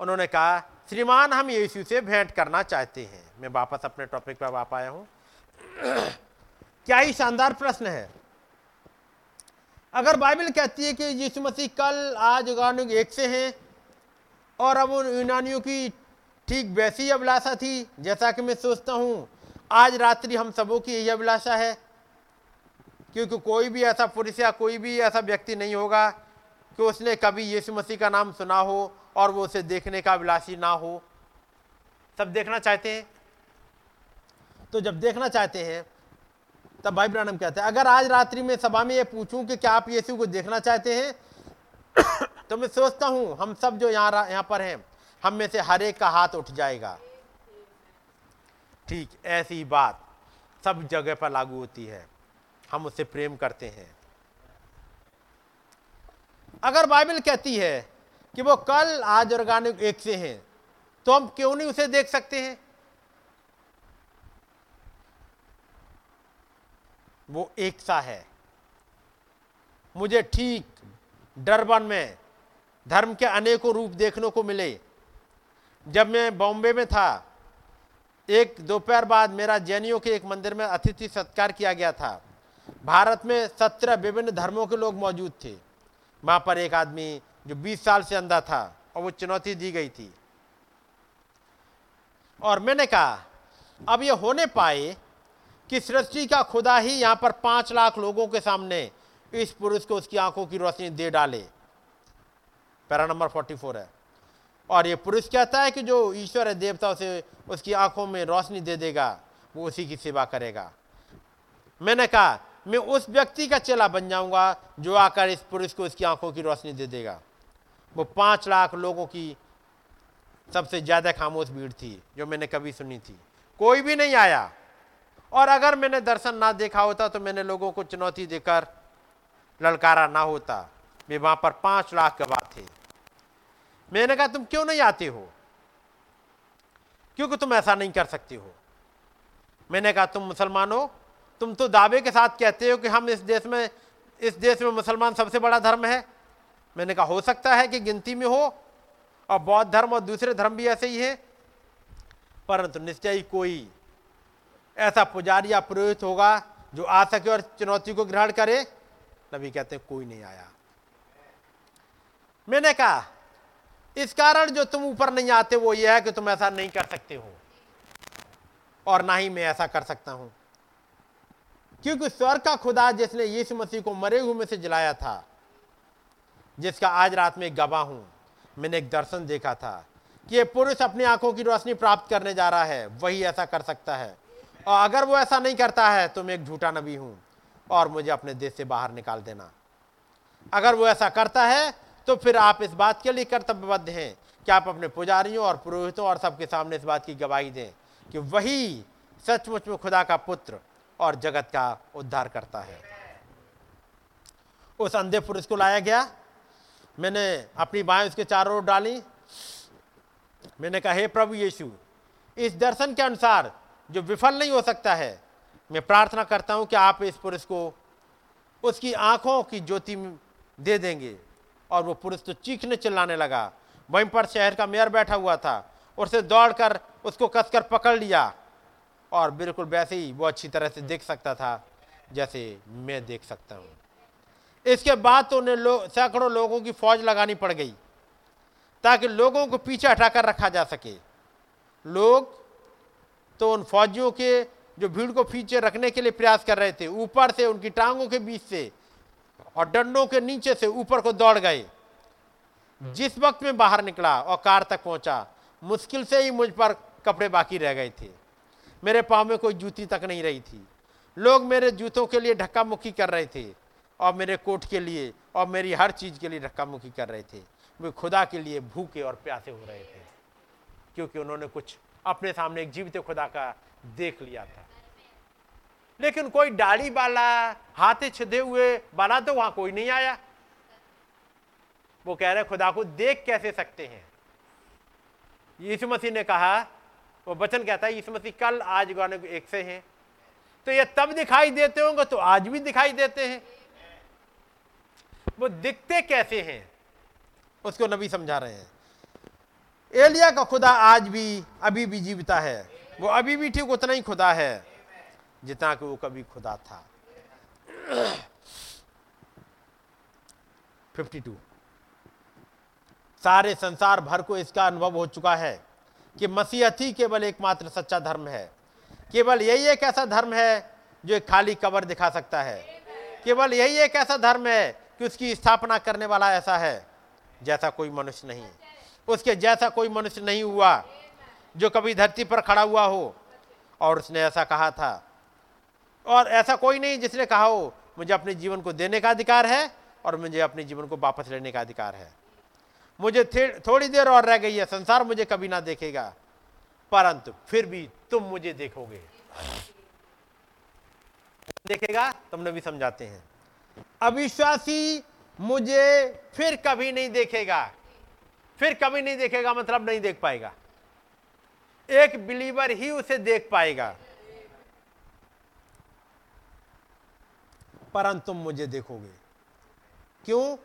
उन्होंने कहा, श्रीमान, हम यीशु से भेंट करना चाहते हैं। मैं वापस अपने टॉपिक पर वापस आया हूँ। क्या ही शानदार प्रश्न है? अगर बाइबल कहती है कि यीशु मसीह कल, आज युगानुग एक से हैं, और अब उन यूनानियों की ठीक वैसी अभिलाषा थी, जैसा कि मैं सोचता हूँ, आज रात्रि हम सबों की यही अभिलाषा है। क्योंकि कोई भी ऐसा पुरुष या कोई भी ऐसा व्यक्ति नहीं होगा कि उसने कभी यीशु मसीह का नाम सुना हो और वो उसे देखने का अभिलाषी ना हो। सब देखना चाहते हैं? तो जब देखना चाहते हैं तब भाई ब्रानम कहते हैं, अगर आज रात्रि में सभा में ये पूछूँ कि क्या आप यीशु को देखना चाहते हैं तो मैं सोचता हूँ, हम सब जो यहाँ यहाँ पर हैं, हम में से हर एक का हाथ उठ जाएगा। ठीक, ऐसी बात सब जगह पर लागू होती है। हम उससे प्रेम करते हैं। अगर बाइबल कहती है कि वो कल आज और गाने एक से हैं तो हम क्यों नहीं उसे देख सकते हैं? वो एक सा है। मुझे ठीक डरबन में धर्म के अनेकों रूप देखने को मिले। जब मैं बॉम्बे में था, एक दोपहर बाद मेरा जैनियों के एक मंदिर में अतिथि सत्कार किया गया था। भारत में सत्रह विभिन्न धर्मों के लोग मौजूद थे। वहाँ पर एक आदमी जो 20 साल से अंधा था और वो चुनौती दी गई थी। और मैंने कहा, अब ये होने पाए कि सृष्टि का खुदा ही यहाँ पर पाँच लाख लोगों के सामने इस पुरुष को उसकी आँखों की रोशनी दे डाले। पैरा नंबर 44 है। और ये पुरुष कहता है कि जो ईश्वर है, देवता, उसे उसकी आँखों में रोशनी दे देगा, वो उसी की सेवा करेगा। मैंने कहा, मैं उस व्यक्ति का चेला बन जाऊँगा जो आकर इस पुरुष को उसकी आँखों की रोशनी दे देगा। वो पाँच लाख लोगों की सबसे ज़्यादा खामोश भीड़ थी, जो मैंने कभी सुनी थी। कोई भी नहीं आया। और अगर मैंने दर्शन ना देखा होता तो मैंने लोगों को चुनौती देकर ललकारा ना होता। वे वहाँ पर पाँच लाख गवाह थे। मैंने कहा, तुम क्यों नहीं आते हो? क्योंकि तुम ऐसा नहीं कर सकते हो। मैंने कहा, तुम मुसलमान हो। तुम तो दावे के साथ कहते हो कि हम इस देश में, इस देश में मुसलमान सबसे बड़ा धर्म है। मैंने कहा, हो सकता है कि गिनती में हो, और बौद्ध धर्म और दूसरे धर्म भी ऐसे ही है, परंतु निश्चय कोई ऐसा पुजारी या पुरोहित होगा जो आ सके और चुनौती को ग्रहण करे? नबी कहते कोई नहीं आया। मैंने कहा, इस कारण जो तुम ऊपर नहीं आते, वो यह है कि तुम ऐसा नहीं कर सकते हो। और ना ही मैं ऐसा कर सकता हूँ। क्योंकि स्वर का खुदा जिसने यीशु मसीह को मरे हुए में से जलाया था, जिसका आज रात में गवाह हूँ, मैंने एक दर्शन देखा था कि यह पुरुष अपनी आँखों की रोशनी प्राप्त करने जा रहा है, वही ऐसा कर सकता है। और अगर वो ऐसा नहीं करता है तो मैं एक झूठा नबी हूँ और मुझे अपने देश से बाहर निकाल देना। अगर वो ऐसा करता है तो फिर आप इस बात के लिए कर्तव्यबद्ध हैं कि आप अपने पुजारियों और पुरोहितों और सबके सामने इस बात की गवाही दें कि वही सचमुच में खुदा का पुत्र और जगत का उद्धार करता है। उस अंधे पुरुष को लाया गया। मैंने अपनी बाएँ उसके चारों ओर डाली। मैंने कहा, हे प्रभु यीशु, इस दर्शन के अनुसार जो विफल नहीं हो सकता है मैं प्रार्थना करता हूँ कि आप इस पुरुष को उसकी आँखों की ज्योति दे देंगे और वो पुरुष तो चीखने चिल्लाने लगा। वहीं पर शहर का मेयर बैठा हुआ था और उसे दौड़कर उसको कसकर पकड़ लिया और बिल्कुल वैसे ही वो अच्छी तरह से देख सकता था जैसे मैं देख सकता हूँ। इसके बाद तो उन्हें लो, सैकड़ों लोगों की फौज लगानी पड़ गई ताकि लोगों को पीछे हटाकर रखा जा सके। लोग तो उन फौजियों के जो भीड़ को पीछे रखने के लिए प्रयास कर रहे थे, ऊपर से उनकी टांगों के बीच से और डंडों के नीचे से ऊपर को दौड़ गए। जिस वक्त में बाहर निकला और कार तक पहुँचा, मुश्किल से ही मुझ पर कपड़े बाकी रह गए थे। मेरे पाँव में कोई जूती तक नहीं रही थी। लोग मेरे जूतों के लिए धक्का मुक्की कर रहे थे और मेरे कोट के लिए और मेरी हर चीज़ के लिए धक्का मुक्की कर रहे थे। वे खुदा के लिए भूखे और प्यासे हो रहे थे, क्योंकि उन्होंने कुछ अपने सामने एक जीवित खुदा का देख लिया था। लेकिन कोई दाढ़ी वाला हाथे छिदे हुए वाला तो वहाँ कोई नहीं आया। वो कह रहे, खुदा को देख कैसे सकते हैं? यीशु मसीह ने कहा, वो वचन कहता है, यीशु मसीह कल आज गाने को एक से हैं। तो ये तब दिखाई देते होंगे तो आज भी दिखाई देते हैं। वो दिखते कैसे हैं? उसको नबी समझा रहे हैं। एलिया का खुदा आज भी, अभी भी जीवता है। वो अभी भी ठीक उतना ही खुदा है, जितना कि वो कभी खुदा था। 52 सारे संसार भर को इसका अनुभव हो चुका है कि मसीहत केवल एकमात्र सच्चा धर्म है। केवल यही एक ऐसा धर्म है जो एक खाली कबर दिखा सकता है। केवल यही एक ऐसा धर्म है कि उसकी स्थापना करने वाला ऐसा है, जैसा कोई मनुष्य नहीं। उसके जैसा कोई मनुष्य नहीं हुआ, जो कभी धरती पर खड़ा हुआ हो। और उसने ऐसा कहा था, और ऐसा कोई नहीं जिसने कहा हो, मुझे अपने जीवन को देने का अधिकार है और मुझे अपने जीवन को वापस लेने का अधिकार है। मुझे थोड़ी देर और रह गई है, संसार मुझे कभी ना देखेगा, परंतु फिर भी तुम मुझे देखोगे। देखेगा, तुमने भी समझाते हैं। अविश्वासी मुझे फिर कभी नहीं देखेगा। फिर कभी नहीं देखेगा मतलब नहीं देख पाएगा। एक बिलीवर ही उसे देख पाएगा। परंतु तुम मुझे देखोगे। क्यों?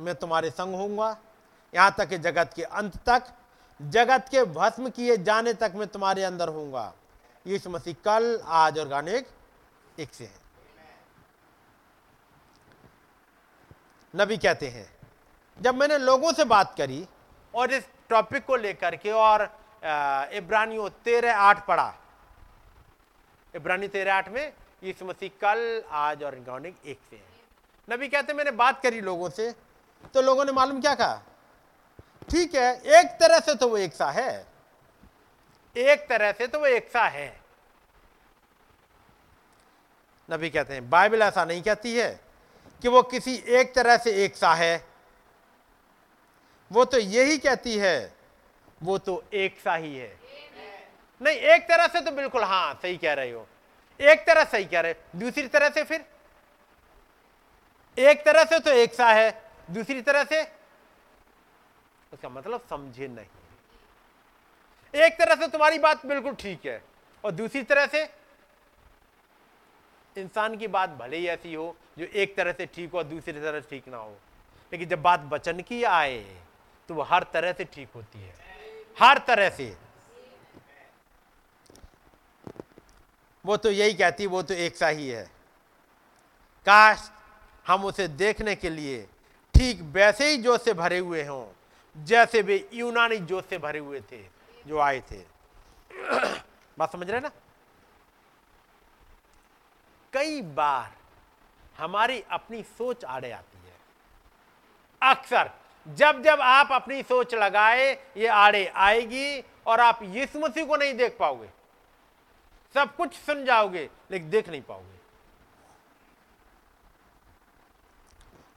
मैं तुम्हारे संग होऊँगा। यहाँ तक कि जगत के अंत तक, जगत के भस्म किए जाने तक मैं तुम्हारे अंदर होऊँगा। यीशु मसीह कल, आज और गाने एक से है। नबी कहते हैं, जब मैंने लोगों से बात करी और इस टॉपिक को लेकर के और इब्रानियों तेरह आठ पढ़ा। इब्रानी तेरह आठ में यीशु मसीह कल, आज और गौनिक एक से है। नबी कहते मैंने बात करी लोगों से तो लोगों ने मालूम क्या कहा? ठीक है, एक तरह से तो वो एक सा है। एक तरह से तो वो एक सा है। नबी कहते हैं, बाइबल ऐसा नहीं कहती है कि वो किसी एक तरह से एक सा है। वो तो यही कहती है, वो तो एक सा ही है। नहीं, एक तरह से तो बिल्कुल, हाँ, सही कह रहे हो। एक तरह सही कह रहे दूसरी तरह से फिर? एक तरह से तो एक सा है, दूसरी तरह से? उसका मतलब समझे नहीं। एक तरह से तुम्हारी बात बिल्कुल ठीक है, और दूसरी तरह से? इंसान की बात भले ही ऐसी हो जो एक तरह से ठीक हो और दूसरी तरह से ठीक ना हो, लेकिन जब बात बचन की आए तो हर तरह से ठीक होती है। हर तरह से। वो तो यही कहती, वो तो एक सा ही है। काश हम उसे देखने के लिए ठीक वैसे ही जोश से भरे हुए हों, जैसे वे यूनानी जोश से भरे हुए थे, जो आए थे। बात समझ रहे ना? कई बार हमारी अपनी सोच आड़े आती है। अक्सर जब जब आप अपनी सोच लगाए, ये आड़े आएगी और आप यीशु मसीह को नहीं देख पाओगे। सब कुछ सुन जाओगे, लेकिन देख नहीं पाओगे।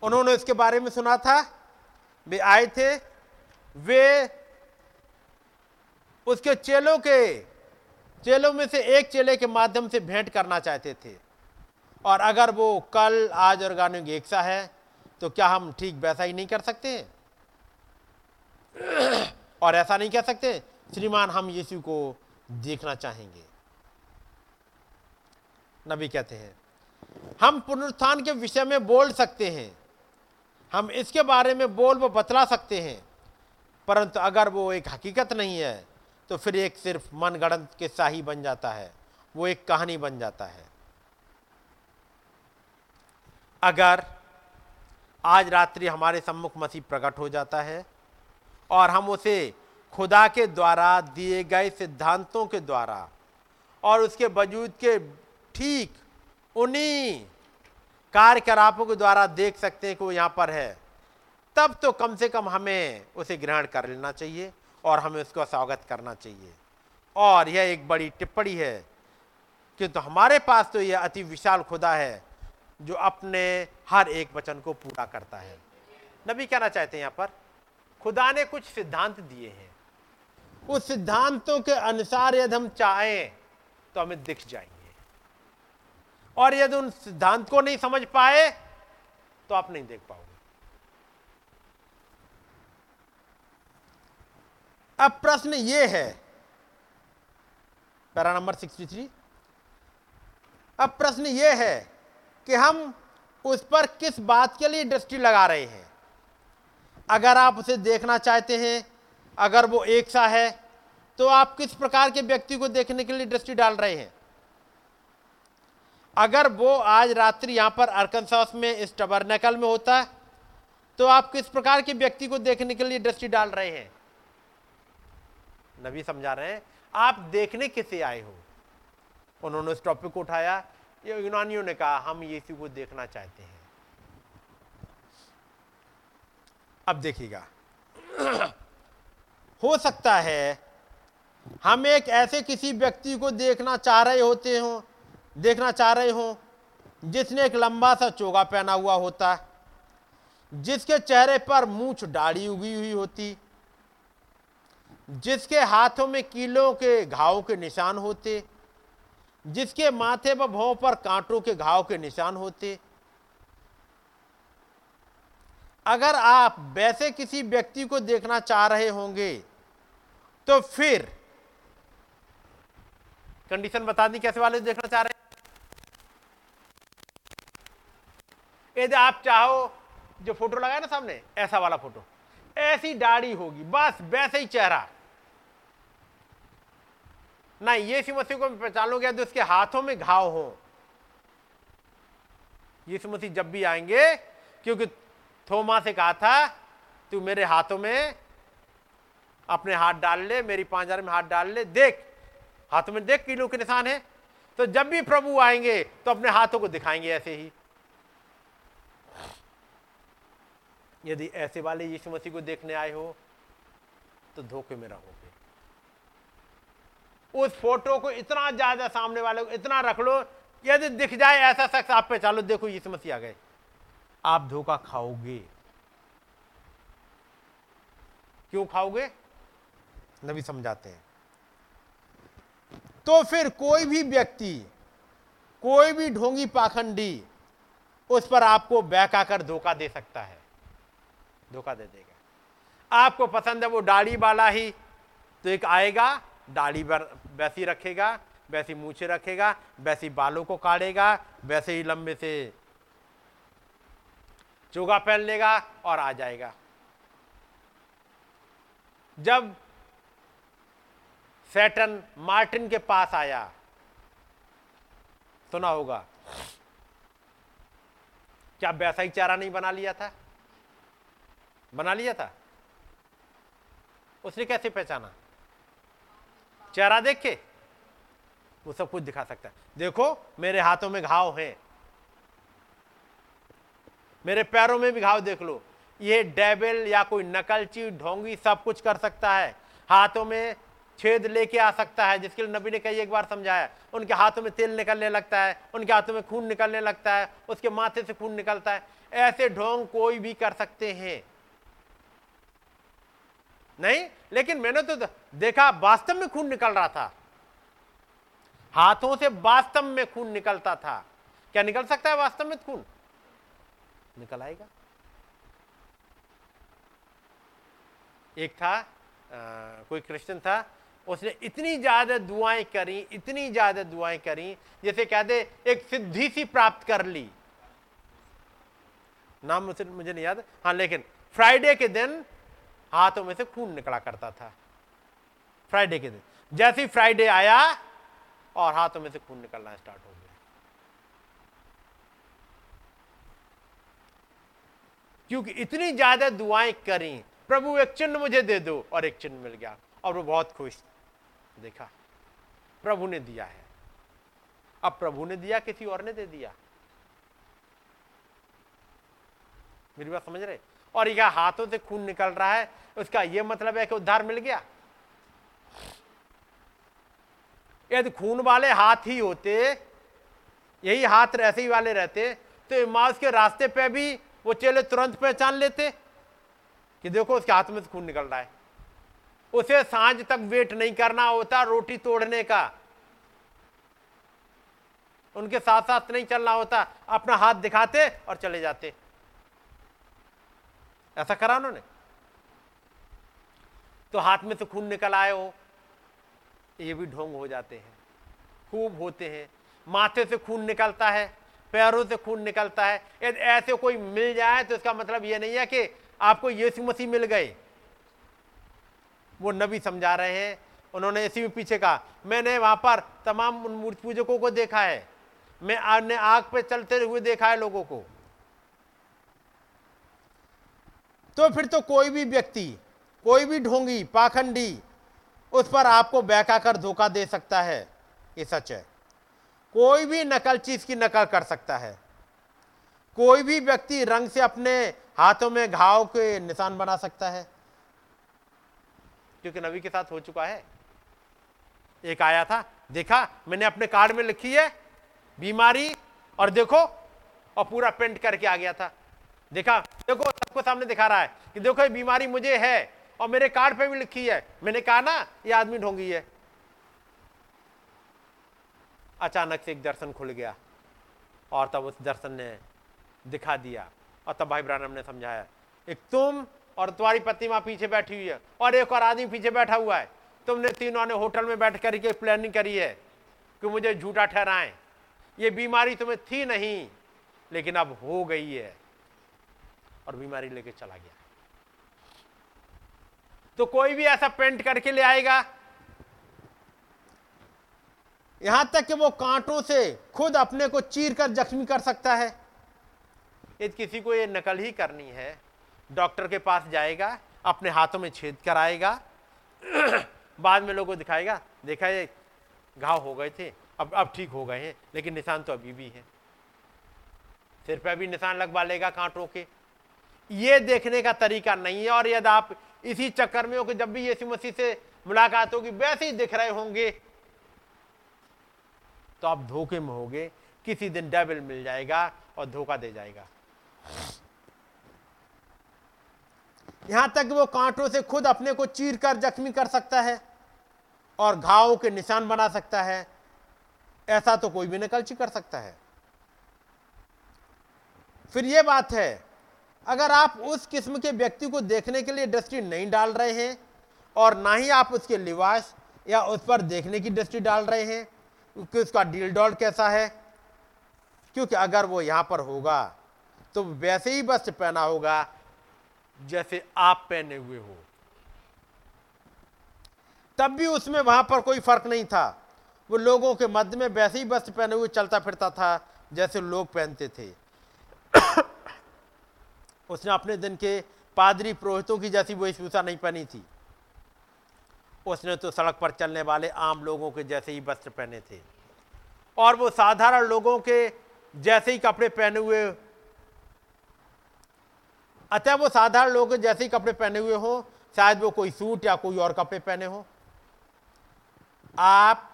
उन्होंने इसके बारे में सुना था। वे आए थे, वे उसके चेलों के, चेलों में से एक चेले के माध्यम से भेंट करना चाहते थे। और अगर वो कल, आज और गाने एक सा है तो क्या हम ठीक वैसा ही नहीं कर सकते? और ऐसा नहीं कह सकते श्रीमान, हम यीशु को देखना चाहेंगे। नबी कहते हैं, हम पुनरुत्थान के विषय में बोल सकते हैं, हम इसके बारे में बोल वो बतला सकते हैं, परंतु अगर वो एक हकीकत नहीं है तो फिर एक सिर्फ़ मनगढ़ंत के शाही बन जाता है, वो एक कहानी बन जाता है। अगर आज रात्रि हमारे सम्मुख मसीह प्रकट हो जाता है और हम उसे खुदा के द्वारा, दिए गए सिद्धांतों के द्वारा और उसके वजूद के ठीक उन्हीं कार्यकलापों के द्वारा देख सकते हैं कि वो यहाँ पर है। तब तो कम से कम हमें उसे ग्रहण कर लेना चाहिए और हमें उसका स्वागत करना चाहिए। और यह एक बड़ी टिप्पणी है किंतु तो हमारे पास तो यह अति विशाल खुदा है जो अपने हर एक वचन को पूरा करता है। नबी कहना चाहते हैं यहाँ पर खुदा ने कुछ सिद्धांत दिए हैं। उस सिद्धांतों के अनुसार यदि हम चाहें तो हमें दिख जाएँगे। और यदि उन सिद्धांत को नहीं समझ पाए तो आप नहीं देख पाओगे। अब प्रश्न यह है, पैरा नंबर 63 अब प्रश्न यह है कि हम उस पर किस बात के लिए दृष्टि लगा रहे हैं? अगर आप उसे देखना चाहते हैं, अगर वो एक सा है तो आप किस प्रकार के व्यक्ति को देखने के लिए दृष्टि डाल रहे हैं? अगर वो आज रात्रि यहाँ पर अर्कनसास में इस टबरनेकल में होता है तो आप किस प्रकार के व्यक्ति को देखने के लिए दृष्टि डाल रहे हैं? नबी समझा रहे हैं, आप देखने किसे आए हो? उन्होंने इस टॉपिक को उठाया यूनानियों ने कहा, हम यीशु को देखना चाहते हैं। अब देखिएगा। हो सकता है हम एक ऐसे किसी व्यक्ति को देखना चाह रहे होते हो, देखना चाह रहे हो, जिसने एक लंबा सा चोगा पहना हुआ होता, जिसके चेहरे पर मूछ दाढ़ी उगी हुई होती, जिसके हाथों में कीलों के घाव के निशान होते, जिसके माथे व भों पर कांटों के घाव के निशान होते अगर आप वैसे किसी व्यक्ति को देखना चाह रहे होंगे तो फिर कंडीशन बता दी कैसे वाले देखना चाह रहे यदि आप चाहो, जो फ़ोटो लगाए ना सामने, ऐसा वाला फ़ोटो, ऐसी दाढ़ी होगी, बस वैसे ही चेहरा। ना यीशु मसीह को पहचान लोगे तो उसके हाथों में घाव हो यीशु मसीह जब भी आएँगे, क्योंकि थोमा से कहा था, तू मेरे हाथों में अपने हाथ डाल ले, मेरी पांजार में हाथ डाल ले, देख, हाथों में देख किलो के निशान है। तो जब भी प्रभु आएँगे तो अपने हाथों को दिखाएँगे ऐसे ही। यदि ऐसे वाले यीशु मसीह को देखने आए हो तो धोखे में रहोगे। उस फ़ोटो को इतना ज़्यादा सामने वाले को इतना रख लो, यदि दिख जाए ऐसा शख्स आप पे, चालो देखो यीशु मसीह आ गए। आप धोखा खाओगे। क्यों खाओगे? नबी समझाते हैं। तो फिर कोई भी व्यक्ति, कोई भी ढोंगी पाखंडी, उस पर आपको बहकाकर धोखा दे सकता है। धोखा दे देगा। आपको पसंद है वो दाढ़ी वाला ही तो एक आएगा, दाढ़ी वैसी रखेगा, वैसी मूछे रखेगा, वैसी बालों को काटेगा, वैसे ही लंबे से चोगा पहन लेगा और आ जाएगा। जब सैटन मार्टिन के पास आया, सुना होगा, क्या वैसा ही चारा नहीं बना लिया था? बना लिया था? उसने कैसे पहचाना? चेहरा देख के? वो सब कुछ दिखा सकता है। देखो, मेरे हाथों में घाव है। मेरे पैरों में भी घाव देख लो। ये डेबिल या कोई नकलची ढोंगी सब कुछ कर सकता है। हाथों में छेद लेके आ सकता है, जिसके लिए नबी ने कई एक बार समझाया। उनके हाथों में तेल निकलने लगता है, उनके हाथों में खून निकलने लगता है, उसके माथे से खून निकलता है। ऐसे ढोंग कोई भी कर सकते हैं। नहीं, लेकिन मैंने तो देखा, वास्तव में खून निकल रहा था। हाथों से वास्तव में खून निकलता था। क्या निकल सकता है वास्तव में खून? निकल आएगा। एक था आ, कोई क्रिश्चियन था उसने इतनी ज़्यादा दुआएँ करी इतनी ज़्यादा दुआएँ करी जैसे कहते एक सिद्धि सी प्राप्त कर ली। नाम मुझे मुझे नहीं याद। हाँ लेकिन फ्राइडे के दिन हाथों में से खून निकला करता था। फ्राइडे के दिन। जैसे ही फ्राइडे आया और हाथों में से खून निकलना स्टार्ट हो गया। क्योंकि इतनी ज़्यादा दुआएँ करी, प्रभु एक चिन्ह मुझे दे दो, और एक चिन्ह मिल गया, और वो बहुत खुश। देखा, प्रभु ने दिया है। अब प्रभु ने दिया, किसी और ने दे दिया। मेरी बात समझ रहे? और यह हाथों से खून निकल रहा है, उसका यह मतलब है कि उद्धार मिल गया। यदि खून वाले हाथ ही होते, यही हाथ ऐसे ही वाले रहते तो इमास के रास्ते पे भी वो चेले तुरंत पहचान लेते कि देखो उसके हाथ में से खून निकल रहा है। उसे साँझ तक वेट नहीं करना होता रोटी तोड़ने का। उनके साथ साथ नहीं चलना होता, अपना हाथ दिखाते और चले जाते। ऐसा करा उन्होंने। तो हाथ में से खून निकल आए हो ये भी ढोंग हो जाते हैं, खूब होते हैं। माथे से खून निकलता है। पैरों से खून निकलता है। यदि ऐसे कोई मिल जाए तो इसका मतलब यह नहीं है कि आपको यीशु मसीह मिल गए। वो नबी समझा रहे हैं। उन्होंने इसी में पीछे कहा, मैंने वहाँ पर तमाम उन मूर्ति पूजकों को देखा है। मैं ने आग पे चलते हुए देखा है लोगों को। तो फिर तो कोई भी व्यक्ति, कोई भी ढोंगी, पाखंडी, उस पर आपको बहका कर धोखा दे सकता है। ये सच है। कोई भी नकल चीज़ की नकल कर सकता है। कोई भी व्यक्ति रंग से अपने हाथों में घाव के निशान बना सकता है। क्योंकि नबी के साथ हो चुका है। एक आया था, देखा, मैंने अपने कार्ड में लिखी है, बीमारी, और देखो, और पूरा पेंट करके आ गया था। देखा, देखो, सबको सामने दिखा रहा है कि देखो, ये बीमारी मुझे है, और मेरे कार्ड पे भी लिखी है। मैंने कहा ना, ये आदमी ढोंगी है। अचानक से एक दर्शन खुल गया और तब उस दर्शन ने दिखा दिया और तब भाई ब्रानम ने समझाया, एक तुम और तुम्हारी वहाँ पीछे बैठी हुई है और एक और आदमी पीछे बैठा हुआ है। तुमने तीनों ने होटल में बैठ कर के प्लानिंग करी है कि मुझे झूठा ठहराएँ। ये बीमारी तुम्हें थी नहीं, लेकिन अब हो गई है। और बीमारी लेके चला गया। तो कोई भी ऐसा पेंट करके ले आएगा यहाँ तक कि वो कांटों से खुद अपने को चीर कर जख्मी कर सकता है। यदि किसी को ये नकल ही करनी है। डॉक्टर के पास जाएगा, अपने हाथों में छेद कराएगा, बाद में लोगों को दिखाएगा, देखा ये घाव हो गए थे, अब अब ठीक हो गए हैं, लेकिन निशान तो अभी भी है। सिर पर भी निशान लगवा लेगा कांटों के। ये देखने का तरीका नहीं है, और यदि आप इसी चक्कर में हो कि जब भी यीशु मसीह से मुलाकात होगी, वैसे ही दिख रहे होंगे। तो आप धोखे में होगे। किसी दिन डेबिल मिल जाएगा और धोखा दे जाएगा। यहाँ तक वो कांटों से खुद अपने को चीर कर जख्मी कर सकता है और घावों के निशान बना सकता है। ऐसा तो कोई भी नकलची कर सकता है। फिर यह बात है, अगर आप उस किस्म के व्यक्ति को देखने के लिए दृष्टि नहीं डाल रहे हैं और ना ही आप उसके लिवास या उस पर देखने की दृष्टि डाल रहे हैं कि उसका डील डॉल कैसा है? क्योंकि अगर वो यहाँ पर होगा तो वैसे ही वस्त्र पहना होगा, जैसे आप पहने हुए हो। तब भी उसमें वहाँ पर कोई फ़र्क नहीं था। वो लोगों के मध्य में वैसे ही वस्त्र पहने हुए चलता फिरता था, जैसे लोग पहनते थे। उसने अपने दिन के पादरी पुरोहितों की जैसी वो वेशभूषा नहीं पहनी थी। उसने तो सड़क पर चलने वाले आम लोगों के जैसे ही वस्त्र पहने थे। और वो साधारण लोगों के जैसे ही कपड़े पहने हुए अतः वो साधारण लोग जैसे ही कपड़े पहने हुए हो, शायद वो कोई सूट या कोई और कपड़े पहने हो। आप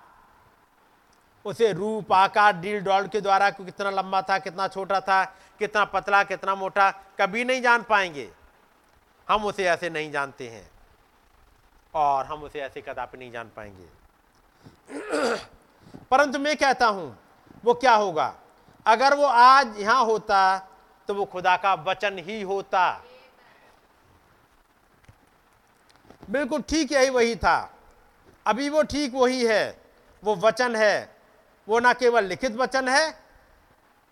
उसे रूप, आकार, डील, डॉल के द्वारा कितना लंबा था, कितना छोटा था, कितना पतला, कितना मोटा, कभी नहीं जान पाएँगे। हम उसे ऐसे नहीं जानते हैं। और हम उसे ऐसे कदापि नहीं जान पाएँगे। परंतु मैं कहता हूँ, वो क्या होगा? अगर वो आज यहाँ होता तो वो खुदा का वचन ही होता। बिल्कुल ठीक यही वही था। अभी वो ठीक वही है। वो वचन है। वो ना केवल लिखित वचन है,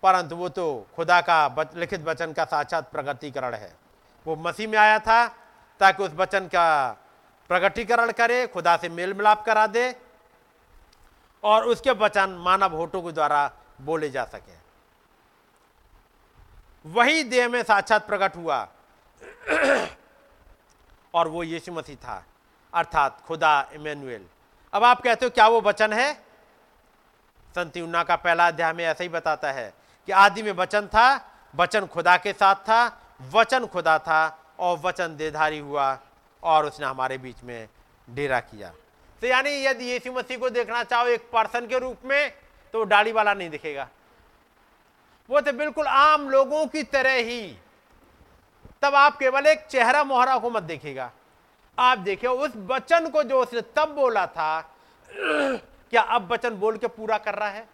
परंतु वो तो खुदा का लिखित वचन का साक्षात प्रगतिकरण है। वो मसीह में आया था, ताकि उस वचन का प्रगटीकरण करे, खुदा से मेल मिलाप करा दे और उसके वचन मानव होटों के द्वारा बोले जा सके। वही देह में साक्षात प्रकट हुआ और वो यीशु मसीह था, अर्थात खुदा इमेनुअल अब आप कहते हो, क्या वो वचन है? संत का पहला अध्याय में ऐसा ही बताता है कि आदि में वचन था, वचन खुदा के साथ था, वचन खुदा था और वचन देधारी हुआ। और उसने हमारे बीच में डेरा किया। तो यानी यदि यीशु मसीह को देखना चाहो एक पर्सन के रूप में तो डाली वाला नहीं दिखेगा। वो तो बिल्कुल आम लोगों की तरह ही। तब आप केवल एक चेहरा मोहरा को मत देखेगा। आप देखिए, उस वचन को जो उसने तब बोला था, क्या अब वचन बोल के पूरा कर रहा है?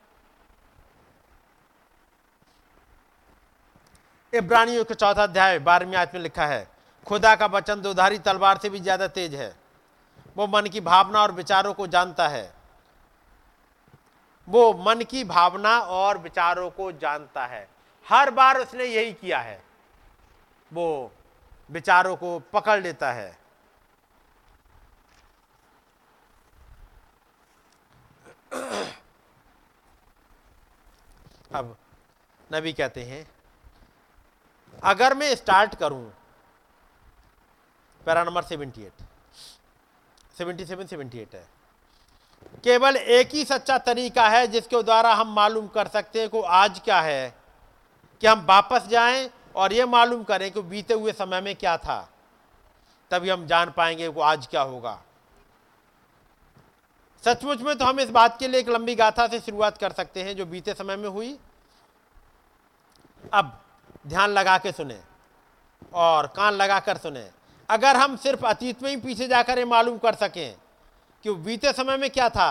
इब्रानियों के चौथा अध्याय बारहवीं आयत में लिखा है खुदा का वचन दोधारी तलवार से भी ज़्यादा तेज है। वो मन की भावना और विचारों को जानता है। वो मन की भावना और विचारों को जानता है। हर बार उसने यही किया है। वो विचारों को पकड़ लेता है। अब नबी कहते हैं, अगर मैं स्टार्ट करूँ para number seventy eight. Seventy seven, seventy eight है। केवल एक ही सच्चा तरीका है जिसके द्वारा हम मालूम कर सकते हैं कि आज क्या है, कि हम वापस जाएँ और ये मालूम करें कि बीते हुए समय में क्या था। तभी हम जान पाएँगे कि आज क्या होगा। सचमुच में तो हम इस बात के लिए एक लंबी गाथा से शुरुआत कर सकते हैं जो बीते समय में हुई। अब ध्यान लगा के सुने और कान लगा कर सुने। अगर हम सिर्फ़ अतीत में ही पीछे जाकर ये मालूम कर सकें कि बीते समय में क्या था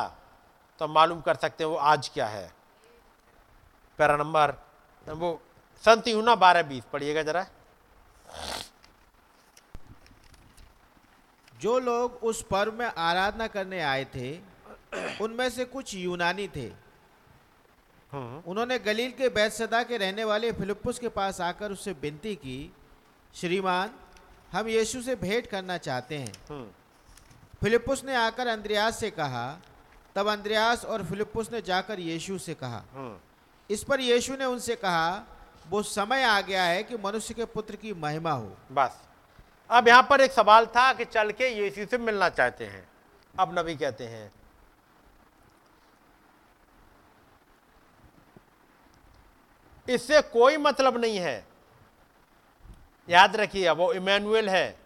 तो हम मालूम कर सकते हैं वो आज क्या है। पैरा नंबर वो संत यूना बारह बीस पढ़िएगा जरा। जो लोग उस पर्व में आराधना करने आए थे उनमें से कुछ यूनानी थे। उन्होंने गलील के बैतसदा के रहने वाले फिलिप्पुस के पास आकर उससे विनती की श्रीमान हम यीशु से भेंट करना चाहते हैं। फिलिप्पुस ने आकर अंद्रयास से कहा तब अंद्रयास और फिलिप्पुस ने जाकर यीशु से कहा। इस पर यीशु ने उनसे कहा वो समय आ गया है कि मनुष्य के पुत्र की महिमा हो। बस। अब यहाँ पर एक सवाल था कि चल के यीशु से मिलना चाहते हैं। अब नबी कहते हैं इससे कोई मतलब नहीं है। याद रखिए वो इमैनुअल है।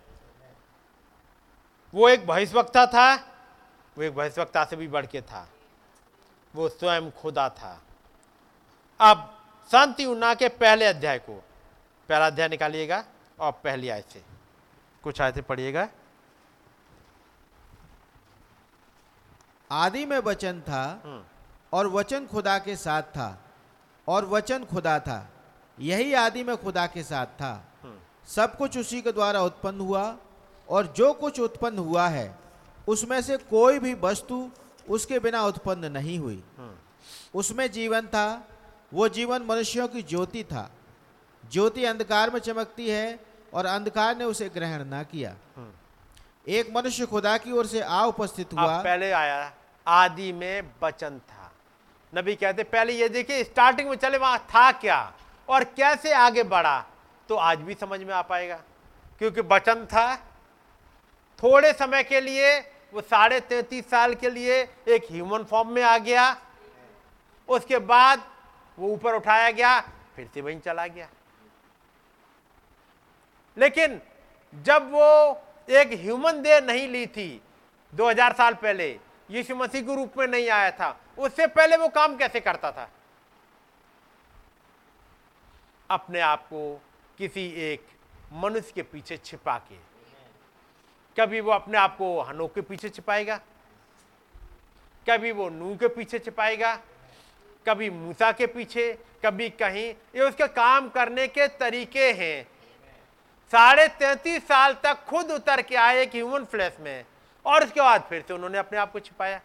वो एक भविष्यवक्ता था वो एक भविष्यवक्ता से भी बढ़ के था। वो स्वयं खुदा था। अब शांति यूना के पहले अध्याय को पहला अध्याय निकालिएगा और पहली आय से। कुछ आयतें पढ़िएगा। आदि में वचन था हम्म। और वचन खुदा के साथ था और वचन खुदा था। यही आदि में खुदा के साथ था। सब कुछ उसी के द्वारा उत्पन्न हुआ और जो कुछ उत्पन्न हुआ है उसमें से कोई भी वस्तु उसके बिना उत्पन्न नहीं हुई। उसमें जीवन था वो जीवन मनुष्यों की ज्योति था। ज्योति अंधकार में चमकती है और अंधकार ने उसे ग्रहण ना किया। एक मनुष्य खुदा की ओर से आ उपस्थित हुआ। पहले आया आदि में वचन था। नबी कहते पहले ये देखिए स्टार्टिंग में चले वहाँ था क्या और कैसे आगे बढ़ा? तो आज भी समझ में आ पाएगा। क्योंकि वचन था, थोड़े समय के लिए, वो साढ़े तैतीस साल के लिए एक ह्यूमन फॉर्म में आ गया। उसके बाद वो ऊपर उठाया गया, फिर से वहीं चला गया। लेकिन जब वो एक ह्यूमन देह नहीं ली थी 2000 साल पहले, यीशु मसीह के रूप में नहीं आया था, उससे पहले वो काम कैसे करता था? अपने आप को किसी एक मनुष्य के पीछे छिपा के। कभी वो अपने आप को हनोक के पीछे छिपाएगा? कभी वो नू के पीछे छिपाएगा? कभी मूसा के पीछे? कभी कहीं? ये उसके काम करने के तरीके हैं। साढ़े तैतीस साल तक खुद उतर के आए एक ह्यूमन फ्लैश में और उसके बाद फिर से उन्होंने अपने आप को छिपाया।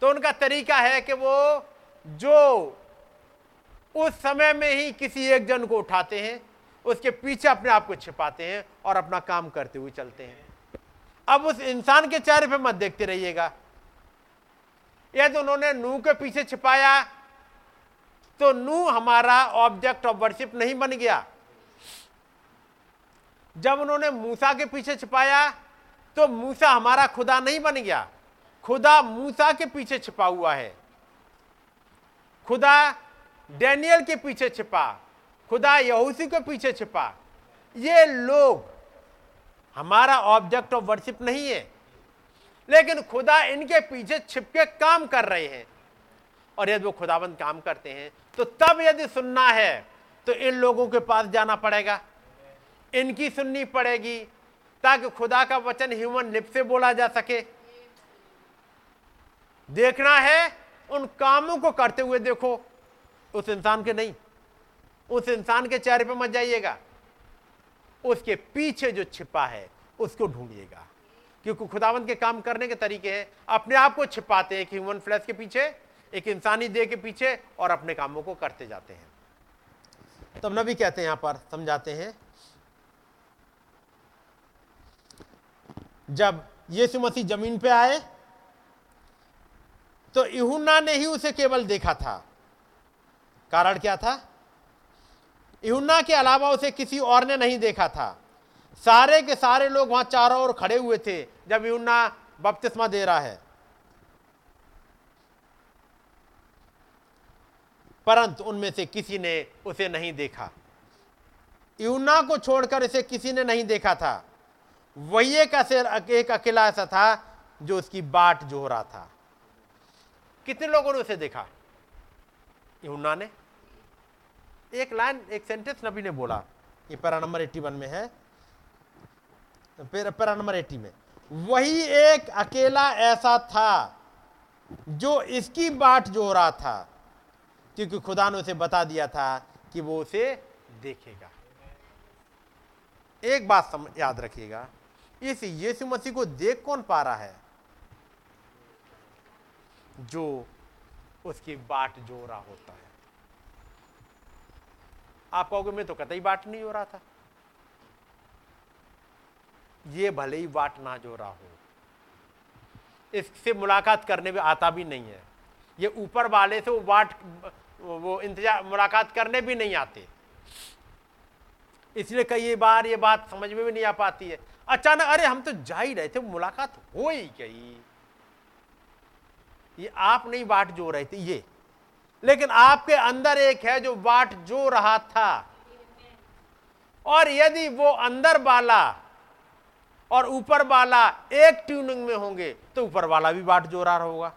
तो उनका तरीका है कि वो जो उस समय में ही किसी एक जन को उठाते हैं उसके पीछे अपने आप को छिपाते हैं और अपना काम करते हुए चलते हैं। अब उस इंसान के चेहरे पे मत देखते रहिएगा। यदि तो उन्होंने नू के पीछे छिपाया तो नू हमारा ऑब्जेक्ट ऑफ़ वर्शिप नहीं बन गया। जब उन्होंने मूसा के पीछे छिपाया तो मूसा हमारा खुदा नहीं बन गया। खुदा मूसा के पीछे छिपा हुआ है। खुदा डैनियल के पीछे छिपा। खुदा यहूसी के पीछे छिपा। ये लोग, हमारा ऑब्जेक्ट ऑफ़ वर्शिप नहीं है, लेकिन खुदा इनके पीछे छिपके काम कर रहे हैं। और यदि वो खुदाबंद काम करते हैं तो तब यदि सुनना है तो इन लोगों के पास जाना पड़ेगा। इनकी सुननी पड़ेगी, ताकि खुदा का वचन ह्यूमन लिप से बोला जा सके। देखना है, उन कामों को करते हुए देखो, उस इंसान के नहीं। उस इंसान के चेहरे पे मत जाइएगा। उसके पीछे जो छिपा है, उसको ढूंढिएगा। क्योंकि खुदावंत के काम करने के तरीके हैं। अपने आप को छिपाते हैं एक ह्यूमन फ्लैश के पीछे, एक इंसानी देह के पीछे और अपने कामों को करते जाते हैं। तब नबी कहते हैं यहाँ पर, समझाते हैं। जब यीशु मसीह ज़मीन पे आए तो इहुन्ना ने ही उसे केवल देखा था। कारण क्या था? इहुन्ना के अलावा उसे किसी और ने नहीं देखा था। सारे के सारे लोग वहाँ चारों ओर खड़े हुए थे, जब यूना बपतिस्मा दे रहा है। परंतु उनमें से किसी ने उसे नहीं देखा। यूना को छोड़कर इसे किसी ने नहीं देखा था। वही एक एक अकेला ऐसा था, जो उसकी बाट जो रहा था। कितने लोगों ने उसे देखा? यूना ने? एक लाइन एक सेंटेंस नबी ने बोला ये पैरा नंबर एट्टी वन में है। पैरा नंबर एट्टी में। वही एक अकेला ऐसा था जो इसकी बाट जो रहा था क्योंकि खुदा ने उसे बता दिया था कि वो उसे देखेगा। एक बात सम, याद रखिएगा इस यीशु मसीह को देख कौन पा रहा है? जो उसकी बाट जो रहा होता है। आप कहोगे, मैं तो कतई बाट नहीं हो रहा था। ये भले ही बाट ना जो रहा हो। इससे मुलाकात करने में आता भी नहीं है। ये ऊपर वाले से वो बाट, वो इंतज़ार मुलाकात करने भी नहीं आते। इसलिए कई बार ये बात समझ में भी नहीं आ पाती है। अचानक, अरे, हम तो जा ही रहे थे, मुलाकात हो ही गई। ये आप नहीं बाट जो रहे थे, ये लेकिन आपके अंदर एक है जो बाट जो रहा था। और यदि वो अंदर वाला और ऊपर वाला एक ट्यूनिंग में होंगे तो ऊपर वाला भी बाट जो रहा होगा।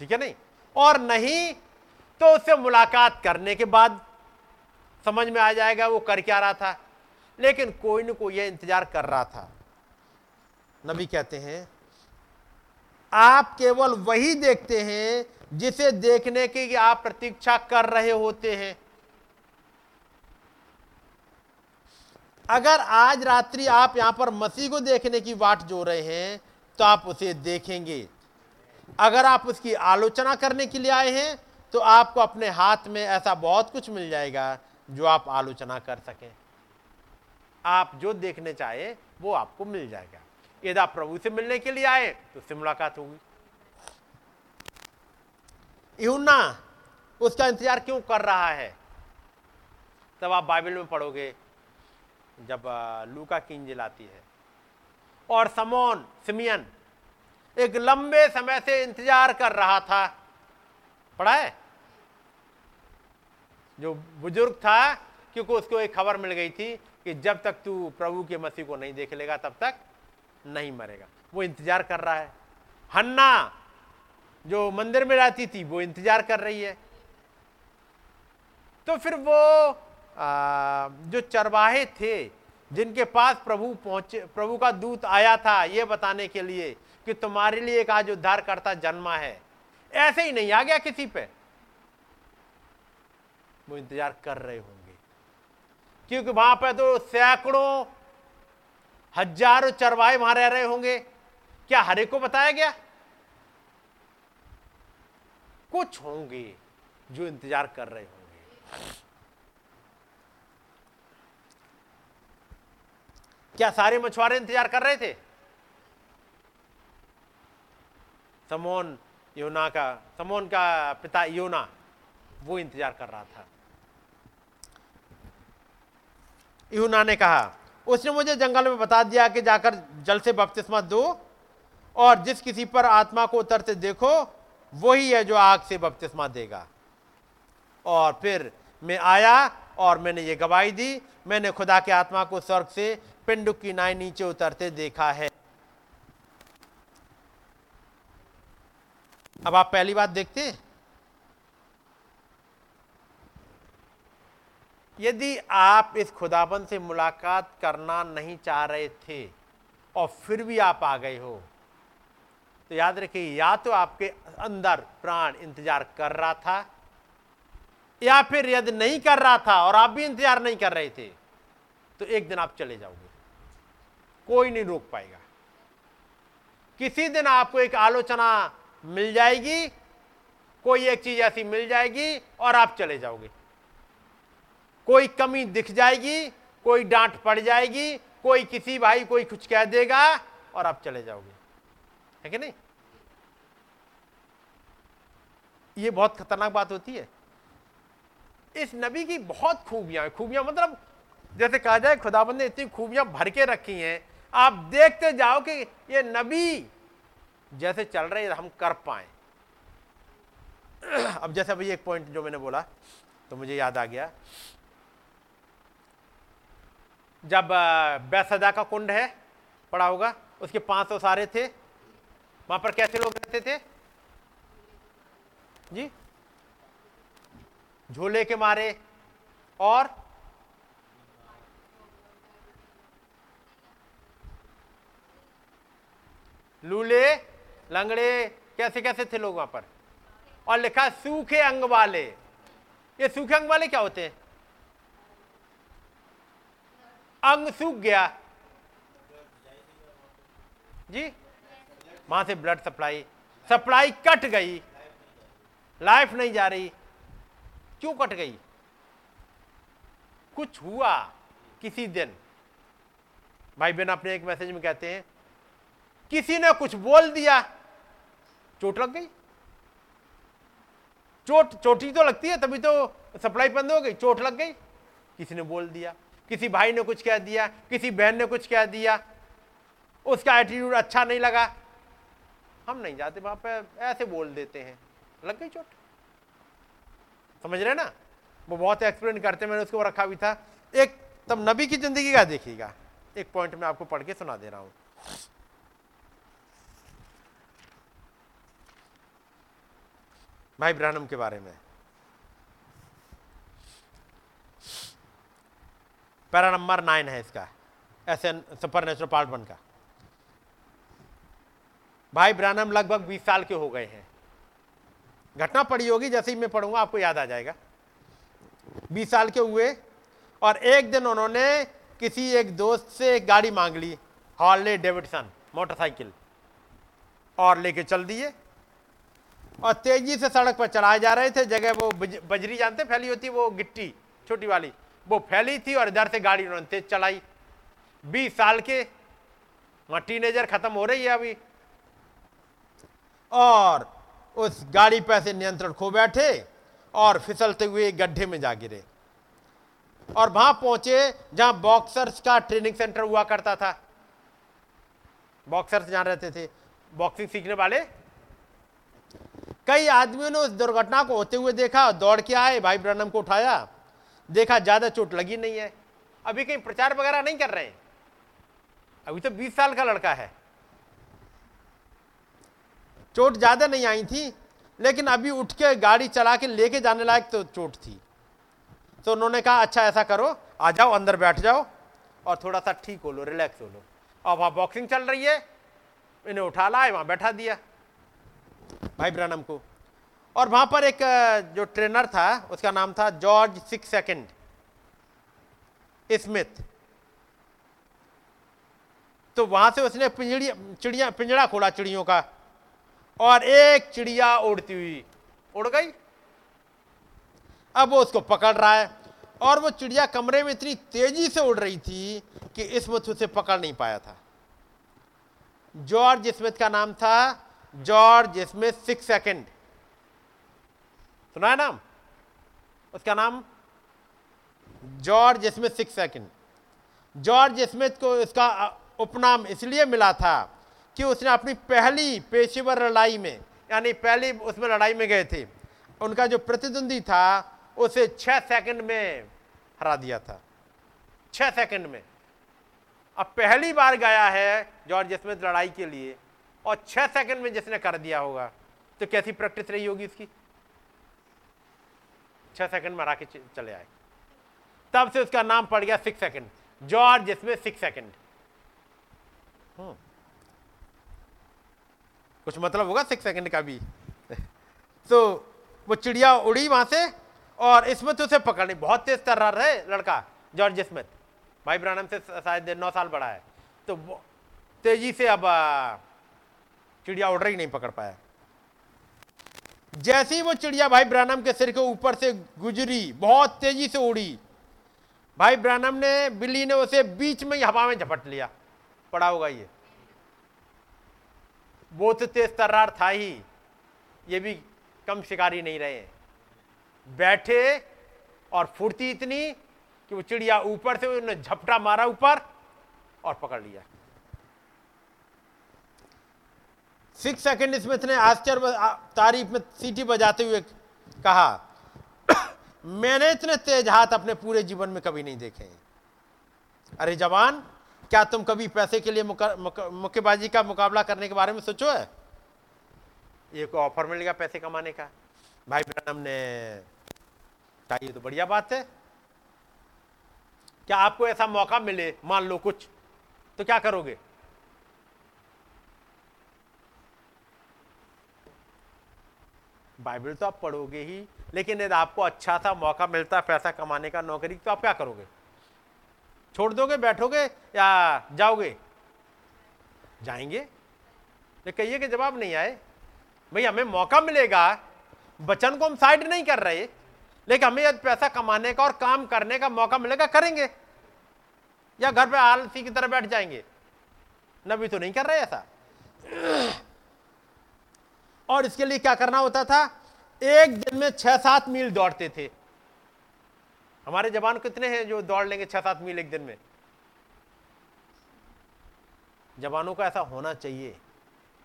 ठीक है नहीं? और नहीं तो उससे मुलाकात करने के बाद समझ में आ जाएगा वो कर क्या रहा था। लेकिन कोई न कोई यह इंतज़ार कर रहा था। नबी कहते हैं आप केवल वही देखते हैं जिसे देखने की आप प्रतीक्षा कर रहे होते हैं। अगर आज रात्रि आप यहाँ पर मसीह को देखने की वाट जो रहे हैं तो आप उसे देखेंगे। अगर आप उसकी आलोचना करने के लिए आए हैं तो आपको अपने हाथ में ऐसा बहुत कुछ मिल जाएगा जो आप आलोचना कर सकें। आप जो देखने चाहे, वो आपको मिल जाएगा। यदि आप प्रभु से मिलने के लिए आए तो उससे मुलाकात होगी। यूना उसका इंतज़ार क्यों कर रहा है? तब आप बाइबल में पढ़ोगे, जब लूका की इंजिल आती है। और समोन, सिमियन, एक लंबे समय से इंतज़ार कर रहा था। पढ़ा है? जो बुज़ुर्ग था, क्योंकि उसको एक खबर मिल गई थी कि जब तक तू प्रभु के मसीह को नहीं देख लेगा, तब तक नहीं मरेगा। वो इंतज़ार कर रहा है। हन्ना जो मंदिर में रहती थी वो इंतज़ार कर रही है। तो फिर वो आ, जो चरवाहे थे जिनके पास प्रभु पहुँचे प्रभु का दूत आया था ये बताने के लिए कि तुम्हारे लिए एक आज उद्धार करता जन्मा है। ऐसे ही नहीं आ गया किसी पे। वो इंतज़ार कर रहे होंगे। क्योंकि वहाँ पर तो सैकड़ों हज़ारों चरवाए वहाँ रह रहे होंगे। क्या हरे को बताया गया? कुछ होंगे जो इंतज़ार कर रहे होंगे। क्या सारे मछुआरे इंतज़ार कर रहे थे? समोन योना का, समोन का पिता योना, वो इंतज़ार कर रहा था। यूना ने कहा उसने मुझे जंगल में बता दिया कि जाकर जल से बपतिस्मा दो, और जिस किसी पर आत्मा को उतरते देखो, वही है जो आग से बपतिस्मा देगा। और फिर मैं आया, और मैंने ये गवाही दी, मैंने खुदा के आत्मा को स्वर्ग से पिंडुक की नाई नीचे उतरते देखा है। अब आप पहली बात देखते हैं? यदि आप इस खुदाबंद से मुलाकात करना नहीं चाह रहे थे और फिर भी आप आ गए हो तो याद रखिए, या तो आपके अंदर प्राण इंतज़ार कर रहा था, या फिर यदि नहीं कर रहा था और आप भी इंतज़ार नहीं कर रहे थे तो एक दिन आप चले जाओगे। कोई नहीं रोक पाएगा। किसी दिन आपको एक आलोचना मिल जाएगी, कोई एक चीज़ ऐसी मिल जाएगी और आप चले जाओगे। कोई कमी दिख जाएगी, कोई डांट पड़ जाएगी, कोई किसी भाई कोई कुछ कह देगा और आप चले जाओगे। है कि नहीं? ये बहुत खतरनाक बात होती है। इस नबी की बहुत खूबियाँ खूबियाँ मतलब जैसे कहा जाए, खुदाबंद ने इतनी खूबियाँ भर के रखी हैं। आप देखते जाओ कि ये नबी जैसे चल रहे हम कर पाए। अब जैसे अभी एक पॉइंट जो मैंने बोला तो मुझे याद आ गया। जब बैसदा का कुंड है, पड़ा होगा, उसके पाँच सौ सारे थे। वहाँ पर कैसे लोग रहते थे? जी? झोले के मारे और लूले, लंगड़े, कैसे कैसे थे लोग वहाँ पर? और लिखा सूखे अंग वाले। ये सूखे अंग वाले क्या होते हैं? अंग सूख गया। जी? वहाँ से ब्लड सप्लाई सप्लाई कट गई। लाइफ नहीं जा रही। क्यों कट गई? कुछ हुआ किसी दिन। भाई बहन, अपने एक मैसेज में कहते हैं, किसी ने कुछ बोल दिया, चोट लग गई? चोट, चोटी तो लगती है, तभी तो सप्लाई बंद हो गई, चोट लग गई। किसी ने बोल दिया। किसी भाई ने कुछ कह दिया, किसी बहन ने कुछ कह दिया, उसका एटीट्यूड अच्छा नहीं लगा। हम नहीं जाते, वहाँ पे ऐसे बोल देते हैं। लग गई चोट। समझ रहे ना? वो बहुत एक्सप्लेन करते मैंने उसको रखा भी था। एक तब नबी की ज़िंदगी का देखिएगा। एक पॉइंट में आपको पढ़ के सुना दे रहा हूँ। भाई ब्रानम के बारे में। पैरा नंबर नाइन है इसका, ऐसे सुपर नेचुरल पार्ट वन का भाई ब्रानम लगभग बीस साल के हो गए हैं। घटना पड़ी होगी, जैसे ही मैं पढ़ूँगा, आपको याद आ जाएगा। बीस साल के हुए, और एक दिन उन्होंने किसी एक दोस्त से एक गाड़ी मांग ली, हॉर्ले डेविडसन मोटरसाइकिल, और लेके चल दिए। और तेज़ी से सड़क पर चलाए जा रहे थे, जगह वो बजरी जानते फैली होती वो गिट्टी, छोटी वाली। वो फैली थी और इधर से गाड़ी उन्होंने तेज चलाई। बीस साल के, वहाँ टीनेजर खत्म हो रही है अभी। और उस गाड़ी पर से नियंत्रण खो बैठे और फिसलते हुए गड्ढे में जा गिरे। और वहाँ पहुँचे जहाँ बॉक्सर्स का ट्रेनिंग सेंटर हुआ करता था। बॉक्सर्स जहाँ रहते थे, बॉक्सिंग सीखने वाले। कई आदमियों ने उस दुर्घटना को होते हुए देखा दौड़ के आए, भाई ब्रनम को उठाया। देखा ज़्यादा चोट लगी नहीं है। अभी कहीं प्रचार वगैरह नहीं कर रहे? अभी तो 20 साल का लड़का है। चोट ज़्यादा नहीं आई थी, लेकिन अभी उठ के गाड़ी चला के लेके जाने लायक तो चोट थी। तो उन्होंने कहा अच्छा ऐसा करो, आ जाओ, अंदर बैठ जाओ और थोड़ा सा ठीक हो लो रिलैक्स हो लो। अब वहाँ बॉक्सिंग चल रही है, इन्हें उठा लाए, वहाँ बैठा दिया। भाई ब्रनम को और वहाँ पर एक जो ट्रेनर था, उसका नाम था जॉर्ज सिक्स सेकेंड। स्मिथ। तो वहाँ से उसने पिंजड़िया चिड़िया, पिंजड़ा खोला चिड़ियों का और एक चिड़िया उड़ती हुई, उड़ गई। अब वो उसको पकड़ रहा है और वो चिड़िया कमरे में इतनी तेज़ी से उड़ रही थी कि स्मिथ उसे पकड़ नहीं पाया था। जॉर्ज स्मिथ का नाम था जॉर्ज स्मिथ सिक्स सेकेंड। सुना है नाम उसका नाम George Smith six second George Smith को इसका उपनाम इसलिए मिला था कि उसने अपनी पहली पेशेवर लड़ाई में, यानी पहली उसमें लड़ाई में गए थे, उनका जो प्रतिद्वंदी था, उसे छह सेकंड में हरा दिया था। छह सेकंड में। अब पहली बार गया है जॉर्ज स्मिथ लड़ाई के लिए, और छह सेकंड में जिसने कर दिया होगा तो कैसी प्रैक्टिस रही होगी इसकी? छह सेकंड में के चले आए। तब से उसका नाम पड़ गया सिक्स सेकंड जॉर्ज इसमें सिक्स सेकंड कुछ मतलब होगा सिक्स सेकंड का भी? तो वो चिड़िया उड़ी वहाँ से और स्मिथ उसे पकड़नी बहुत तेज कर रहा है लड़का, जॉर्ज स्मिथ। भाई ब्रानम से शायद नौ साल बड़ा है। तो तेज़ी से अब चिड़िया उड़ रही नहीं पकड़ पाया। जैसे ही वो चिड़िया भाई ब्रानम के सिर के ऊपर से गुजरी, बहुत तेज़ी से उड़ी, भाई ब्रानम ने, बिल्ली ने उसे बीच में ही हवा में झपट लिया। पड़ा होगा ये। वो तो तेज तर्रार था ही। ये भी कम शिकारी नहीं रहे। बैठे और फुर्ती इतनी कि वो चिड़िया ऊपर से उन्होंने झपटा मारा ऊपर और पकड़ लिया। सिक्स सेकंड स्मिथ ने आश्चर्य तारीफ़ में सीटी बजाते हुए कहा, मैंने इतने तेज हाथ अपने पूरे जीवन में कभी नहीं देखे। अरे जवान, क्या तुम कभी पैसे के लिए मुक्केबाजी का मुकाबला करने के बारे में सोचो है? एक ऑफ़र मिलेगा पैसे कमाने का। भाई ब्रनम ने ये तो बढ़िया बात है? क्या आपको ऐसा मौका मिले? मान लो कुछ तो क्या करोगे? बाइबल तो आप पढ़ोगे ही, लेकिन यदि आपको अच्छा सा मौका मिलता है पैसा कमाने का, नौकरी तो आप क्या करोगे? छोड़ दोगे, बैठोगे या जाओगे? जाएँगे। लेकिन कहिए कि जवाब नहीं आए। भाई हमें मौका मिलेगा, बचन को हम साइड नहीं कर रहे, लेकिन हमें यदि पैसा कमाने का और काम करने का मौका मिलेगा, करेंगे। या घर पे आलसी की तरह बैठ जाएँगे। नबी तो नहीं कर रहे ऐसा। और इसके लिए क्या करना होता था? एक दिन में छह सात मील दौड़ते थे। हमारे जवान कितने हैं जो दौड़ लेंगे छह सात मील एक दिन में? जवानों का ऐसा होना चाहिए।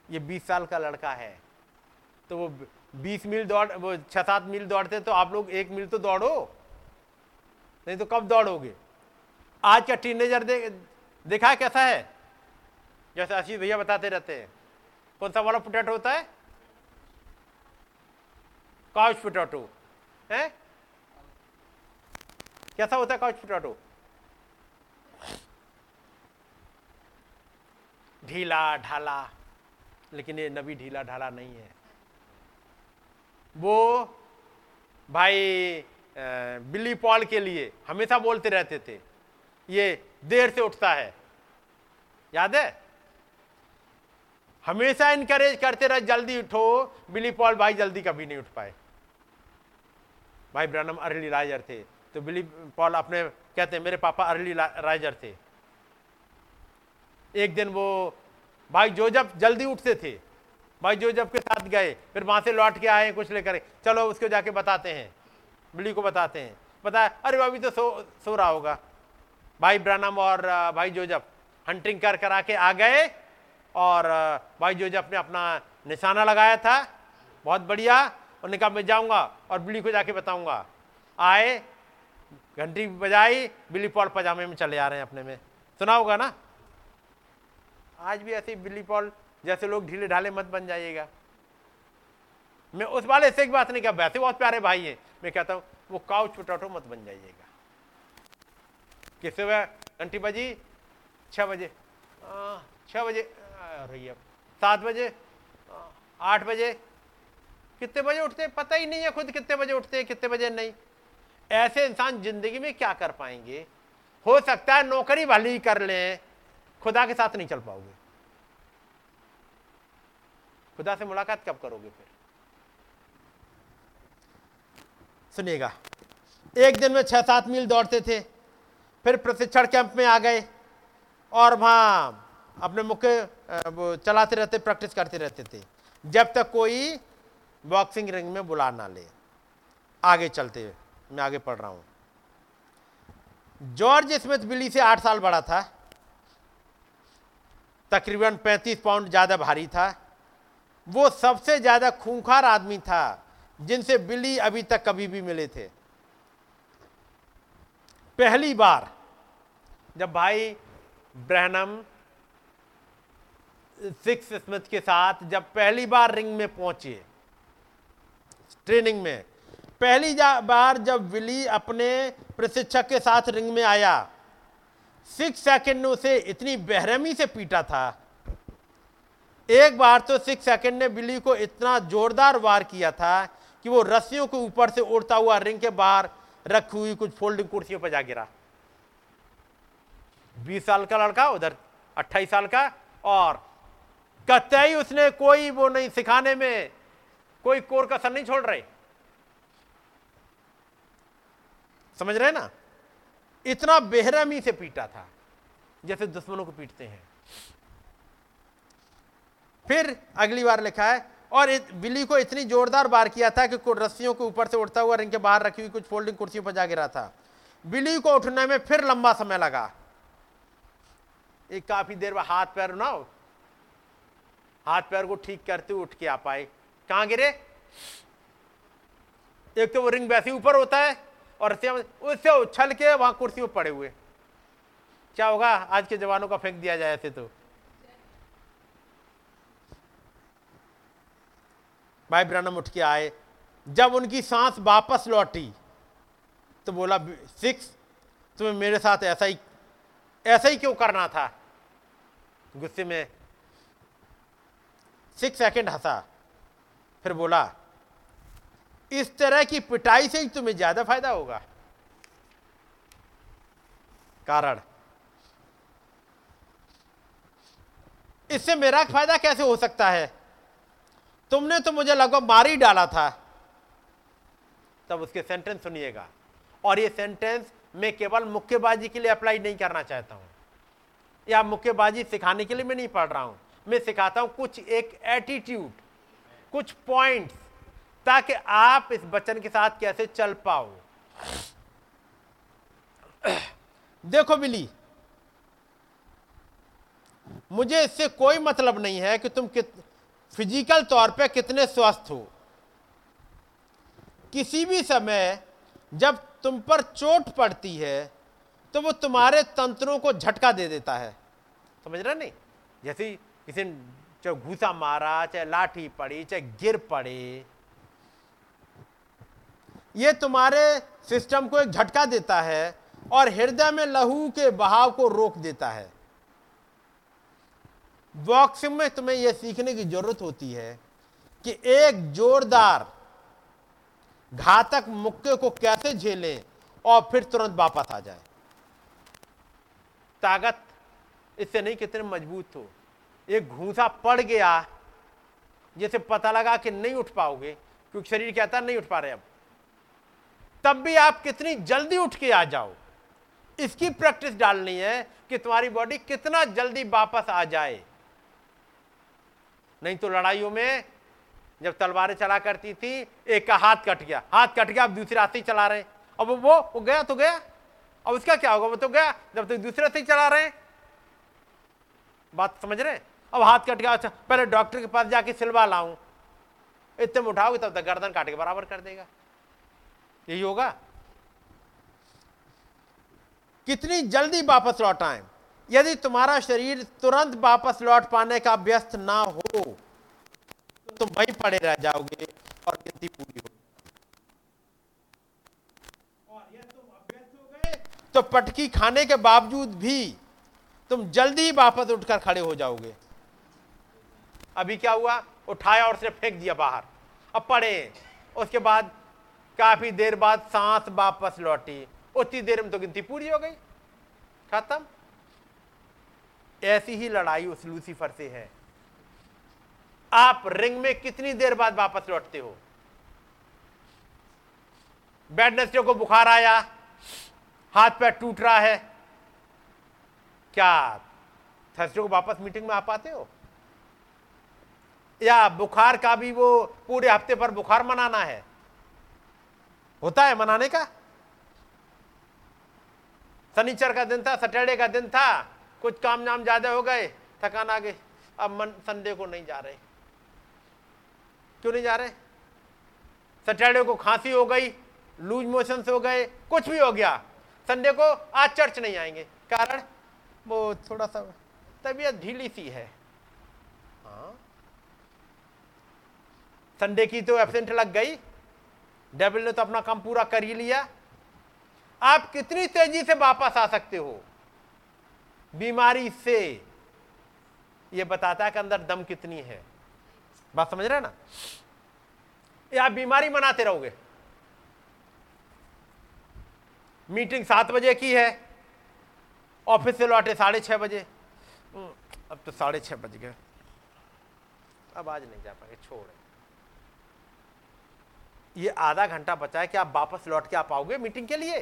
ये बीस साल का लड़का है। तो वो बीस मील दौड़ वो छह सात मील दौड़ते तो आप लोग एक मील तो दौड़ो। नहीं तो कब दौड़ोगे? आज का टीनेजर दे, देखा कैसा है? जैसे आशीष भैया बताते रहते हैं। कौन सा वाला पोटैटो होता है? Couch potato. है? कैसा होता है काउच पोटैटो? ढीला, ढाला, लेकिन ये नबी ढीला, ढाला नहीं है। वो भाई बिल्ली पॉल के लिए हमेशा बोलते रहते थे। ये देर से उठता है। याद है? हमेशा इनकरेज करते रहे, जल्दी उठो। बिली पॉल भाई जल्दी कभी नहीं उठ पाए। भाई ब्रनम अर्ली राइजर थे। तो बिली पॉल अपने, कहते मेरे पापा अर्ली राइजर थे। एक दिन वो, भाई जो जब जल्दी उठते थे। भाई जो जब के साथ गए। फिर वहाँ से लौट के आए, कुछ लेकर। चलो, उसको जाके बताते हैं। बिली को बताते हैं। बताया अरे भाभी तो सो सो रहा होगा। भाई ब्रनम और, भाई जोजफ हंटिंग कर कर आके आ गए। और भाई जोजफ ने अपना निशाना लगाया था, बहुत बढ़िया। उन्होंने कहा, मैं जाऊँगा और बिल्ली को जाके बताऊँगा। आए, घंटी बजाई, बिल्ली पॉल पजामे में चले आ रहे हैं अपने में। सुना होगा ना? आज भी ऐसे बिल्ली पॉल जैसे लोग ढीले ढाले मत बन जाइएगा। मैं उस वाले से एक बात नहीं कहा, वैसे बहुत प्यारे भाई हैं। मैं कहता हूँ, वो काउच पोटैटो मत बन जाइएगा। किस सुबह घंटी बजी? छह बजे। छह बजे। रही है। सात बजे? आठ बजे? कितने बजे उठते हैं? पता ही नहीं है खुद कितने बजे उठते हैं, कितने बजे नहीं। ऐसे इंसान ज़िंदगी में क्या कर पाएँगे? हो सकता है नौकरी भली कर लें। खुदा के साथ नहीं चल पाओगे। खुदा से मुलाकात कब करोगे फिर? सुनिएगा। एक दिन में छह सात मील दौड़ते थे, फिर प्रशिक्षण कैंप में आ गए और वहाँ अपने मुख्य चलाते रहते, प्रैक्टिस करते रहते थे। जब तक कोई बॉक्सिंग रिंग में बुला ना ले। आगे चलते, मैं आगे पढ़ रहा हूँ। जॉर्ज स्मिथ बिली से आठ साल बड़ा था। तकरीबन 35 पाउंड ज़्यादा भारी था। वो सबसे ज़्यादा खूंखार आदमी था, जिनसे बिली अभी तक कभी भी मिले थे। पहली बार जब भाई ब्रहनम सिक्स स्मिथ के साथ जब पहली बार रिंग में पहुँचे ट्रेनिंग में, पहली बार जब विली अपने प्रशिक्षक के साथ रिंग में आया सिक्स सेकंड ने उसे इतनी बेरहमी से पीटा था। एक बार तो सिक्स सेकंड ने बिली को इतना जोरदार वार किया था कि वो रस्सियों के ऊपर से उड़ता हुआ रिंग के बाहर रखी हुई कुछ फोल्डिंग कुर्सियों पर जा गिरा। बीस साल का लड़का, उधर अट्ठाईस साल का, और कतई उसने कोई वो नहीं सिखाने में, कोई कोर कसर नहीं छोड़ रहे। समझ रहे ना? इतना बेहरमी से पीटा था, जैसे दुश्मनों को पीटते हैं। फिर अगली बार लिखा है, और बिल्ली को इतनी जोरदार बार किया था कि रस्सियों के ऊपर से उड़ता हुआ रिंग के बाहर रखी हुई कुछ फोल्डिंग कुर्सियों पर जा गिरा था। बिल्ली को उठने में फिर लंबा समय लगा। एक काफ़ी देर बाद हाथ पैर ना हो हाथ पैर को ठीक करते हुए उठ के आ पाए। कहाँ गिरे? एक तो वो रिंग वैसे ऊपर होता है और उससे उछल के वहाँ कुर्सी में पड़े हुए। क्या होगा? आज के जवानों का फेंक दिया जाए ऐसे तो। भाई ब्रनम उठ के आए। जब उनकी सांस वापस लौटी तो बोला, सिक्स, तुम्हें मेरे साथ ऐसा ही ऐसा ही क्यों करना था? गुस्से में सिक्स सेकंड हंसा फिर बोला, इस तरह की पिटाई से ही तुम्हें ज़्यादा फ़ायदा होगा। कारण, इससे मेरा फ़ायदा कैसे हो सकता है? तुमने तो मुझे लगभग मार ही डाला था। तब उसके सेंटेंस सुनिएगा। और ये सेंटेंस मैं केवल मुक्केबाजी के लिए अप्लाई नहीं करना चाहता हूँ। या मुक्केबाजी सिखाने के लिए मैं नहीं पढ़ रहा हूँ। मैं सिखाता हूँ कुछ एक एटीट्यूड कुछ पॉइंट्स ताकि आप इस बचन के साथ कैसे चल पाओ। देखो बिली मुझे इससे कोई मतलब नहीं है कि तुम कित फ़िज़िकल तौर पे कितने स्वस्थ हो। किसी भी समय जब तुम पर चोट पड़ती है तो वो तुम्हारे तंत्रों को झटका दे देता है। समझ रहे नहीं? जैसे किसी ने चाहे घूसा मारा, चाहे लाठी पड़ी, चाहे गिर पड़े, ये तुम्हारे सिस्टम को एक झटका देता है और हृदय में लहू के बहाव को रोक देता है। बॉक्सिंग में तुम्हें यह सीखने की ज़रूरत होती है कि एक जोरदार घातक मुक्के को कैसे झेलें और फिर तुरंत वापस आ जाए। ताकत इससे नहीं कितने मज़बूत हो। एक घूसा पड़ गया जैसे पता लगा कि नहीं उठ पाओगे, क्योंकि शरीर कहता है, नहीं उठ पा रहे अब। तब भी आप कितनी जल्दी उठ के आ जाओ। इसकी प्रैक्टिस डालनी है कि तुम्हारी बॉडी कितना जल्दी वापस आ जाए। नहीं तो लड़ाइयों में जब तलवारें चला करती थी, एक का हाथ कट गया। हाथ कट गया, अब दूसरे हाथ से ही चला रहे हैं। अब वो वो गया तो गया। अब उसका क्या होगा? वो तो गया। जब तक दूसरे से ही चला रहे हैं। बात समझ रहे हैं? अब हाथ कट गया अच्छा पहले डॉक्टर के पास जाके सिलवा लाऊं। इतने में उठाओगे तब तक गर्दन काट के बराबर कर देगा। यही होगा। कितनी जल्दी वापस लौट आए। यदि तुम्हारा शरीर तुरंत वापस लौट पाने का व्यस्त ना हो तो तुम वहीं पड़े रह जाओगे और गिनती पूरी हो। हो गए तो पटकी खाने के बावजूद भी तुम जल्दी वापस उठकर खड़े हो जाओगे। अभी क्या हुआ? उठाया और सिर्फ़ फेंक दिया बाहर। अब पड़े उसके बाद काफ़ी देर बाद सांस वापस लौटी। उतनी देर में तो गिनती पूरी हो गई। खत्म। ऐसी ही लड़ाई उस लूसीफर से है। आप रिंग में कितनी देर बाद वापस लौटते हो? बेडनेस्टे को बुखार आया। हाथ पैर टूट रहा है। क्या थर्सडे को वापस मीटिंग में आ पाते हो? या बुखार का भी वो पूरे हफ़्ते पर बुखार मनाना है? होता है मनाने का? शनिचर का दिन था, सैटरडे का दिन था, कुछ काम नाम ज़्यादा हो गए, थकान आ गई, अब मन संडे को नहीं जा रहे। क्यों नहीं जा रहे? सैटरडे को खांसी हो गई, लूज मोशन हो गए, कुछ भी हो गया, संडे को आज चर्च नहीं आएँगे। कारण वो थोड़ा सा तबीयत ढीली सी है। संडे की तो एबसेंट लग गई। डेविल ने तो अपना काम पूरा कर ही लिया। आप कितनी तेज़ी से वापस आ सकते हो? बीमारी से। यह बताता है कि अंदर दम कितनी है। बात समझ रहे ना? ये आप बीमारी मनाते रहोगे। मीटिंग सात बजे की है। ऑफ़िस से लौटे साढ़े छह बजे। हम्म, अब तो साढ़े छह बज गए। अब आज नहीं जा पाएँगे छोड़। ये आधा घंटा बचा है कि आप वापस लौट के आ पाओगे मीटिंग के लिए?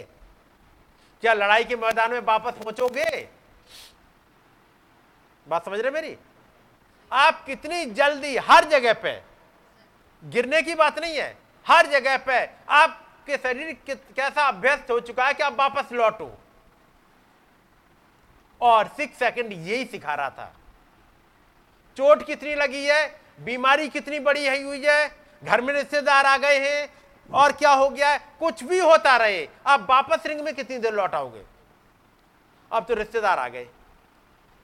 क्या लड़ाई के मैदान में वापस पहुंचोगे? बात समझ रहे मेरी? आप कितनी जल्दी हर जगह पे, गिरने की बात नहीं है, हर जगह पे आपके शरीर कैसा अभ्यस्त हो चुका है कि आप वापस लौटो। और सिक्स सेकंड यही सिखा रहा था। चोट कितनी लगी है? बीमारी कितनी बड़ी हुई है? घर में रिश्तेदार आ गए हैं, और क्या हो गया है? कुछ भी होता रहे, आप वापस रिंग में कितनी देर लौटाओगे अब तो रिश्तेदार आ गए।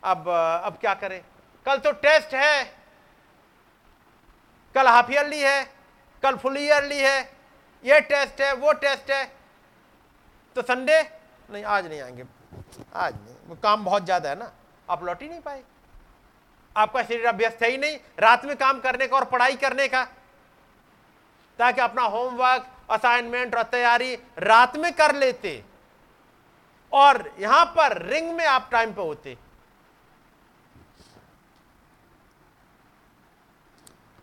अब अब क्या करें? कल तो टेस्ट है। कल हाफ़ ईयरली है, कल फुल ईयरली है। ये टेस्ट है, वो टेस्ट है। तो संडे? नहीं, आज नहीं आएँगे। आज नहीं। काम बहुत ज़्यादा है ना। आप लौट ही नहीं पाए। आपका शरीर अभ्यस्त है ही नहीं। रात में काम करने का और पढ़ाई करने का। ताकि अपना होमवर्क, असाइनमेंट और तैयारी रात में कर लेते। और यहाँ पर रिंग में आप टाइम पे होते।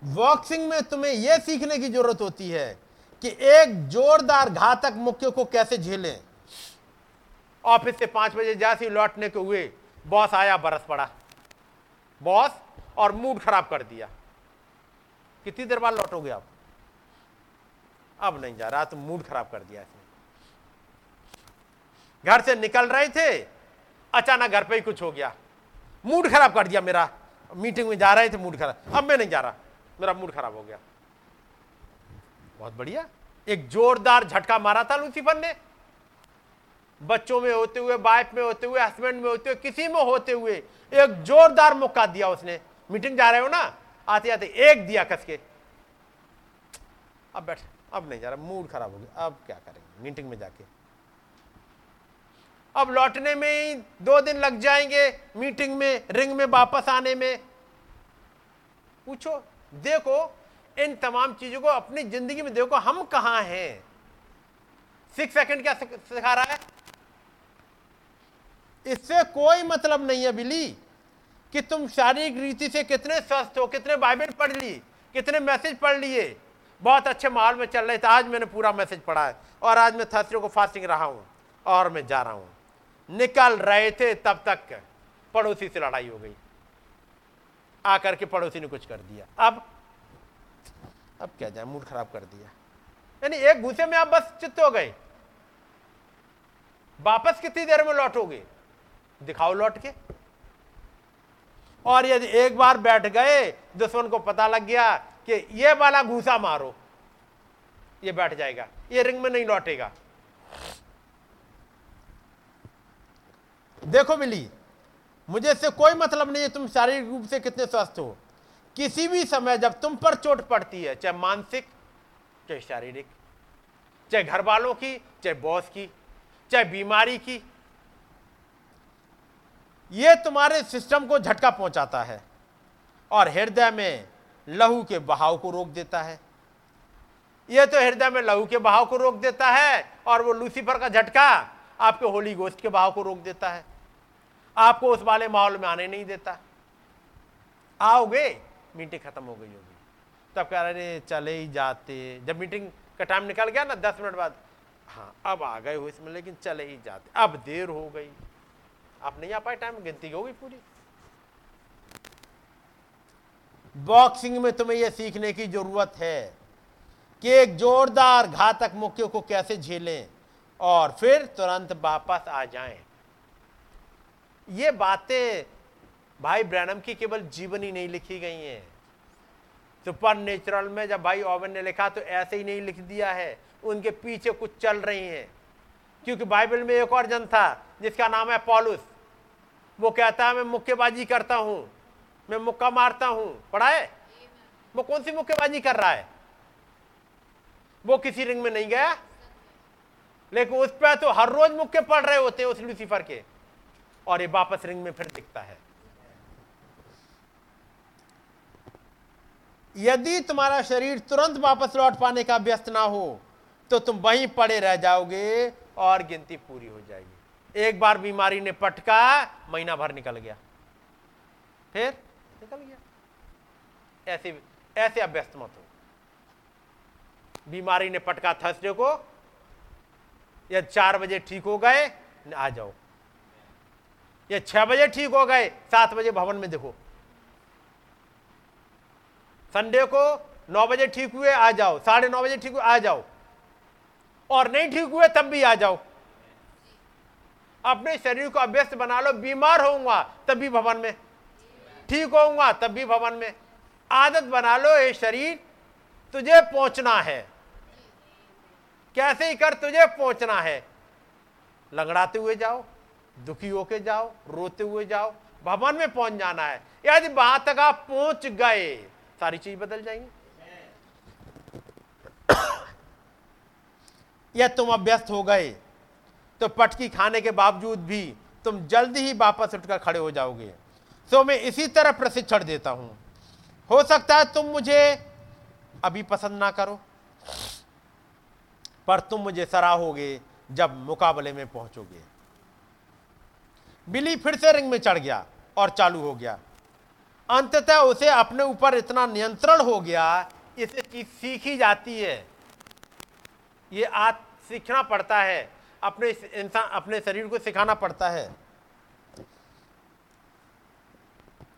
बॉक्सिंग में तुम्हें यह सीखने की ज़रूरत होती है कि एक जोरदार घातक मुक्के को कैसे झेलें। ऑफ़िस से पाँच बजे जैसे लौटने के हुए बॉस आया, बरस पड़ा। बॉस, और मूड खराब कर दिया। कितनी देर बाद लौटोगे आप? अब नहीं जा रहा तो मूड खराब कर दिया इसने। घर से निकल रहे थे, अचानक घर पे ही कुछ हो गया। मूड खराब कर दिया मेरा। मीटिंग में जा रहे थे, मूड खराब। अब मैं नहीं जा रहा, मेरा मूड खराब हो गया। बहुत बढ़िया। एक जोरदार झटका मारा था लूसीफर ने। बच्चों में होते हुए, वाइफ में होते हुए, हस्बैंड में होते हुए, किसी में होते हुए एक जोरदार मौका दिया उसने। मीटिंग जा रहे हो ना? आते आते एक दिया कस के। अब बैठ। अब नहीं जा रहा, मूड खराब हो गया। अब क्या करेंगे? मीटिंग में जाके। अब लौटने में ही दो दिन लग जाएँगे मीटिंग में, रिंग में वापस आने में। पूछो, देखो, इन तमाम चीज़ों को अपनी ज़िंदगी में देखो, हम कहाँ हैं? सिक्स सेकंड क्या सिखा रहा है? इससे कोई मतलब नहीं है, बिली, कि तुम शारीरिक रीति से कितने स्वस्थ हो, कितने बाइबल पढ़ ली कितने मैसेज पढ़ लिए। बहुत अच्छे माहौल में चल रहे थे। आज मैंने पूरा मैसेज पढ़ा है और आज मैं थर्सडे को फास्टिंग रहा हूँ और मैं जा रहा हूँ। निकल रहे थे तब तक पड़ोसी से लड़ाई हो गई। आकर के पड़ोसी ने कुछ कर दिया। अब अब क्या जाए, मूड खराब कर दिया। यानी एक गुस्से में आप बस चित्त हो गए। वापस कितनी देर में लौटोगे? दिखाओ लौट के। और यदि एक बार बैठ गए, दुश्मन को पता लग गया कि ये वाला घूसा मारो। ये बैठ जाएगा। ये रिंग में नहीं लौटेगा। देखो बिली मुझे इससे कोई मतलब नहीं है तुम शारीरिक रूप से कितने स्वस्थ हो। किसी भी समय जब तुम पर चोट पड़ती है, चाहे मानसिक, चाहे शारीरिक, चाहे घर वालों की, चाहे बॉस की, चाहे बीमारी की यह तुम्हारे सिस्टम को झटका पहुंचाता है। और हृदय में लहू के बहाव को रोक देता है। यह तो हृदय में लहू के बहाव को रोक देता है और वो लूसीफर का झटका आपके होली गोस्ट के बहाव को रोक देता है। आपको उस वाले माहौल में आने नहीं देता। आओगे, मीटिंग खत्म हो गई होगी। तब कह रहे चले ही जाते। जब मीटिंग का टाइम निकल गया ना, दस मिनट बाद हाँ अब आ गए हो इसमें, लेकिन चले ही जाते। अब देर हो गई। आप नहीं आ पाए टाइम गिनती होगी पूरी। बॉक्सिंग में तुम्हें यह सीखने की ज़रूरत है कि एक जोरदार घातक मुक्के को कैसे झेलें और फिर तुरंत वापस आ जाएँ। ये बातें भाई ब्रैनम की केवल जीवनी नहीं लिखी गई हैं। सुपर नेचुरल में जब भाई ओवन ने लिखा तो ऐसे ही नहीं लिख दिया है। उनके पीछे कुछ चल रही हैं। क्योंकि बाइबल में एक और जन था, जिसका नाम है पॉलुस। वो कहता है, मैं मुक्केबाजी करता हूँ। मैं मुक्का मारता हूँ। पढ़ा है? वो कौन सी मुक्केबाजी कर रहा है? वो किसी रिंग में नहीं गया? लेकिन उस पर तो हर रोज मुक्के पड़ रहे होते हैं उस लूसीफर के। और ये वापस रिंग में फिर दिखता है। यदि तुम्हारा शरीर तुरंत वापस लौट पाने का व्यस्त ना हो तो तुम वहीं पड़े रह जाओगे और गिनती पूरी हो जाएगी। एक बार बीमारी ने पटका, महीना भर निकल गया। फिर? निकल गया। ऐसे ऐसे अभ्यस्त मत हो। बीमारी ने पटका थर्सडे को, या चार बजे ठीक हो गए आ जाओ। या छह बजे ठीक हो गए, सात बजे भवन में देखो। संडे को नौ बजे ठीक हुए, आ जाओ। साढ़े नौ बजे ठीक हुए, आ जाओ। और नहीं ठीक हुए, तब भी आ जाओ। अपने शरीर को अभ्यस्त बना लो, बीमार होऊँगा तब भी भवन में। ठीक होऊँगा, तब भी भवन में। आदत बना लो ये शरीर, तुझे पहुँचना है। कैसे ही कर तुझे पहुँचना है। लंगड़ाते हुए जाओ, दुखी होके जाओ, रोते हुए जाओ, भवन में पहुँच जाना है। यदि वहाँ तक आप पहुँच गए, सारी चीज़ बदल जाएँगी। या तुम अभ्यस्त हो गए तो पटकी खाने के बावजूद भी तुम जल्दी ही वापस उठकर खड़े हो जाओगे। तो मैं इसी तरह प्रशिक्षण देता हूँ। हो सकता है तुम मुझे अभी पसंद ना करो, पर तुम मुझे सराहोगे जब मुकाबले में पहुंचोगे। बिली फिर से रिंग में चढ़ गया और चालू हो गया। अंततः उसे अपने ऊपर इतना नियंत्रण हो गया, इसे चीज़ सीखी जाती है। ये आज सीखना पड़ता है, अपने इंसान, अपने शरीर को सिखाना पड़ता है।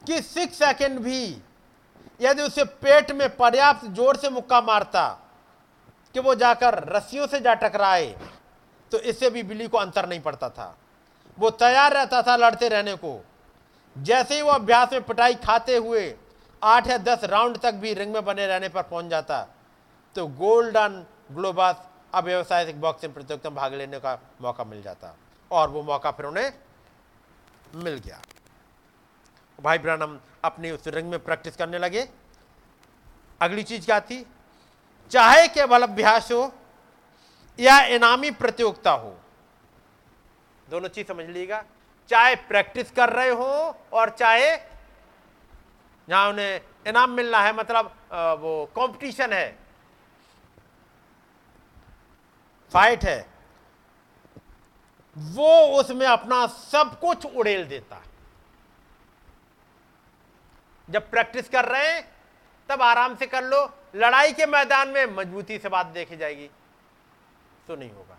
कि सिक्स सेकेंड भी यदि उसे पेट में पर्याप्त ज़ोर से मुक्का मारता कि वो जाकर रस्सियों से जा टकराए तो इससे भी बिल्ली को अंतर नहीं पड़ता था। वो तैयार रहता था लड़ते रहने को। जैसे ही वो अभ्यास में पिटाई खाते हुए आठ या दस राउंड तक भी रिंग में बने रहने पर पहुँच जाता तो गोल्डन ग्लोबस अब व्यवसायिक बॉक्सिंग प्रतियोगिता में भाग लेने का मौका मिल जाता और वो मौका फिर उन्हें मिल गया। भाई ब्रानम अपनी उस रंग में प्रैक्टिस करने लगे। अगली चीज़ क्या थी? चाहे केवल अभ्यास हो या इनामी प्रतियोगिता हो, दोनों चीज़ समझ लीजिएगा। चाहे प्रैक्टिस कर रहे हो और चाहे जहाँ उन्हें इनाम मिलना है मतलब वो कंपटीशन है, फाइट है, वो उसमें अपना सब कुछ उड़ेल देता है। जब प्रैक्टिस कर रहे हैं, तब आराम से कर लो। लड़ाई के मैदान में मजबूती से बात देखी जाएगी तो नहीं होगा।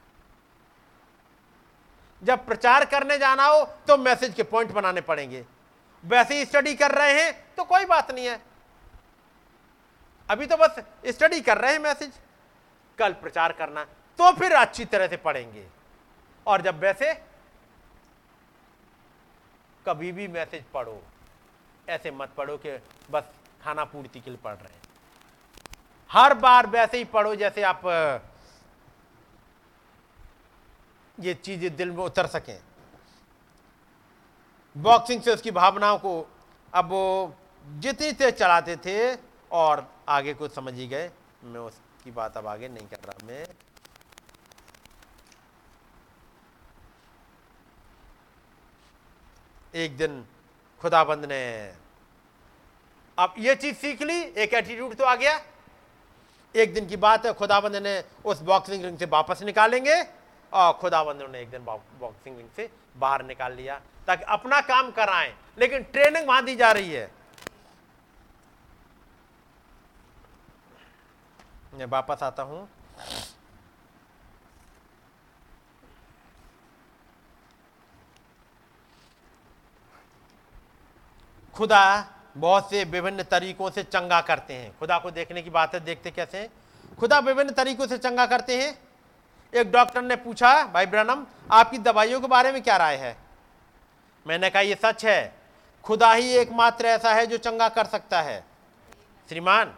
जब प्रचार करने जाना हो तो मैसेज के पॉइंट बनाने पड़ेंगे। वैसे ही स्टडी कर रहे हैं तो कोई बात नहीं है। अभी तो बस स्टडी कर रहे हैं मैसेज, कल प्रचार करना तो फिर अच्छी तरह से पढ़ेंगे। और जब वैसे, कभी भी मैसेज पढ़ो। ऐसे मत पढ़ो कि बस खाना पूर्ति के लिए पढ़ रहे हैं। हर बार वैसे ही पढ़ो जैसे आप ये चीज़ें दिल में उतर सकें। बॉक्सिंग से उसकी भावनाओं को अब वो जितनी से चलाते थे और आगे कुछ समझ ही गए, मैं उसकी बात अब आगे नहीं कर रहा, मैं एक दिन खुदाबंद ने। अब ये चीज़ सीख ली, एक एटीट्यूड तो आ गया। एक दिन की बात है खुदाबंद ने उस बॉक्सिंग रिंग से वापस निकालेंगे और खुदाबंद ने एक दिन बॉक्सिंग रिंग से बाहर निकाल लिया, ताकि अपना काम कराएँ। लेकिन ट्रेनिंग वहाँ दी जा रही है। मैं वापस आता हूँ। खुदा बहुत से विभिन्न तरीकों से चंगा करते हैं। खुदा को देखने की बात है, देखते कैसे हैं? खुदा विभिन्न तरीकों से चंगा करते हैं। एक डॉक्टर ने पूछा, भाई ब्रनम, आपकी दवाइयों के बारे में क्या राय है? मैंने कहा यह सच है। खुदा ही एकमात्र ऐसा है जो चंगा कर सकता है। श्रीमान,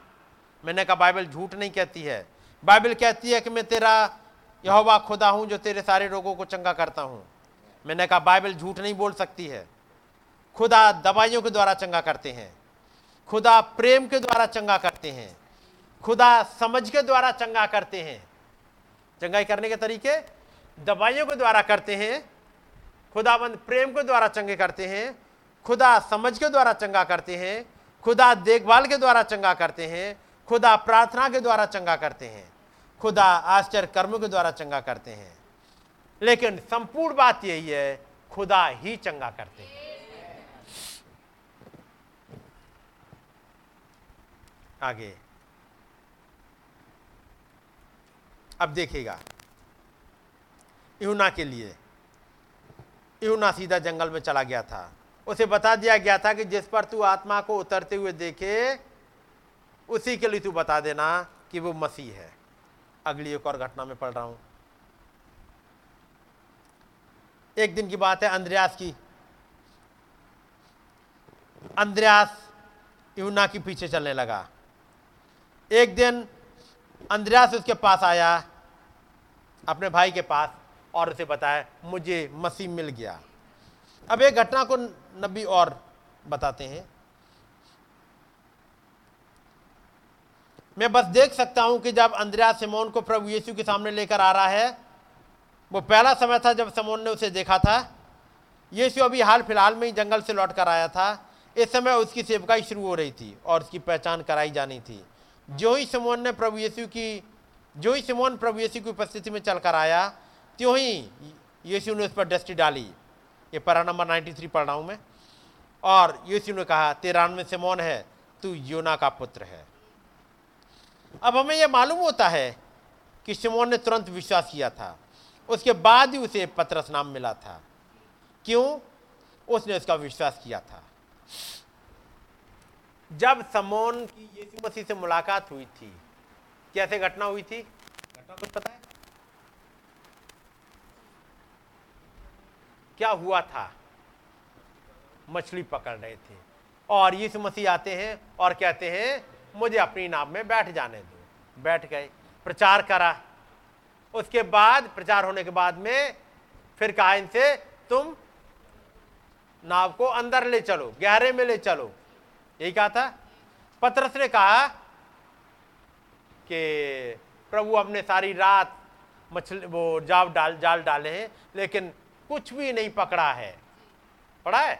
मैंने कहा, बाइबल झूठ नहीं कहती है। बाइबल कहती है कि मैं तेरा यहोवा खुदा हूँ, जो तेरे सारे रोगों को चंगा करता हूँ। मैंने कहा, बाइबल झूठ नहीं बोल सकती है। खुदा दवाइयों के द्वारा चंगा करते हैं खुदा प्रेम के द्वारा चंगा करते हैं खुदा समझ के द्वारा चंगा करते हैं चंगाई करने के तरीके दवाइयों के द्वारा करते हैं खुदाबंद प्रेम के द्वारा चंगे करते हैं खुदा समझ के द्वारा चंगा करते हैं खुदा देखभाल के द्वारा चंगा करते हैं खुदा प्रार्थना के द्वारा चंगा करते हैं खुदा आश्चर्य कर्मों के द्वारा चंगा करते हैं लेकिन संपूर्ण बात यही है खुदा ही चंगा करते हैं आगे। अब देखिएगा यूना के लिए यूना सीधा जंगल में चला गया था। उसे बता दिया गया था कि जिस पर तू आत्मा को उतरते हुए देखे, उसी के लिए तू बता देना कि वो मसीह है। अगली एक और घटना में पढ़ रहा हूँ। एक दिन की बात है अंद्रयास की। अंद्रयास यूना के पीछे चलने लगा। एक दिन अंद्रयास उसके पास आया, अपने भाई के पास, और उसे बताया, मुझे मसीह मिल गया। अब एक घटना को नबी और बताते हैं। मैं बस देख सकता हूँ कि जब अंद्रया सिमोन को प्रभु यीशु के सामने लेकर आ रहा है, वो पहला समय था जब सिमोन ने उसे देखा था। यीशु अभी हाल फ़िलहाल में ही जंगल से लौट कर आया था। इस समय उसकी सेवकाई शुरू हो रही थी और उसकी पहचान कराई जानी थी। जो ही सिमोन ने प्रभु यीशु की जो ही सिमोन प्रभु यीशु की उपस्थिति में चलकर आया, त्यों ही यीशु ने उस पर दृष्टि डाली। ये परा नंबर 93 पढ़ रहा हूँ मैं। और यीशु ने कहा तेरा में सिमोन है, तू योना का पुत्र है। अब हमें यह मालूम होता है कि सिमोन ने तुरंत विश्वास किया था। उसके बाद ही उसे पत्रस नाम मिला था। क्यों? उसने उसका विश्वास किया था। जब समोन की यीशु मसीह से मुलाकात हुई थी, कैसे घटना हुई थी? घटना कुछ पता है? क्या हुआ था? मछली पकड़ रहे थे। और यीशु मसीह आते हैं और कहते हैं, मुझे अपनी नाव में बैठ जाने दो। बैठ गए, प्रचार करा। उसके बाद, प्रचार होने के बाद में फिर कहा इनसे, तुम नाव को अंदर ले चलो, गहरे में ले चलो। यही कहा था? पत्रस ने कहा कि प्रभु अपने सारी रात मछली, वो जाल डाल, जाल डाले हैं, लेकिन कुछ भी नहीं पकड़ा है। पड़ा है?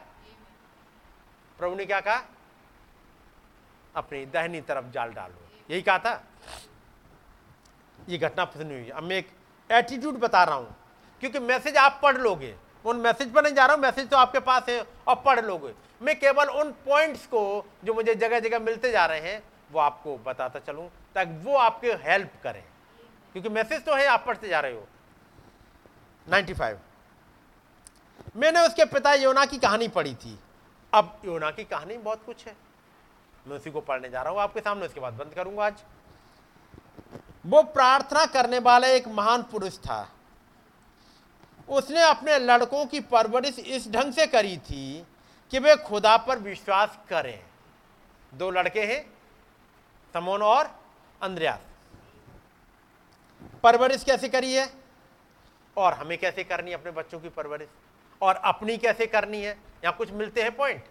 प्रभु ने क्या कहा? अपनी दहनी तरफ़ जाल डालो। यही कहा था? ये घटना पसंद हुई। अब मैं एक एटीट्यूड बता रहा हूँ, क्योंकि मैसेज आप पढ़ लोगे। उन मैसेज पर नहीं जा रहा हूँ मैसेज तो आपके पास है और पढ़ लोगे। मैं केवल उन पॉइंट्स को जो मुझे जगह जगह मिलते जा रहे हैं, वो आपको बताता चलूँ, ताकि वो आपके हेल्प करें। क्योंकि मैसेज तो है, आप पढ़ते जा रहे हो। 95 मैंने उसके पिता योना की कहानी पढ़ी थी। अब योना की कहानी बहुत कुछ है। मैं उसी को पढ़ने जा रहा हूँ, आपके सामने उसके बाद बंद करूँगा आज। वो प्रार्थना करने वाला एक महान पुरुष था। उसने अपने लड़कों की परवरिश इस ढंग से करी थी कि वे खुदा पर विश्वास करें। दो लड़के हैं, समोन और अंद्रयास। परवरिश कैसे करी है? और हमें कैसे करनी है अपने बच्चों की परवरिश? और अपनी कैसे करनी है? यहाँ कुछ मिलते हैं पॉइंट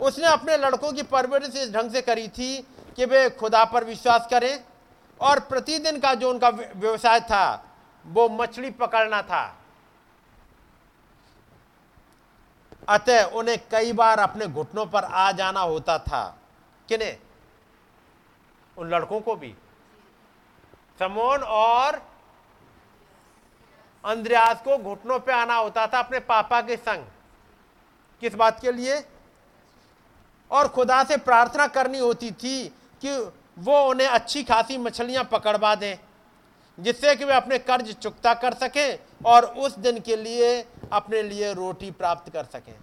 उसने अपने लड़कों की परवरिश इस ढंग से करी थी कि वे खुदा पर विश्वास करें। और प्रतिदिन का जो उनका व्यवसाय था, वो मछली पकड़ना था। अतः उन्हें कई बार अपने घुटनों पर आ जाना होता था। किने उन लड़कों को भी। समोन और अंद्रयास को घुटनों पे आना होता था अपने पापा के संग। किस बात के लिए? और खुदा से प्रार्थना करनी होती थी कि वो उन्हें अच्छी खासी मछलियाँ पकड़वा दें। जिससे कि वे अपने कर्ज चुकता कर सकें और उस दिन के लिए अपने लिए रोटी प्राप्त कर सकें।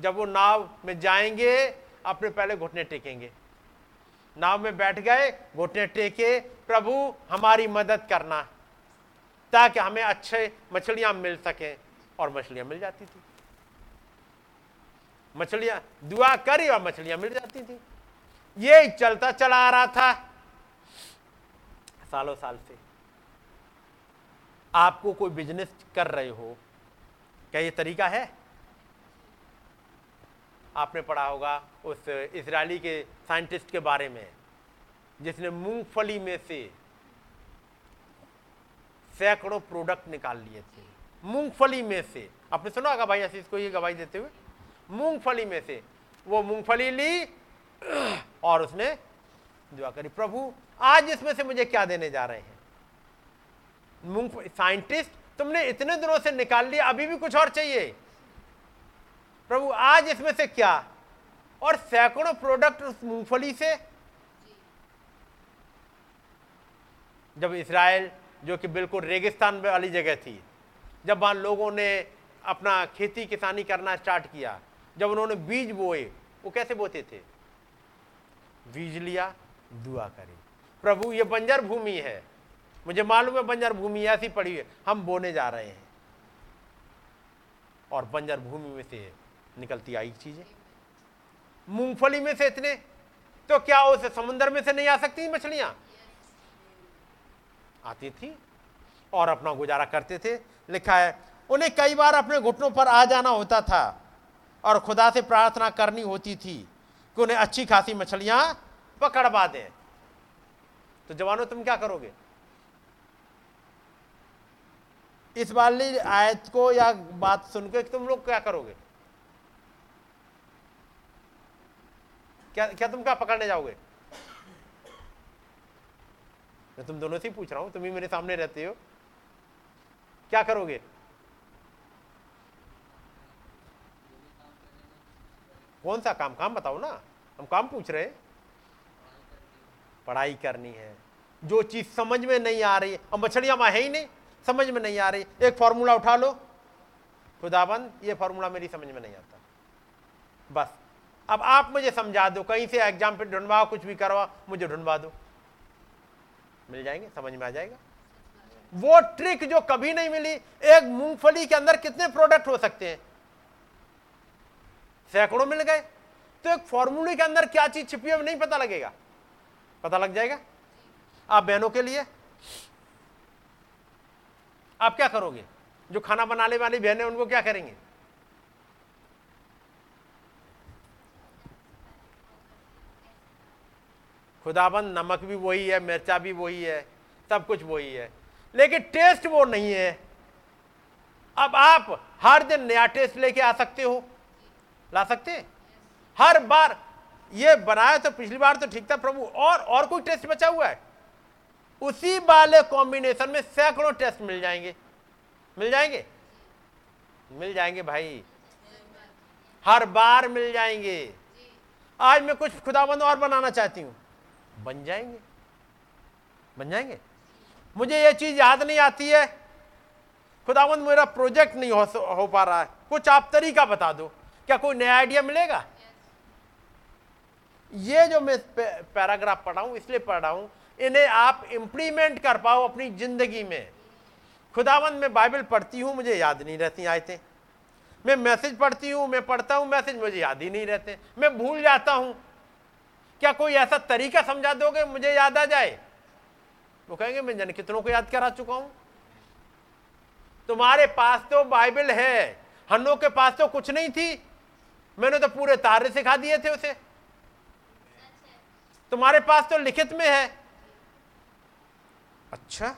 जब वो नाव में जाएँगे, अपने पहले घुटने टेकेंगे। नाव में बैठ गए, घुटने टेके, प्रभु, हमारी मदद करना ताकि हमें अच्छे मछलियाँ मिल सकें। और मछलियाँ मिल जाती थी। मछलियाँ, दुआ करी और मछलियाँ मिल जाती थी। ये चलता चला आ रहा था। सालों साल से। आपको कोई बिज़नेस कर रहे हो, क्या ये तरीका है? आपने पढ़ा होगा उस इसराइली के साइंटिस्ट के बारे में, जिसने मूंगफली में से सैकड़ों प्रोडक्ट निकाल लिए थे। मूंगफली में से, आपने सुना होगा भाई आशीष को ये गवाही देते हुए? मूंगफली में से, वो मूंगफली ली और उसने दुआ करी, प्रभु, आज इसमें से मुझे क्या देने जा रहे हैं? मूंगफली साइंटिस्ट, तुमने इतने दिनों से निकाल लिया, अभी भी कुछ और चाहिए? प्रभु, आज इसमें से क्या? और सैकड़ों प्रोडक्ट उस मूंगफली से? जब इसराइल, जो कि बिल्कुल रेगिस्तान वाली जगह थी, जब वहाँ लोगों ने अपना खेती किसानी करना स्टार्ट किया, जब उन्होंने बीज बोए, वो कैसे बोते थे? बीज लिया दुआ करें। प्रभु, ये बंजर भूमि है। मुझे मालूम है बंजर भूमि ऐसी पड़ी है। हम बोने जा रहे हैं। और बंजर भूमि में से निकलती आई चीज़ें। मूंगफली में से इतने तो क्या उस समुद्र में से नहीं आ सकती मछलियाँ? आती थी और अपना गुजारा करते थे। लिखा है, उन्हें कई बार अपने घुटनों पर आ जाना होता था और खुदा से प्रार्थना करनी होती थी कि उन्हें अच्छी खासी मछलियाँ पकड़वा दें तो जवानों, तुम क्या करोगे? इस वाली आयत को या बात सुनकर तुम लोग क्या करोगे? क्या क्या तुम क्या पकड़ने जाओगे? मैं तुम दोनों से ही पूछ रहा हूँ, तुम ही मेरे सामने रहते हो। क्या करोगे? कौन सा काम? काम बताओ ना। हम काम पूछ रहे पढ़ाई करनी है। जो चीज़ समझ में नहीं आ रही, अब मछलियाँ वहाँ है ही नहीं, समझ में नहीं आ रही। एक फॉर्मूला उठा लो। खुदाबंद, ये फॉर्मूला मेरी समझ में नहीं आता। बस। अब आप मुझे समझा दो, कहीं से एग्ज़ाम पे ढूंढवाओ, कुछ भी करवा मुझे ढूंढवा दो। मिल जाएँगे? समझ में आ जाएगा? वो ट्रिक जो कभी नहीं मिली, एक मूंगफली के अंदर कितने प्रोडक्ट हो सकते हैं? सैकड़ों मिल गए। तो एक फॉर्मूले के अंदर क्या चीज़ छिपी है नहीं पता लगेगा। पता लग जाएगा? आप बहनों के लिए? आप क्या करोगे? जो खाना बनाने वाली बहनें उनको क्या करेंगे? खुदाबंद, नमक भी वही है, मिर्चा भी वही है, सब कुछ वही है। लेकिन टेस्ट वो नहीं है। अब आप हर दिन नया टेस्ट लेके आ सकते हो। ला सकते हर बार ये बनाया तो पिछली बार तो ठीक था प्रभु और और कोई टेस्ट बचा हुआ है? उसी वाले कॉम्बिनेशन में सैकड़ों टेस्ट मिल जाएँगे। मिल जाएँगे? मिल जाएँगे भाई। हर बार मिल जाएँगे। आज मैं कुछ खुदाबंद और बनाना चाहती हूँ। बन जाएँगे। बन जाएँगे? मुझे ये चीज़ याद नहीं आती है। खुदाबंद मेरा प्रोजेक्ट नहीं हो, हो पा रहा है। कुछ आप तरीका बता दो। क्या कोई नया आइडिया मिलेगा? ये जो मैं पैराग्राफ पढ़ा हूँ, इसलिए पढ़ रहा हूँ, इन्हें आप इंप्लीमेंट कर पाओ अपनी ज़िंदगी में। खुदावंद, मैं बाइबल पढ़ती हूँ, मुझे याद नहीं रहती आयतें। मैं मैसेज पढ़ती हूँ, मैं पढ़ता हूँ मैसेज मुझे याद ही नहीं रहते। मैं भूल जाता हूँ। क्या कोई ऐसा तरीका समझा दोगे, मुझे याद आ जाए? वो कहेंगे, मैं जन कितनों को याद करा चुका हूँ? तुम्हारे पास तो बाइबल है। हन्नो के पास तो कुछ नहीं थी। मैंने तो पूरे तारे सिखा दिए थे उसे। तुम्हारे पास तो लिखित में है। अच्छा।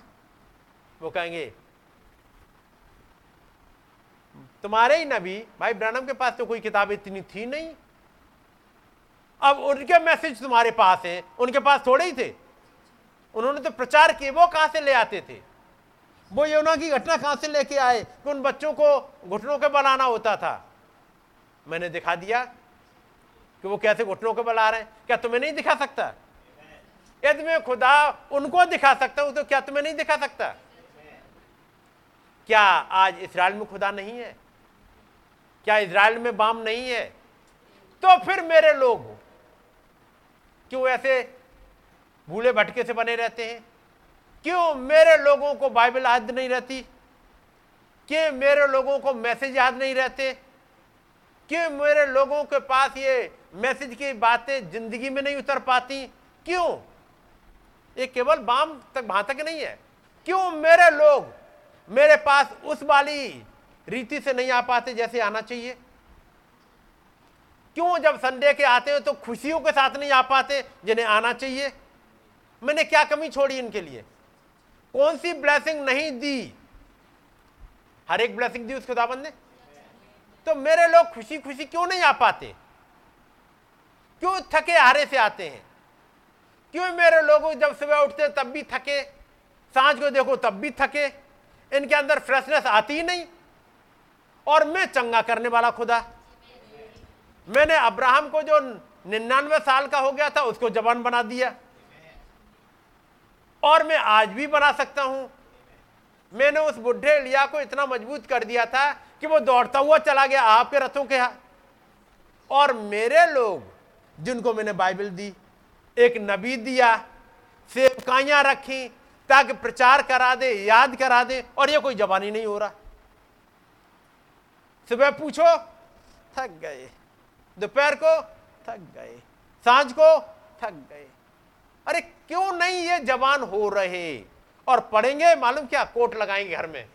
वो कहेंगे तुम्हारे ही नबी भाई ब्रैनम के पास तो कोई किताब इतनी थी नहीं। अब उनके मैसेज तुम्हारे पास है उनके पास थोड़े ही थे। उन्होंने तो प्रचार किए वो कहाँ से ले आते थे? वो यमुना की घटना कहाँ से लेके आए? कि उन बच्चों को घुटनों के बनाना होता था। मैंने दिखा दिया कि वो कैसे घुटनों को बल रहे हैं? क्या तुम्हें नहीं दिखा सकता? यदि मैं खुदा उनको दिखा सकता हूँ तो क्या तुम्हें नहीं दिखा सकता? क्या आज इसराइल में खुदा नहीं है? क्या इसराइल में बाम नहीं है? तो फिर मेरे लोग क्यों ऐसे भूले भटके से बने रहते हैं? क्यों मेरे लोगों को बाइबल याद नहीं रहती? क्यों मेरे लोगों को मैसेज याद नहीं रहते? क्यों मेरे लोगों के पास ये मैसेज की बातें ज़िंदगी में नहीं उतर पाती। क्यों? ये केवल बाम तक, वहाँ तक नहीं है। क्यों मेरे लोग मेरे पास उस वाली रीति से नहीं आ पाते जैसे आना चाहिए? क्यों जब संडे के आते हो तो खुशियों के साथ नहीं आ पाते जिन्हें आना चाहिए? मैंने क्या कमी छोड़ी इनके लिए? कौन सी ब्लेसिंग नहीं दी? हर एक ब्लेसिंग दी उस खुदाबंद ने? तो मेरे लोग खुशी खुशी क्यों नहीं आ पाते? क्यों थके हारे से आते हैं? क्यों मेरे लोग जब सुबह उठते तब भी थके? साँझ को देखो तब भी थके? इनके अंदर फ्रेशनेस आती ही नहीं। और मैं चंगा करने वाला खुदा। मैंने अब्राहम को जो निन्यानवे साल का हो गया था, उसको जवान बना दिया। और मैं आज भी बना सकता हूँ। मैंने उस बुढ़े लिया को इतना मज़बूत कर दिया था कि वो दौड़ता हुआ चला गया आपके रथों के हाथ और मेरे लोग जिनको मैंने बाइबल दी, एक नबी दिया, सेवकाइयाँ रखी ताकि प्रचार करा दे, याद करा दे, और ये कोई जवानी नहीं हो रहा। सुबह पूछो, थक गए। दोपहर को, थक गए। साँझ को, थक गए। अरे क्यों नहीं ये जवान हो रहे? और पढ़ेंगे? मालूम क्या? कोट लगाएँगे घर में।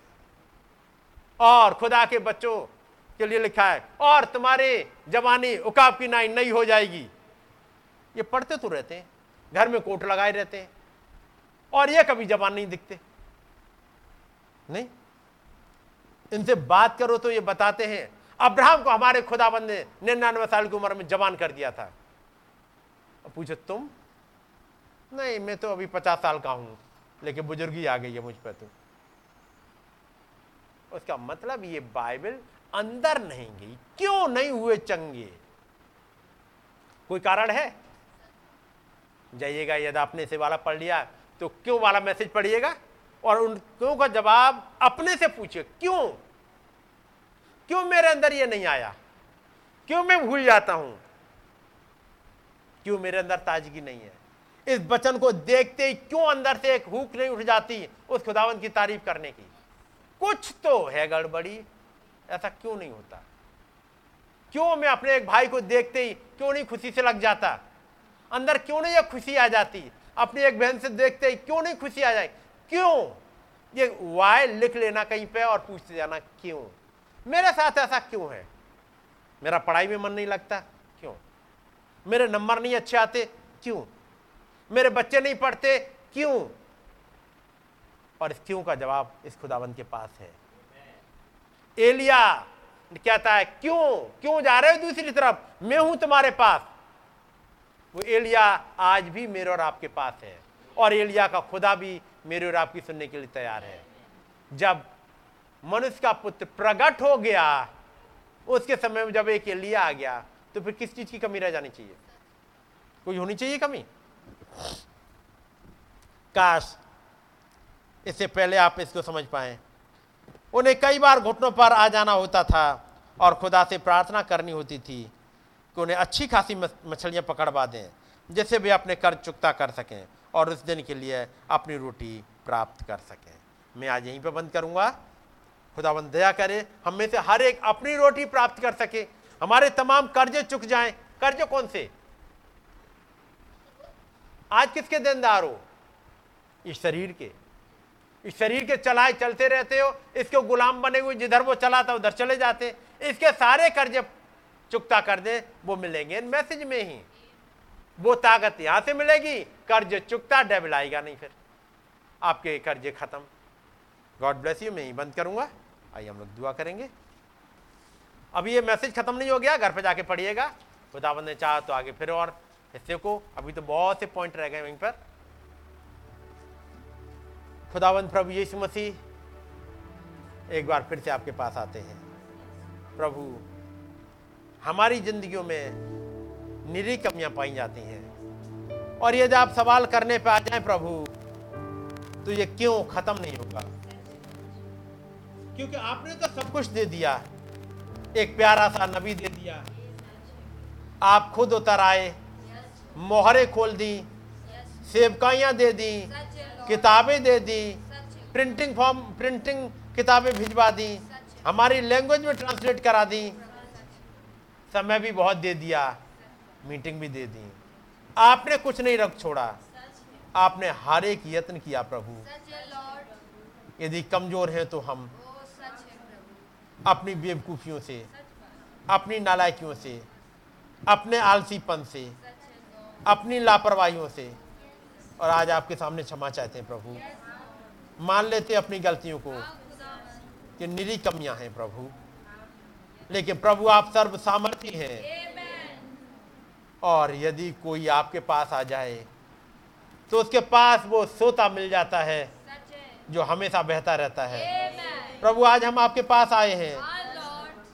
और खुदा के बच्चों के लिए लिखा है, और तुम्हारे जवानी उकाब की नाई नहीं हो जाएगी। ये पढ़ते तो रहते हैं, घर में कोट लगाए रहते हैं, और ये कभी जवान नहीं दिखते। नहीं? इनसे बात करो तो ये बताते हैं, अब्राहम को हमारे खुदाबंद ने निन्यानवे साल की उम्र में जवान कर दिया था। पूछो, तुम? नहीं, मैं तो अभी पचास साल का हूँ, लेकिन बुजुर्गी आ गई है मुझ पर तो। उसका मतलब ये बाइबल अंदर नहीं गई। क्यों नहीं हुए चंगे? कोई कारण है? जाइएगा, यदि आपने से वाला पढ़ लिया तो क्यों वाला मैसेज पढ़िएगा? और उन क्यों का जवाब अपने से पूछिए। क्यों? क्यों मेरे अंदर ये नहीं आया? क्यों मैं भूल जाता हूँ? क्यों मेरे अंदर ताजगी नहीं है? इस वचन को देखते ही क्यों अंदर से एक हुक नहीं उठ जाती उस खुदावन की तारीफ़ करने की? कुछ तो है गड़बड़ी। ऐसा क्यों नहीं होता? क्यों मैं अपने एक भाई को देखते ही क्यों नहीं खुशी से लग जाता? अंदर क्यों नहीं यह खुशी आ जाती? अपनी एक बहन से देखते ही क्यों नहीं खुशी आ जाए? क्यों? ये वाय लिख लेना कहीं पे और पूछते जाना, क्यों? मेरे साथ ऐसा क्यों है? मेरा पढ़ाई में मन नहीं लगता? क्यों? मेरे नंबर नहीं अच्छे आते? क्यों? मेरे बच्चे नहीं पढ़ते? क्यों? और इस क्यों का जवाब इस खुदावन के पास है। एलिया कहता है, क्यों क्यों जा रहे हो दूसरी तरफ़? मैं हूँ तुम्हारे पास। वो एलिया आज भी मेरे और आपके पास है। और एलिया का खुदा भी मेरे और आपकी सुनने के लिए तैयार है। जब मनुष्य का पुत्र प्रकट हो गया, उसके समय में जब एक एलिया आ गया तो फिर किस चीज़ की कमी रह जानी चाहिए? कोई होनी चाहिए कमी? काश इससे पहले आप इसको समझ पाए। उन्हें कई बार घुटनों पर आ जाना होता था और खुदा से प्रार्थना करनी होती थी कि उन्हें अच्छी खासी मछलियाँ पकड़वा दें, जिससे वे अपने कर्ज चुकता कर सकें और उस दिन के लिए अपनी रोटी प्राप्त कर सकें। मैं आज यहीं पर बंद करूँगा। खुदाबंद दया करे, हम में से हर एक अपनी रोटी प्राप्त कर सके। हमारे तमाम कर्जे चुक जाएँ। कर्ज कौन से? आज किसके देनदार हो? इस शरीर के। शरीर के चलाए चलते रहते हो, इसके गुलाम बने हुए, जिधर वो चलाता उधर चले जाते। इसके सारे कर्जे चुकता कर दे, वो मिलेंगे इन मैसेज में ही। वो ताकत यहाँ से मिलेगी, कर्ज चुकता डेबिल आएगा नहीं फिर। आपके कर्जे खत्म। गॉड ब्लेस यू, मैं ही बंद करूँगा। आइए हम लोग दुआ करेंगे। अभी ये मैसेज खत्म नहीं हो गया, घर पे जाके पढ़िएगा। खुदाबंद ने चाहा तो आगे फिर और हिस्से को। अभी तो बहुत से पॉइंट रह गए वहीं पर। खुदावंद प्रभु यीशु मसीह एक बार फिर से आपके पास आते हैं। प्रभु हमारी जिंदगियों में निरी कमियाँ पाई जाती हैं। और यदि आप सवाल करने पे आ जाए प्रभु तो ये क्यों खत्म नहीं होगा? क्योंकि आपने तो सब कुछ दे दिया एक प्यारा सा नबी दे दिया। आप खुद उतर आए मोहरे खोल दी सेवकाइयाँ दे दी किताबें दे दी प्रिंटिंग फॉर्म प्रिंटिंग किताबें भिजवा दी, हमारी लैंग्वेज में ट्रांसलेट करा दी। समय भी बहुत दे दिया मीटिंग भी दे दी। आपने कुछ नहीं रख छोड़ा। आपने हर एक यत्न किया प्रभु। यदि कमज़ोर है तो हम अपनी बेवकूफियों से, अपनी नालायकियों से, अपने आलसीपन से, अपनी लापरवाहियों से और आज आपके सामने क्षमा चाहते हैं प्रभु। मान लेते अपनी गलतियों को कि निरी कमियाँ हैं प्रभु। लेकिन प्रभु, आप सर्व सामर्थ्य हैं। और यदि कोई आपके पास आ जाए तो उसके पास वो सोता मिल जाता है, जो हमेशा बहता रहता है। प्रभु, आज हम आपके पास आए हैं।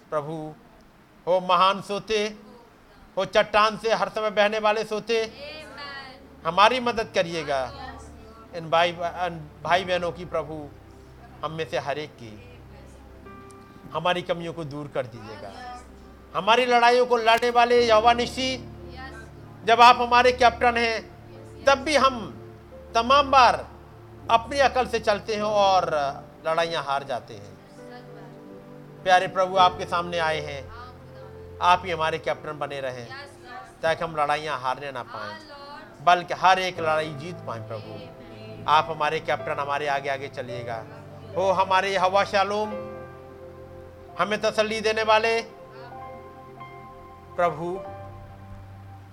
प्रभु, हो महान सोते, हो चट्टान से हर समय बहने वाले सोते हमारी मदद करिएगा। इन भाई इन भाई बहनों की प्रभु, हम में से हर एक की हमारी कमियों को दूर कर दीजिएगा। हमारी लड़ाइयों को लड़ने वाले यवानिशी जब आप हमारे कैप्टन हैं, तब भी हम तमाम बार अपनी अकल से चलते हैं और लड़ाइयाँ हार जाते हैं। प्यारे प्रभु, आपके सामने आए हैं। आप ही हमारे कैप्टन बने रहें, ताकि हम लड़ाइयाँ हारने ना पाएँ। बल्कि हर एक लड़ाई जीत पाए प्रभु। आप हमारे कैप्टन, हमारे आगे आगे चलिएगा। हो हमारे हवा शालूम, हमें तसल्ली देने वाले। प्रभु,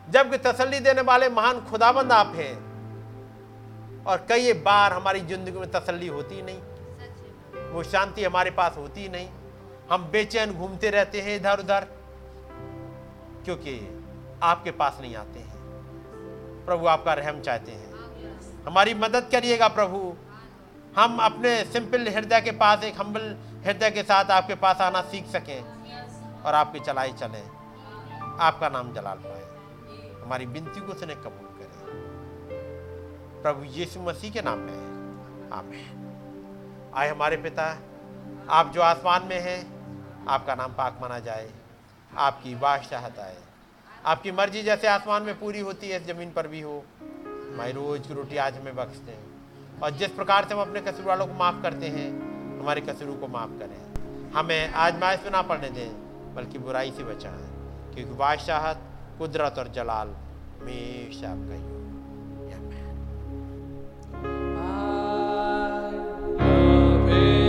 जबकि तसल्ली देने वाले महान खुदाबंद आप हैं, और कई बार हमारी ज़िंदगी में तसल्ली होती नहीं। वो शांति हमारे पास होती नहीं। हम बेचैन घूमते रहते हैं इधर उधर क्योंकि आपके पास नहीं आते। हैं प्रभु आपका रहम चाहते हैं। हमारी मदद करिएगा प्रभु। हम अपने सिंपल हृदय के पास, एक हम्बल हृदय के साथ आपके पास आना सीख सकें और आपकी चलाई चलें। आपका नाम जलाल पाए। हमारी विनती को सुने कबूल करें। प्रभु यीशु मसीह के नाम में आमेन। आए हमारे पिता, आप जो आसमान में हैं, आपका नाम पाक माना जाए। आपकी बादशाहत आए। आपकी मर्ज़ी जैसे आसमान में पूरी होती है ज़मीन पर भी हो। हमारी रोज़ की रोटी आज हमें बख्श दें और जिस प्रकार से हम अपने कसूर वालों को माफ़ करते हैं, हमारे कसूरों को माफ़ करें। हमें आजमाइश में ना पढ़ने दें, बल्कि बुराई से बचाएँ, क्योंकि बादशाहत कुदरत और जलाल हमेशा आपका Amen.